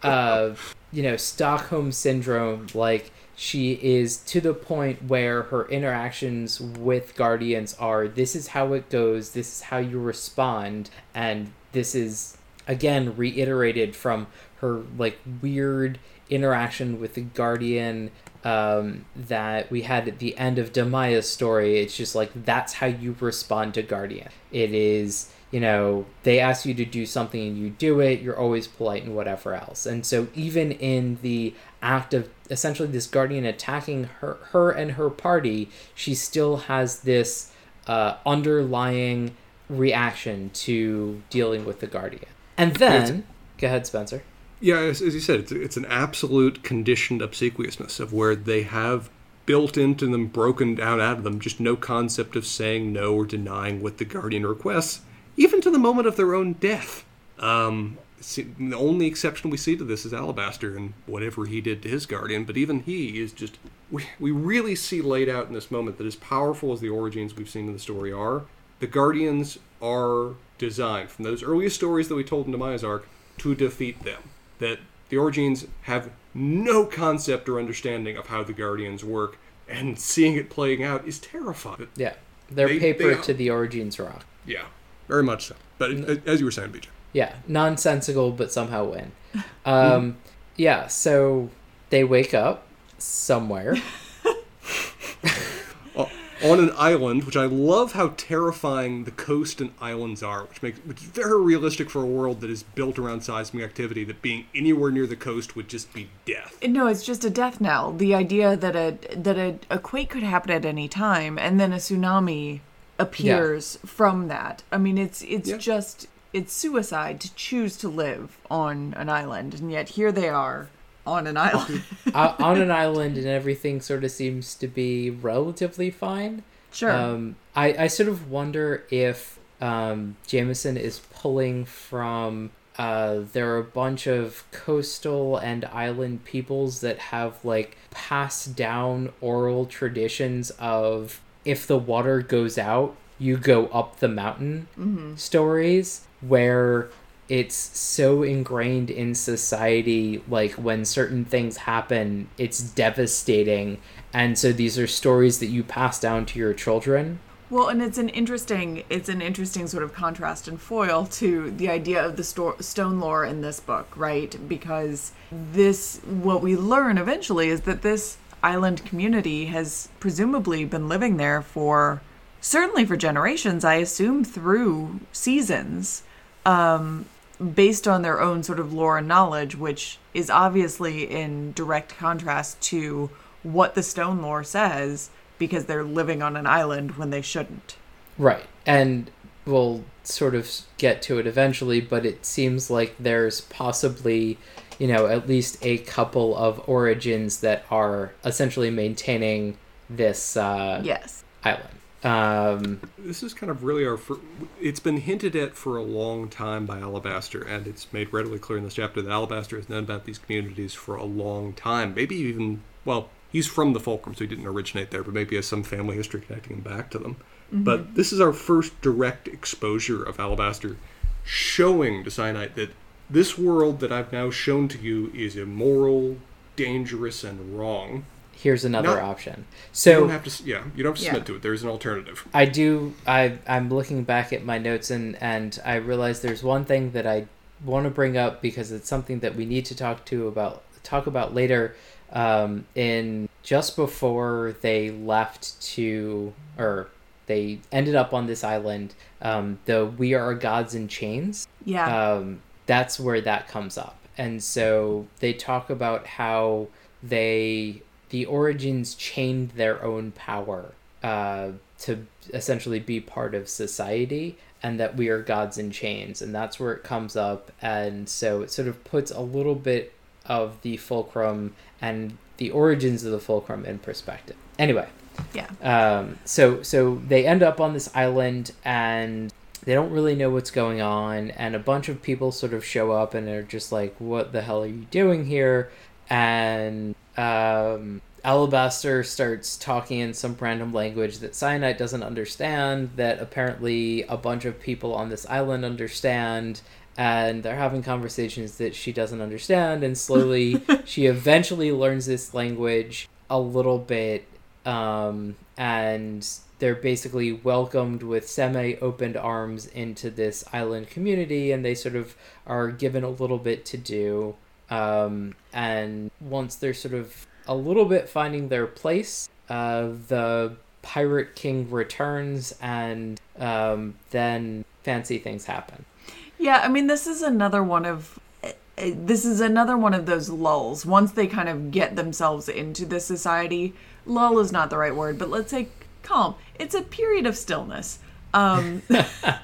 B: uh, you know, Stockholm syndrome. Like she is to the point where her interactions with guardians are this is how it goes, this is how you respond, and this is again reiterated from her like weird interaction with the guardian um, that we had at the end of Damaya's story. It's just like that's how you respond to guardian. It is you know they ask you to do something and you do it you're always polite and whatever else and so even in the act of essentially this guardian attacking her her and her party she still has this uh, underlying reaction to dealing with the guardian and then go ahead spencer
A: Yeah, as, as you said, it's, it's an absolute conditioned obsequiousness of where they have built into them, broken down out of them, just no concept of saying no or denying what the guardian requests, even to the moment of their own death. Um, the only exception we see to this is Alabaster and whatever he did to his guardian, but even he is just. We, we really see laid out in this moment that as powerful as the orogenes we've seen in the story are, the guardians are designed from those earliest stories that we told in Damaya's arc to defeat them. That the orogenes have no concept or understanding of how the guardians work, and seeing it playing out is terrifying.
B: yeah they're
A: They-
B: paper
A: they-
B: to the orogenes rock
A: Yeah, very much so. But uh, as you were saying, BJ.
B: Yeah, nonsensical, but somehow win. Um, yeah, so they wake up somewhere.
A: O- on an island, which I love how terrifying the coast and islands are, which makes which is very realistic for a world that is built around seismic activity. That being anywhere near the coast would just be death.
C: No, it's just a death knell. The idea that a that a, a quake could happen at any time, and then a tsunami appears from that. I mean, it's it's
A: Yeah.
C: just it's suicide to choose to live on an island, and yet here they are on an island.
B: uh, on an island, and everything sort of seems to be relatively fine.
C: sure.
B: Um, I, I sort of wonder if um, Jemisin is pulling from. Uh, there are a bunch of coastal and island peoples that have like passed down oral traditions of if the water goes out, you go up the mountain mm-hmm. stories where it's so ingrained in society like when certain things happen it's devastating. And so these are stories that you pass down to your children.
C: Well, and it's an interesting it's an interesting sort of contrast and foil to the idea of the sto- stone lore in this book, right? Because this what we learn eventually is that this island community has presumably been living there for certainly for generations, I assume through seasons. Um based on their own sort of lore and knowledge, which is obviously in direct contrast to what the stone lore says, because they're living on an island when they shouldn't.
B: right and we'll sort of get to it eventually but it seems like there's possibly you know at least a couple of orogenes that are essentially maintaining this uh,
C: Yes.
B: island um,
A: This is kind of really our. Fir- it's been hinted at for a long time by Alabaster, and it's made readily clear in this chapter that Alabaster has known about these communities for a long time. Maybe even well, he's from the Fulcrum, so he didn't originate there, but maybe has some family history connecting him back to them. But this is our first direct exposure of Alabaster, showing to Syenite that this world that I've now shown to you is immoral, dangerous, and wrong.
B: Here's another
A: Not-
B: option
A: You
B: so
A: don't have to. Yeah, you don't have to
C: Yeah.
A: submit to it. There is an alternative.
B: I do. I I'm looking back at my notes and and I realize there's one thing that I want to bring up because it's something that we need to talk to about talk about later. Um, in just before they left to or they ended up on this island, um, the "We Are Gods in Chains."
C: Yeah.
B: um, that's where that comes up. And so they talk about how they the orogenes chained their own power uh, to essentially be part of society and that we are gods in chains and that's where it comes up and so it sort of puts a little bit of the fulcrum and the orogenes of the fulcrum in perspective anyway
C: yeah.
B: um, so so they end up on this island and they don't really know what's going on and a bunch of people sort of show up and they're just like what the hell are you doing here and um, Alabaster starts talking in some random language that Syenite doesn't understand, that apparently a bunch of people on this island understand, and they're having conversations that she doesn't understand, and slowly she eventually learns this language a little bit, um, and they're basically welcomed with semi opened arms into this island community, and they sort of are given a little bit to do. Um, and once they're sort of a little bit finding their place, uh, the pirate king returns, and um, then fancy things happen.
C: Yeah, I mean, this is another one of eh, eh, this is another one of those lulls. Once they kind of get themselves into the society, lull is not the right word, but let's say calm. It's a period of stillness. Um,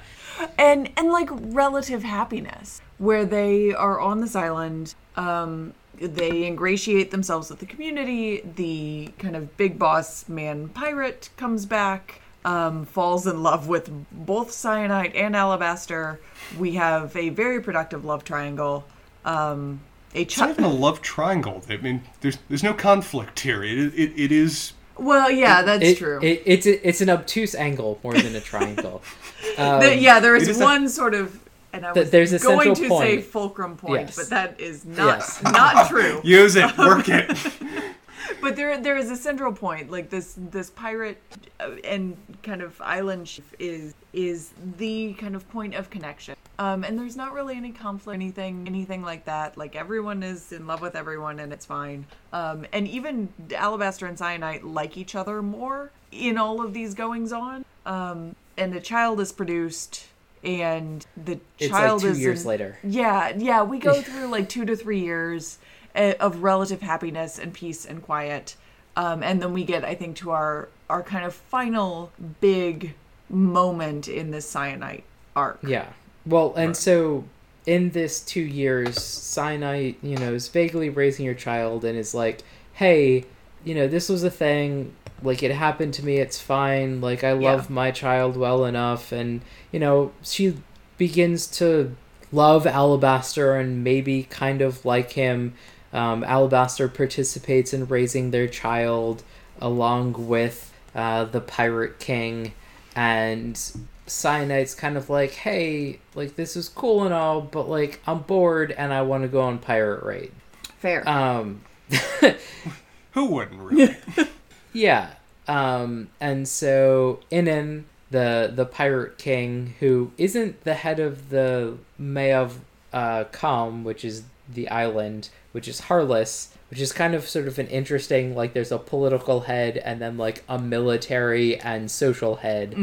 C: and and like relative happiness where they are on this island um they ingratiate themselves with the community the kind of big boss man pirate comes back um, falls in love with both Syenite and alabaster we have a very productive love triangle um a
A: It's not
C: chi-
A: even a love triangle. I mean, there's there's no conflict here. It it, it is
C: well yeah that's
B: It-
C: true
B: It, it's it's an obtuse angle more than a triangle. Um,
C: The- yeah, there is
A: it is a-
C: one sort of, and I
B: Th-
C: was
B: there's a
C: going to
B: central
C: say
B: point.
C: fulcrum point,
B: Yes.
C: but that is not
B: Yes.
C: not true.
A: use it, work it.
C: But there there is a central point, like this this pirate uh, and kind of island chief is is the kind of point of connection. Um, and there's not really any conflict, anything anything like that. Like everyone is in love with everyone, and it's fine. Um, and even Alabaster and Syenite like each other more in all of these goings on. Um, and a child is produced, and the
B: It's
C: child
B: like two
C: is
B: years
C: in-
B: later.
C: yeah, yeah, we go through like two to three years uh, of relative happiness and peace and quiet, um, and then we get, I think, to our our kind of final big moment in this Syenite arc.
B: Yeah. Well, and so in this two years, Syenite, you know, is vaguely raising your child and is like, hey, you know, this was a thing. Like, it happened to me. It's fine. Like, I love my child well enough. And, you know, she begins to love Alabaster and maybe kind of like him. Um, Alabaster participates in raising their child along with uh, the Pirate King. And Syenite's kind of like, hey, like, this is cool and all, but, like, I'm bored and I want to go on Pirate Raid.
C: Fair.
B: Um,
A: Who wouldn't really?
B: Yeah. Um, and so Innon, the the pirate king, who isn't the head of the Meov uh, comm, which is the island, which is Harless, which is kind of sort of an interesting like there's a political head and then like a military and social head,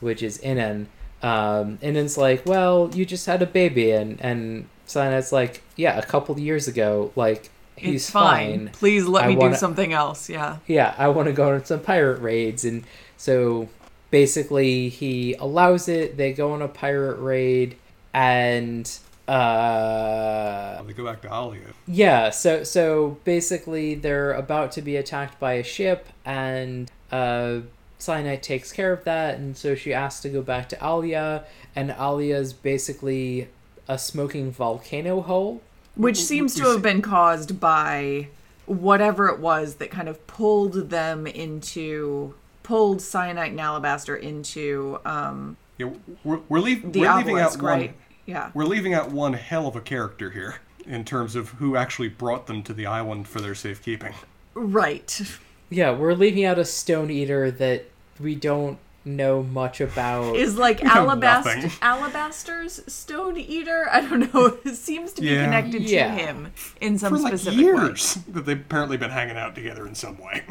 B: which is Innon. Um, Innon's like, well, you just had a baby, and and Syenite's like, yeah, a couple years ago, like he's
C: it's fine. Please let
B: I
C: me
B: wanna-
C: do something else. Yeah.
B: yeah, I want to go on some pirate raids. And so basically, he allows it. They go on a pirate raid, and uh,
A: they go back to Allia.
B: yeah. So so basically, they're about to be attacked by a ship, and uh, Syenite takes care of that, and so she asks to go back to Allia, and Allia's basically a smoking volcano hole.
C: Which seems to have been caused by whatever it was that kind of pulled them into pulled Syenite and alabaster into um
A: Yeah, we're, we're, leave,
C: the
A: we're leaving out
C: obelisk,
A: one.
C: right? Yeah.
A: We're leaving out one hell of a character here in terms of who actually brought them to the island for their safekeeping.
C: Right.
B: Yeah, we're leaving out a stone eater that we don't know much about.
C: Is like alabaster alabaster's stone eater? I don't know. It seems to be
A: Yeah.
C: connected
B: Yeah.
C: to him in some
A: For like
C: specific way.
A: years that they've apparently been hanging out together in some way.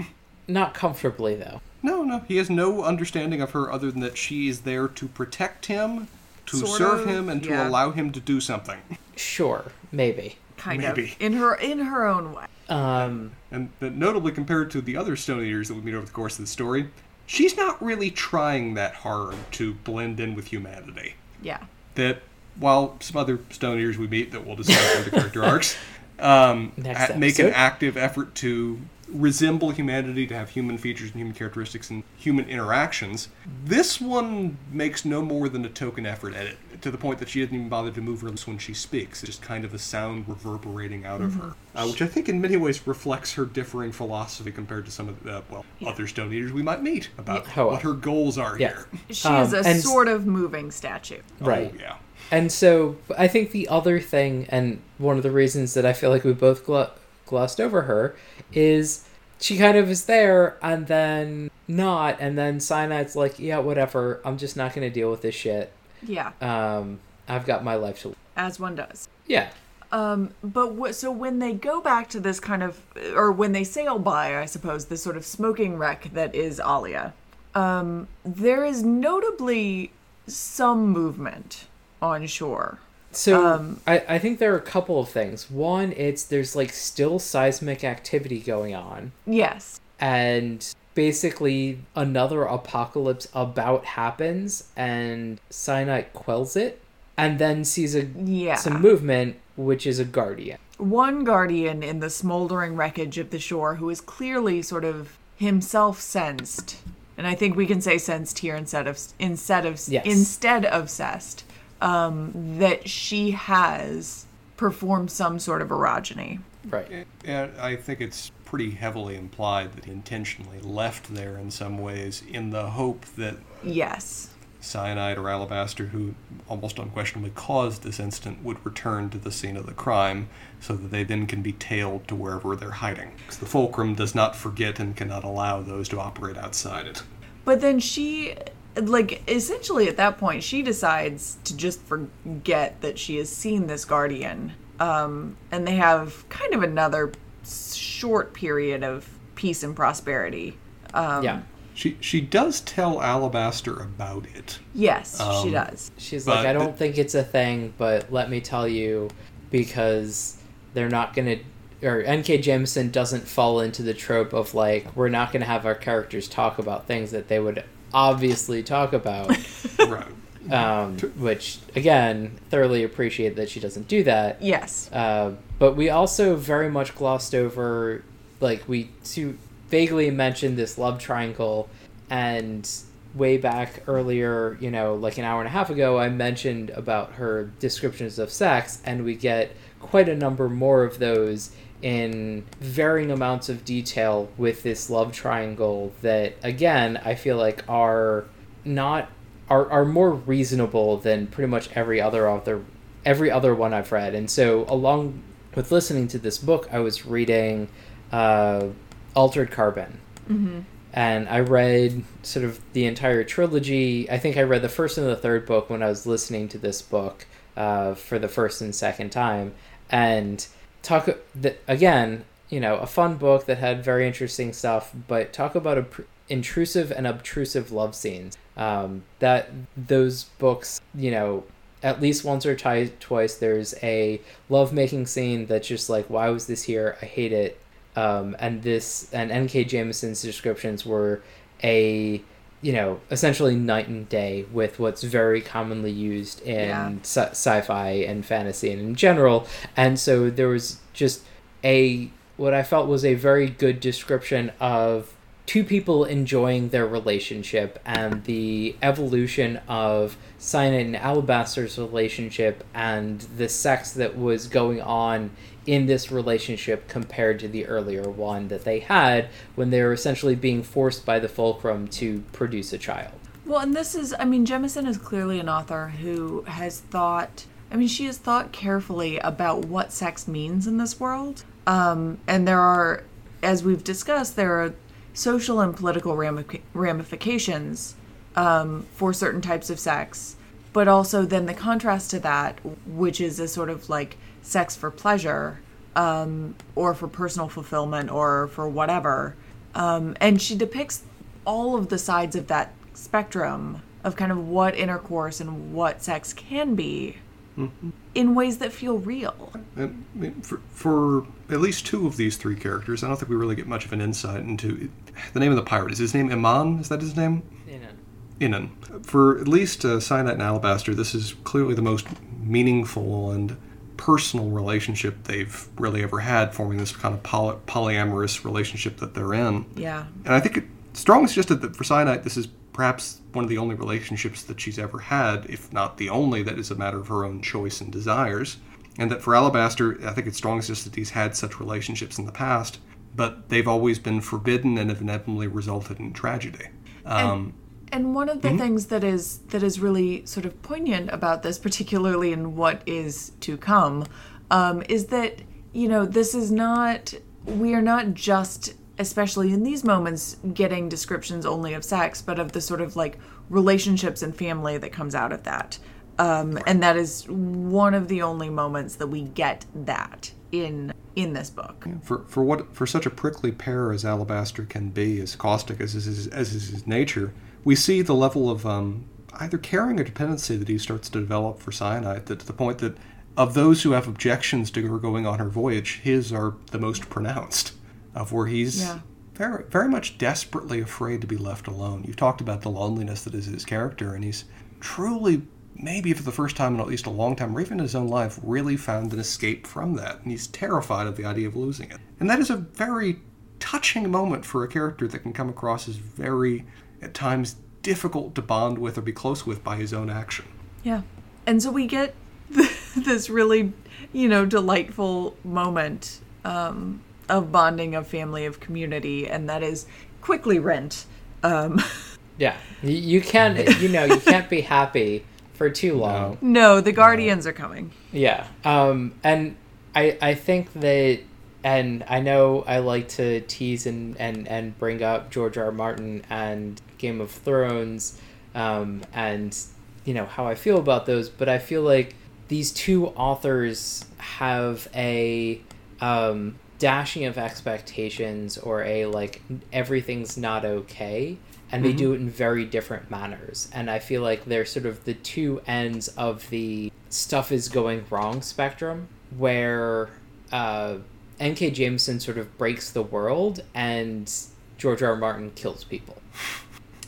B: Not comfortably, though.
A: No, no, he has no understanding of her other than that she is there to protect him, to
C: Sort
A: serve
C: of,
A: him, and to allow him to do something.
B: Sure, maybe.
C: Kind
A: Maybe.
C: of in her in her own way.
B: Um,
A: And that notably compared to the other Stone Eaters that we meet over the course of the story, she's not really trying that hard to blend in with humanity.
C: Yeah.
A: That while some other Stone Eaters we meet that we'll discuss in the character arcs um, make an active effort to resemble humanity, to have human features and human characteristics and human interactions. This one makes no more than a token effort at it to the point that she doesn't even bother to move her lips when she speaks. It's just kind of a sound reverberating out of her, uh, which I think in many ways reflects her differing philosophy compared to some of the, well, other Stone Eaters we might meet about
B: Oh,
A: what her goals are
B: Yeah.
A: here.
C: She
B: Um,
C: is a
B: and-
C: sort of moving statue.
B: Right.
A: Oh, yeah.
B: And so I think the other thing, and one of the reasons that I feel like we both gl- glossed over her, is she kind of is there and then not, and then Syenite's like, yeah, whatever, I'm just not going to deal with this shit.
C: Yeah,
B: Um, I've got my life to live.
C: as one does.
B: Yeah.
C: Um, but what, so when they go back to this kind of, or when they sail by, I suppose, this sort of smoking wreck that is Allia, um, there is notably some movement on shore.
B: So
C: Um,
B: I, I think there are a couple of things. One, it's there's like still seismic activity going on.
C: Yes.
B: and basically another apocalypse about happens and Syenite quells it and then sees a
C: Yeah.
B: some movement which is a guardian.
C: One guardian in the smoldering wreckage of the shore who is clearly sort of himself sensed, and I think we can say sensed here instead of instead of
B: Yes.
C: instead of sessed, um, that she has performed some sort of orogeny.
B: Right.
A: And I think it's pretty heavily implied that he intentionally left there in some ways in the hope that
C: Yes.
A: Syenite or Alabaster, who almost unquestionably caused this incident, would return to the scene of the crime so that they then can be tailed to wherever they're hiding. 'Cause the Fulcrum does not forget and cannot allow those to operate outside it.
C: But then she, like, essentially at that point, she decides to just forget that she has seen this guardian. Um, and they have kind of another short period of peace and prosperity. Um,
B: yeah.
A: She she does tell Alabaster about it.
C: Yes, she
A: Um,
C: does.
B: She's like I don't think it's a thing but let me tell you because they're not going to or NK Jemisin doesn't fall into the trope of like we're not going to have our characters talk about things that they would obviously talk about.
A: right.
B: um, which again thoroughly appreciate that she doesn't do that
C: Yes.
B: uh, but we also very much glossed over like we to vaguely mentioned this love triangle and way back earlier you know like an hour and a half ago i mentioned about her descriptions of sex and we get quite a number more of those in varying amounts of detail with this love triangle that again i feel like are not are, are more reasonable than pretty much every other author every other one I've read. And so along with listening to this book, I was reading uh, Altered Carbon. And I read sort of the entire trilogy. I think I read the first and the third book when I was listening to this book uh, for the first and second time. And talk that again, you know, a fun book that had very interesting stuff, but talk about a pr- intrusive and obtrusive love scenes. Um, that those books, you know, at least once or ti- twice, there's a love making scene that's just like, why was this here? I hate it. Um, and this and N.K. Jemisin's descriptions were a you know essentially night and day with what's very commonly used in
C: Yeah.
B: sci- sci-fi and fantasy and in general and so there was just a what i felt was a very good description of two people enjoying their relationship and the evolution of Syenite and Alabaster's relationship and the sex that was going on in this relationship compared to the earlier one that they had when they were essentially being forced by the fulcrum to produce a child.
C: Well, and this is, I mean, Jemisin is clearly an author who has thought, I mean, she has thought carefully about what sex means in this world. Um, and there are, as we've discussed, there are social and political ramifications um, for certain types of sex. But also, then the contrast to that, which is a sort of like sex for pleasure um, or for personal fulfillment or for whatever. Um, and she depicts all of the sides of that spectrum of kind of what intercourse and what sex can be in ways that feel real.
A: And, I mean, for, for at least two of these three characters, I don't think we really get much of an insight into the name of the pirate. Is his name Iman? Is that his name? Innon. Innon. For at least uh, Syenite and Alabaster, this is clearly the most meaningful and personal relationship they've really ever had, forming this kind of poly- polyamorous relationship that they're in.
C: Yeah.
A: And I think it strongly suggested that for Syenite, this is perhaps one of the only relationships that she's ever had, if not the only, that is a matter of her own choice and desires. And that for Alabaster, I think it's strongest just that he's had such relationships in the past, but they've always been forbidden and have inevitably resulted in tragedy. Um,
C: And one of the things that is that is really sort of poignant about this, particularly in what is to come, um, is that you know this is not we are not just especially in these moments getting descriptions only of sex, but of the sort of like relationships and family that comes out of that. Um, and that is one of the only moments that we get that in in this book.
A: for for what for such a prickly pear as Alabaster can be, as caustic as is as is his nature, we see the level of um, either caring or dependency that he starts to develop for Syenite. That to the point that of those who have objections to her going on her voyage, his are the most pronounced. Of where he's
C: Yeah.
A: very very much desperately afraid to be left alone. You've talked about the loneliness that is his character, and he's truly. Maybe for the first time in at least a long time, or even in his own life, really found an escape from that. And he's terrified of the idea of losing it. And that is a very touching moment for a character that can come across as very, at times, difficult to bond with or be close with by his own action.
C: Yeah. And so we get this really, you know, delightful moment um, of bonding, of family, of community, and that is quickly rent. Um,
B: Yeah, you, you can't. You know, you can't be happy for too long.
C: no, the Guardians are coming.
B: Yeah. Um, and I I think that and I know I like to tease and, and, and bring up George R. R. Martin and Game of Thrones um, and you know how I feel about those, but I feel like these two authors have a um, dashing of expectations or a like everything's not okay and they do it in very different manners and i feel like they're sort of the two ends of the stuff is going wrong spectrum where uh, nk jemisin sort of breaks the world and george r. R. martin kills people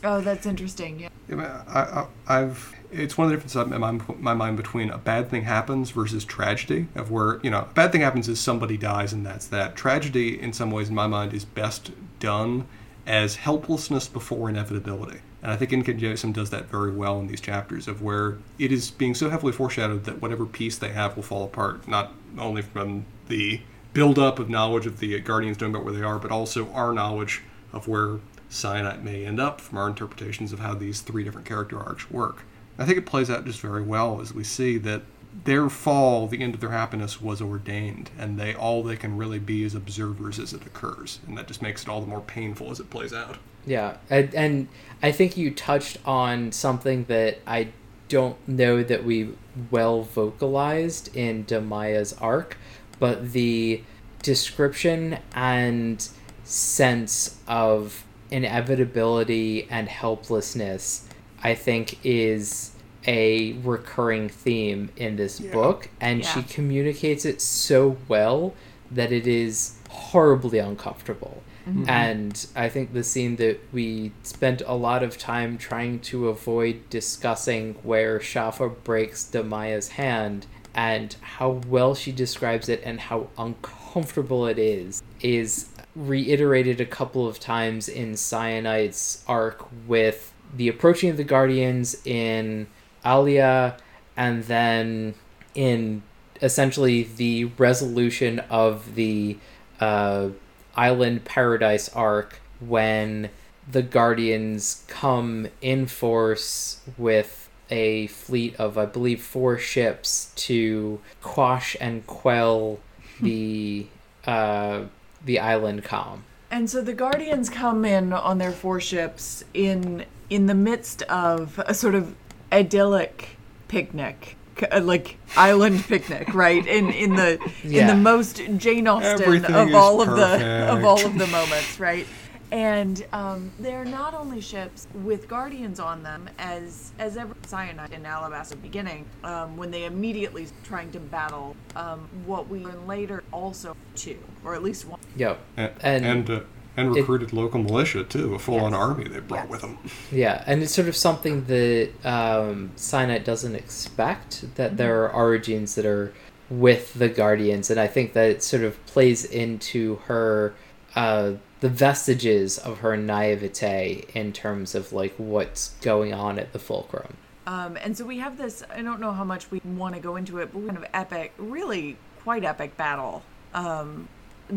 C: Oh, that's interesting. Yeah.
A: I, I've it's one of the differences in my, my mind between a bad thing happens versus tragedy of where you know a bad thing happens is somebody dies and that's that tragedy in some ways in my mind is best done as helplessness before inevitability and i think Incan does that very well in these chapters of where it is being so heavily foreshadowed that whatever piece they have will fall apart not only from the build-up of knowledge of the guardians knowing about where they are but also our knowledge of where Syenite may end up from our interpretations of how these three different character arcs work. I think it plays out just very well as we see that their fall, the end of their happiness, was ordained, and they all they can really be is observers as it occurs, and that just makes it all the more painful as it plays out.
B: Yeah, and, and I think you touched on something that I don't know that we well vocalized in Damaya's arc, but the description and sense of inevitability and helplessness, I think, is a recurring theme in this book, and she communicates it so well that it is horribly uncomfortable. Mm-hmm. And I think the scene that we spent a lot of time trying to avoid discussing, where Schaffa breaks Damaya's hand, and how well she describes it and how uncomfortable it is, is reiterated a couple of times in Syenite's arc with the approaching of the Guardians in Allia, and then in essentially the resolution of the uh, Island Paradise arc when the Guardians come in force with a fleet of, I believe, four ships to quash and quell the uh, the island comm.
C: And so the Guardians come in on their four ships in in the midst of a sort of idyllic picnic, uh, like island picnic, right? In in the in the most Jane Austen
A: Everything
C: of
A: is
C: all of the of all of the moments, right? And um, they're not only ships with guardians on them, as as ever Syenite in Alabaster beginning, um, when they immediately trying to battle um, what we learn later also two, or at least one.
B: Yep.
A: And
B: And-
A: and, uh, and recruited local militia too, a full-on
C: Yes.
A: army they brought
C: Yes.
A: with them.
B: Yeah, and it's sort of something that um, Syenite doesn't expect that there are orogenes that are with the Guardians, and I think that it sort of plays into her uh, the vestiges of her naivete in terms of like what's going on at the fulcrum.
C: Um, and so we have this. I don't know how much we want to go into it, but we kind of epic, really quite epic battle um,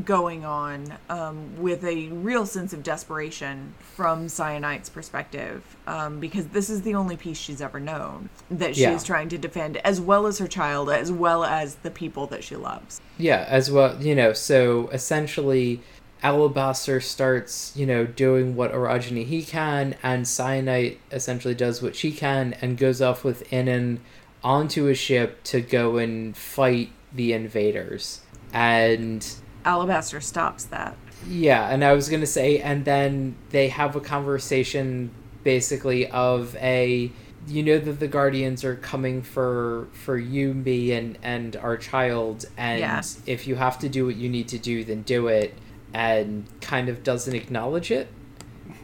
C: going on um, with a real sense of desperation from Syenite's perspective, um, because this is the only peace she's ever known that she
B: Yeah.
C: is trying to defend, as well as her child, as well as the people that she loves.
B: Yeah, as well, you know, so essentially Alabaster starts, you know, doing what Orogeny he can, and Syenite essentially does what she can and goes off with Innon onto a ship to go and fight the invaders. And
C: Alabaster stops that.
B: yeah, and I was gonna say, and then they have a conversation basically of a you know that the guardians are coming for for you me and and our child and
C: Yeah.
B: if you have to do what you need to do then do it and kind of doesn't acknowledge it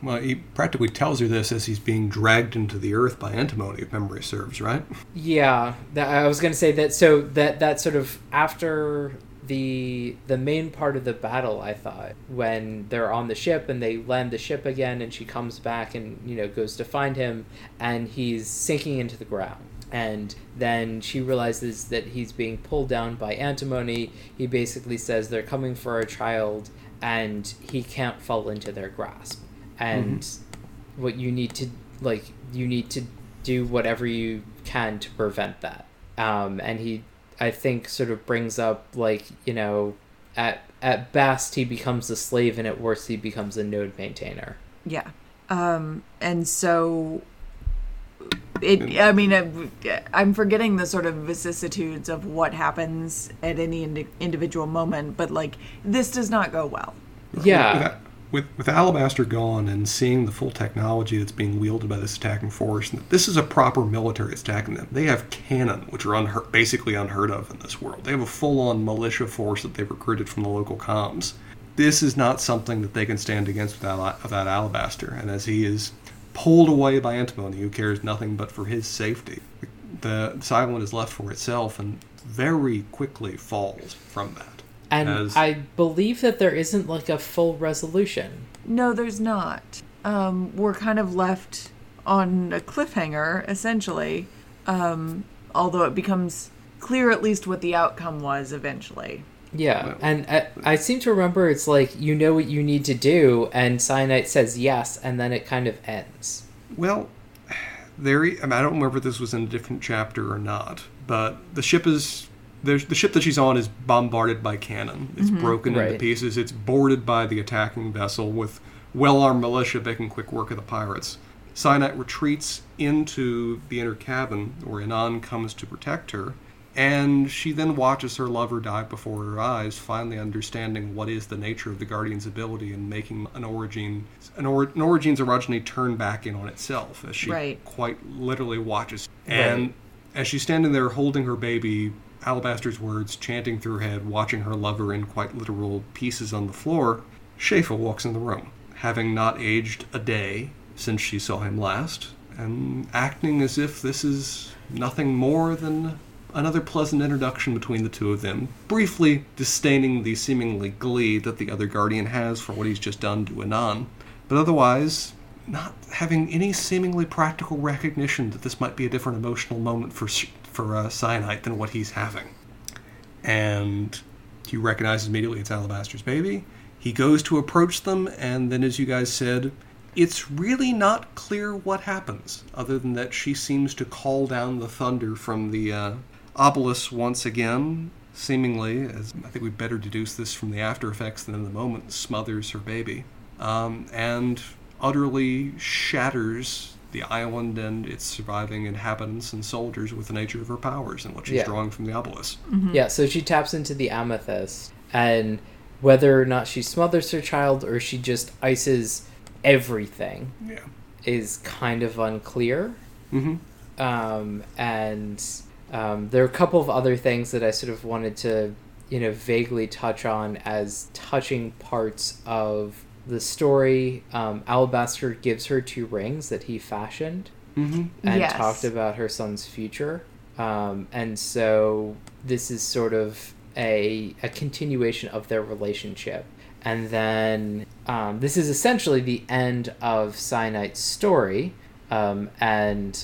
A: Well, he practically tells her this as he's being dragged into the earth by antimony, if memory serves, right?
B: Yeah, that, I was gonna say that. So that that sort of after the the main part of the battle, I thought when they're on the ship and they land the ship again, and she comes back and you know goes to find him, and he's sinking into the ground. And then she realizes that he's being pulled down by antimony. He basically says they're coming for our child, and he can't fall into their grasp. And what you need to like you need to do whatever you can to prevent that um, and he i think sort of brings up like you know at at best he becomes a slave and at worst he becomes a node maintainer
C: Yeah. Um, and so it, I mean, I- I'm forgetting the sort of vicissitudes of what happens at any indi- individual moment, but like this does not go well.
B: yeah
A: With, with Alabaster gone and seeing the full technology that's being wielded by this attacking force, this is a proper military that's attacking them. They have cannon, which are unheard, basically unheard of in this world. They have a full-on militia force that they've recruited from the local comms. This is not something that they can stand against without, without Alabaster. And as he is pulled away by Antimony, who cares nothing but for his safety, the Silent is left for itself and very quickly falls from that.
B: and
A: As-
B: i believe that there isn't like a full resolution
C: No, there's not. Um, we're kind of left on a cliffhanger, essentially. Um, although it becomes clear at least what the outcome was eventually.
B: Yeah
A: Well-
B: and I, I seem to remember it's like you know what you need to do and Syenite says yes and then it kind of ends
A: Well, there. I, mean, I don't remember if this was in a different chapter or not, but the ship is the ship that she's on is bombarded by cannon. It's mm-hmm. broken into pieces. It's boarded by the attacking vessel with well-armed militia making quick work of the pirates. Cyanite retreats into the inner cabin where Innon comes to protect her, and she then watches her lover die before her eyes, finally understanding what is the nature of the Guardian's ability and making an orogene, an, or, an orogene's orogeny turn back in on itself as she
C: Right.
A: quite literally watches. And
B: Right.
A: as she's standing there holding her baby, Alabaster's words chanting through her head, watching her lover in quite literal pieces on the floor, Schaffa walks in the room, having not aged a day since she saw him last, and acting as if this is nothing more than another pleasant introduction between the two of them, briefly disdaining the seemingly glee that the other guardian has for what he's just done to Innon, but otherwise not having any seemingly practical recognition that this might be a different emotional moment for for uh, Syenite than what he's having. And he recognizes immediately it's Alabaster's baby. He goes to approach them, and then, as you guys said, it's really not clear what happens, other than that she seems to call down the thunder from the uh, obelisk once again, seemingly, as I think we better deduce this from the after effects than in the moment, smothers her baby, um, and utterly shatters the island and its surviving inhabitants and soldiers with the nature of her powers and what she's
B: Yeah.
A: drawing from the obelisk.
B: Yeah, so she taps into the amethyst, and whether or not she smothers her child or she just ices everything
A: Yeah.
B: is kind of unclear.
A: Mm-hmm.
B: Um, and um, there are a couple of other things that I sort of wanted to, you know, vaguely touch on as touching parts of the story. Um, Alabaster gives her two rings that he fashioned
A: Mm-hmm.
B: and
C: Yes.
B: talked about her son's future. Um, and so this is sort of a, a continuation of their relationship. and then um, this is essentially the end of Syenite's story. Um, and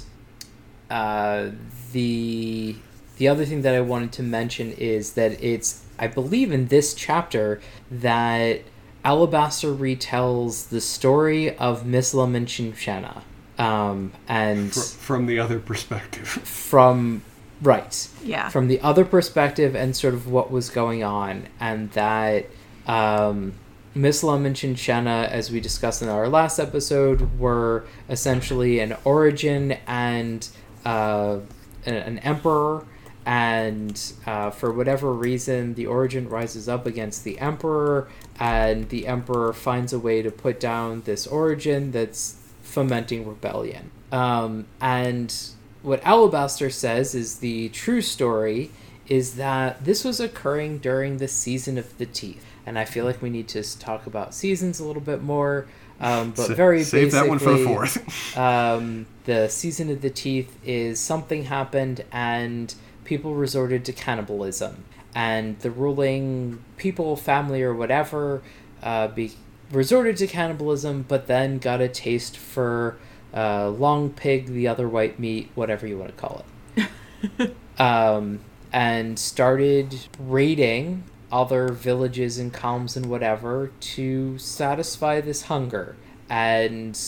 B: uh, the the other thing that I wanted to mention is that it's I believe in this chapter that Alabaster retells the story of Misalem and Shemshena. Um, and
D: Fr- from the other perspective.
B: from right
C: Yeah.
B: from the other perspective and sort of what was going on and that um, Misalem and Shemshena, as we discussed in our last episode, were essentially an orogene and uh, an, emperor. And uh, for whatever reason, the orogene rises up against the emperor, and the emperor finds a way to put down this orogene that's fomenting rebellion. Um, and what Alabaster says is the true story is that this was occurring during the season of the teeth. And I feel like we need to talk about seasons a little bit more. Um, but
D: Sa-
B: very
D: save that one for the
B: basically,
D: fourth.
B: um, the season of the teeth is something happened and people resorted to cannibalism and the ruling people family or whatever uh, be, resorted to cannibalism but then got a taste for uh, long pig the other white meat whatever you want to call it um, and started raiding other villages and comms and whatever to satisfy this hunger. And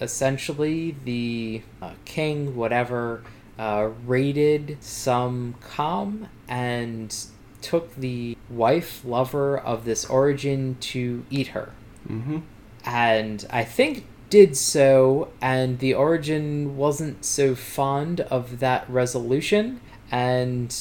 B: essentially, the uh, king, whatever, uh, raided some comm and took the wife, lover of this orogene to eat her
D: mm-hmm.
B: and I think did so, and the Orogene wasn't so fond of that resolution, and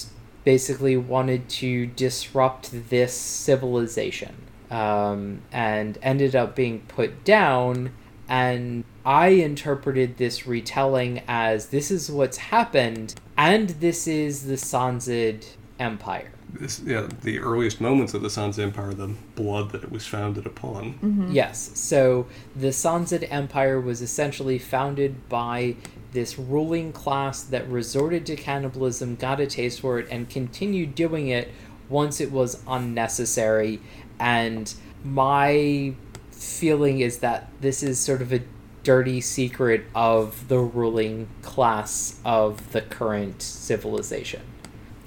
B: basically wanted to disrupt this civilization, um, and ended up being put down. And I interpreted this retelling as this is what's happened, and this is the Sanzed Empire.
D: This, yeah, the earliest moments of the Sun's Empire, the blood that it was founded upon.
B: Yes. So the Sanzid Empire was essentially founded by this ruling class that resorted to cannibalism, got a taste for it, and continued doing it once it was unnecessary. And my feeling is that this is sort of a dirty secret of the ruling class of the current civilization.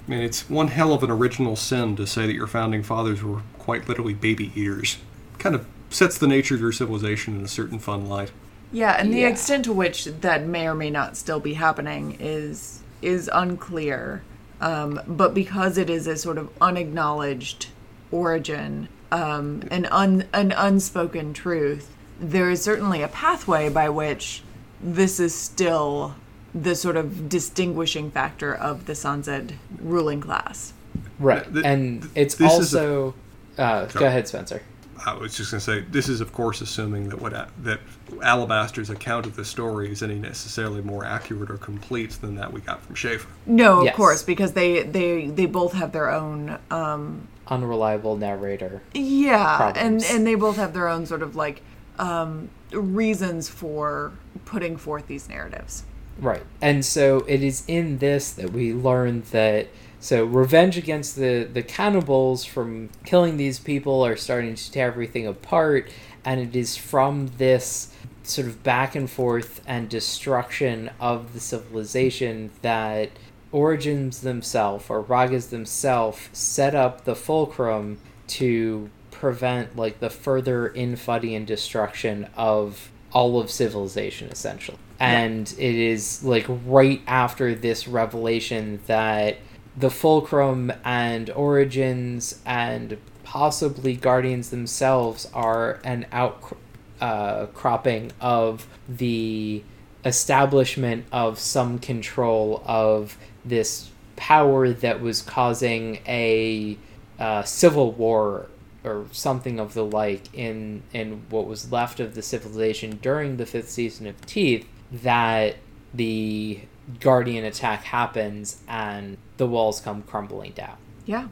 D: I mean, it's one hell of an original sin to say that your founding fathers were quite literally baby eaters. Kind of sets the nature of your civilization in a certain fun light.
C: Yeah, and the
B: Yeah.
C: extent to which that may or may not still be happening is is unclear. Um, but because it is a sort of unacknowledged origin, um, an un, an unspoken truth, there is certainly a pathway by which this is still the sort of distinguishing factor of the Sanzed ruling class.
B: Right.
D: Th-
B: and it's
D: this is a-
B: also. uh, go ahead, Spencer.
D: I was just going to say, this is, of course, assuming that what that Alabaster's account of the story is any necessarily more accurate or complete than that we got from Schaffa.
C: No, of
B: Yes.
C: course, because they they they both have their own um,
B: Unreliable narrator.
C: Yeah,
B: problems.
C: and and they both have their own sort of like um, reasons for putting forth these narratives.
B: Right. And so it is in this that we learn that so revenge against the the cannibals from killing these people are starting to tear everything apart and it is from this sort of back and forth and destruction of the civilization that orogenes themselves or roggas themselves set up the fulcrum to prevent like the further infighting and destruction of all of civilization essentially. And it is like right after this revelation that the fulcrum and orogenes and possibly guardians themselves are an outcropping uh, of the establishment of some control of this power that was causing a uh, civil war or something of the like in in what was left of the civilization during the fifth season of Teeth that the guardian attack happens and the walls come crumbling down.
C: Yeah,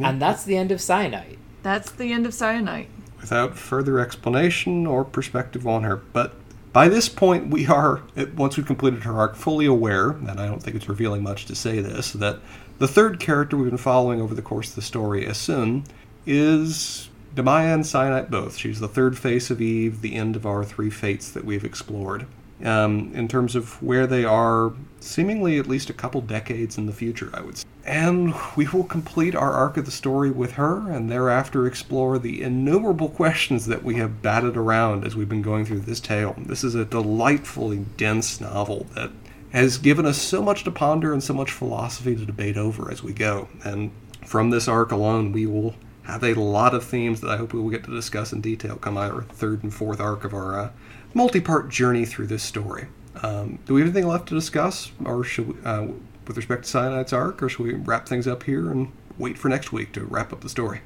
B: And that's the end of Syenite.
C: that's the end of Syenite.
D: Without further explanation or perspective on her. But by this point, we are, once we've completed her arc, fully aware, and I don't think it's revealing much to say this, that the third character we've been following over the course of the story, Essun, is
A: Damaya and Cyanite both. She's the third face of Eve, the end of our three fates that we've explored. Um, in terms of where they are, seemingly at least a couple decades in the future, I would say. And we will complete our arc of the story with her, and thereafter explore the innumerable questions that we have batted around as we've been going through this tale. This is a delightfully dense novel that has given us so much to ponder and so much philosophy to debate over as we go. And from this arc alone, we will have a lot of themes that I hope we will get to discuss in detail come our third and fourth arc of our uh, multi-part journey through this story. Um, do we have anything left to discuss, or should we, uh, with respect to Syenite's arc, or should we wrap things up here and wait for next week to wrap up the story?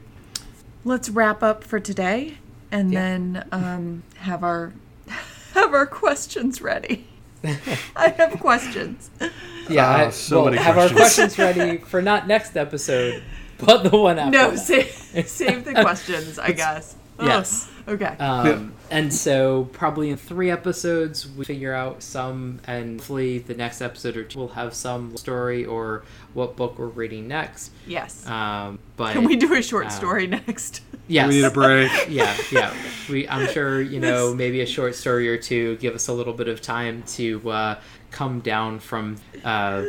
C: Let's wrap up for today, and
B: Yeah.
C: then um, have our have our questions ready. I have questions.
B: Yeah,
A: Ah,
B: I,
A: so
B: we'll
A: many
B: have our
A: questions.
B: questions ready for not next episode, but the one after.
C: No, save save the questions. I guess. Oh,
B: Yes.
C: Okay.
B: Um, and so probably in three episodes we figure out some, and hopefully the next episode or two will have some story or what book we're reading next.
C: yes.
B: Um, but
C: Can we do a short
B: um,
C: story next?
B: Yes.
A: We need a break.
B: yeah, yeah. We, I'm sure you know maybe a short story or two. Give us a little bit of time to uh, come down from uh,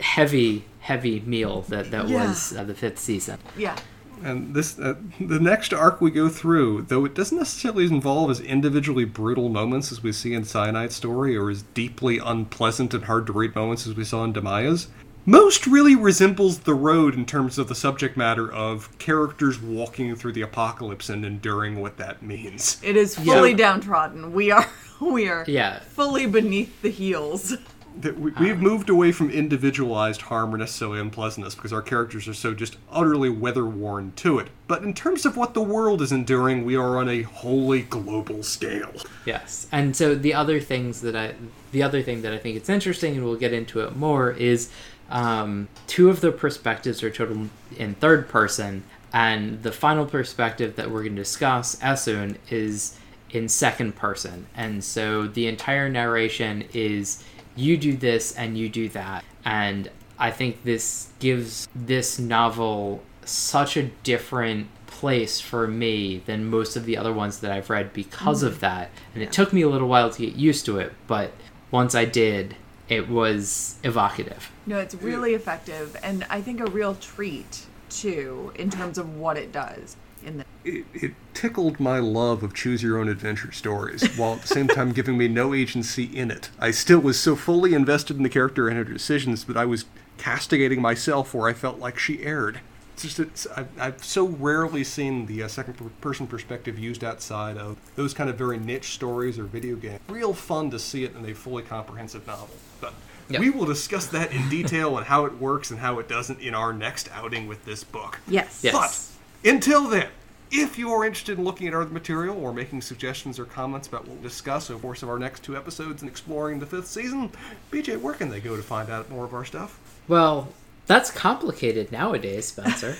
B: heavy, heavy meal that that
C: Yeah.
B: was uh, the fifth season.
C: yeah.
A: And this, uh, the next arc we go through, though it doesn't necessarily involve as individually brutal moments as we see in Syenite's story, or as deeply unpleasant and hard to read moments as we saw in Damaya's, most really resembles The Road in terms of the subject matter of characters walking through the apocalypse and enduring what that means.
C: It is fully downtrodden. We are we are
B: Yeah.
C: fully beneath the heels.
A: That we, we've moved away from individualized harm or necessarily unpleasantness because our characters are so just utterly weather worn to it. But in terms of what the world is enduring, we are on a wholly global scale.
B: Yes, and so the other things that I, the other thing that I think it's interesting, and we'll get into it more, is um, two of the perspectives are total in third person, and the final perspective that we're going to discuss, Essun, is in second person, and so the entire narration is you do this and you do that, and I think this gives this novel such a different place for me than most of the other ones that I've read because of mm. that. And it took me a little while to get used to it, but once I did, it was evocative.
C: No, it's really effective and I think a real treat too in terms of what it does in the
A: it, it tickled my love of choose your own adventure stories while at the same time giving me no agency in it. I still was so fully invested in the character and her decisions that I was castigating myself where I felt like she erred. It's just it's, I've, I've so rarely seen the uh, second person perspective used outside of those kind of very niche stories or video games. Real fun to see it in a fully comprehensive novel. But
B: Yep.
A: we will discuss that in detail and how it works and how it doesn't in our next outing with this book.
C: Yes.
B: Yes.
A: But until then, if you are interested in looking at other material or making suggestions or comments about what we'll discuss over the course of our next two episodes and exploring the fifth season, BJ, where can they go to find out more of our stuff?
B: Well, that's complicated nowadays, Spencer.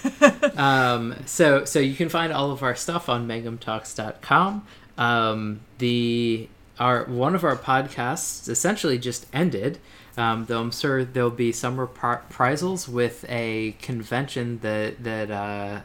B: um, so, so you can find all of our stuff on megamtalks.com. Um, the our one of our podcasts essentially just ended. Um, though I'm sure there'll be some reprisals with a convention that that uh,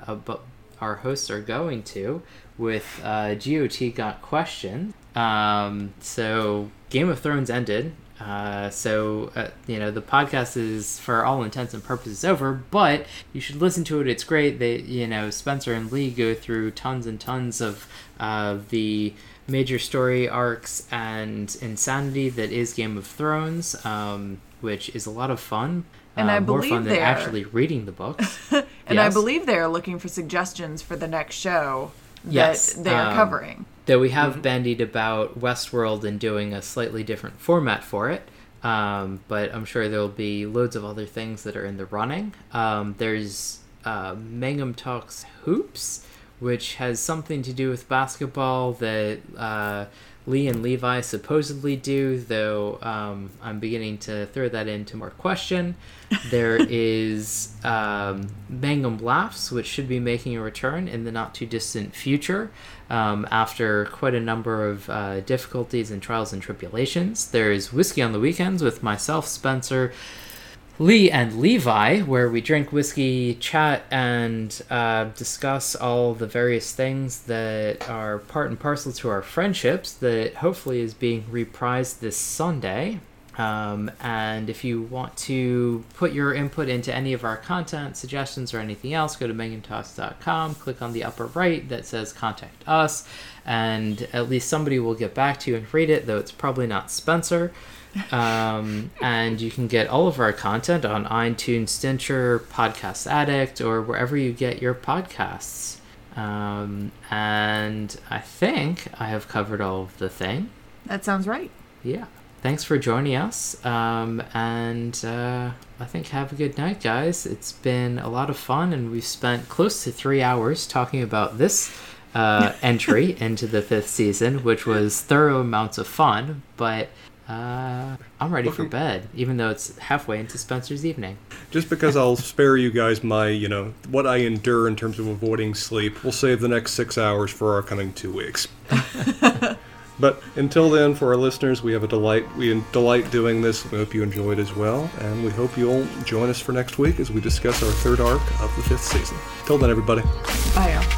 B: our hosts are going to with uh, GOT got questioned. Um, so Game of Thrones ended. Uh, so uh, you know the podcast is for all intents and purposes over, but you should listen to it. It's great. They you know Spencer and Lee go through tons and tons of uh, the major story arcs and insanity that is Game of Thrones, um, which is a lot of fun.
C: And
B: uh,
C: I
B: more fun than
C: they're-
B: actually reading the books.
C: And I believe they're looking for suggestions for the next show that
B: Yes,
C: they are
B: um,
C: covering.
B: Though we have bandied about Westworld and doing a slightly different format for it. Um, but I'm sure there'll be loads of other things that are in the running. Um, there's uh, Mangum Talks Hoops, which has something to do with basketball that uh, Lee and Levi supposedly do, though um, I'm beginning to throw that into more question. There is um, Mangum Laughs, which should be making a return in the not too distant future um, after quite a number of uh, difficulties and trials and tribulations. There's Whiskey on the Weekends with myself, Spencer, Lee and Levi, where we drink whiskey, chat, and uh, discuss all the various things that are part and parcel to our friendships that hopefully is being reprised this Sunday. Um, and if you want to put your input into any of our content, suggestions, or anything else, go to megantalks.com, click on the upper right that says contact us, and at least somebody will get back to you and read it, though it's probably not Spencer. Um, and you can get all of our content on iTunes, Stitcher, Podcast Addict, or wherever you get your podcasts. Um, and I think I have covered all of the thing.
C: That sounds right.
B: Yeah. Thanks for joining us. Um, and uh, I think have a good night, guys. It's been a lot of fun, and we've spent close to three hours talking about this uh, entry into the fifth season, which was thorough amounts of fun. But uh, I'm ready for bed, even though it's halfway into Spencer's evening.
A: Just because I'll spare you guys my, you know, what I endure in terms of avoiding sleep, we'll save the next six hours for our coming two weeks. but until then, for our listeners, we have a delight. We delight doing this. We hope you enjoyed as well, and we hope you'll join us for next week as we discuss our third arc of the fifth season. Till then, everybody.
C: Bye. y'all.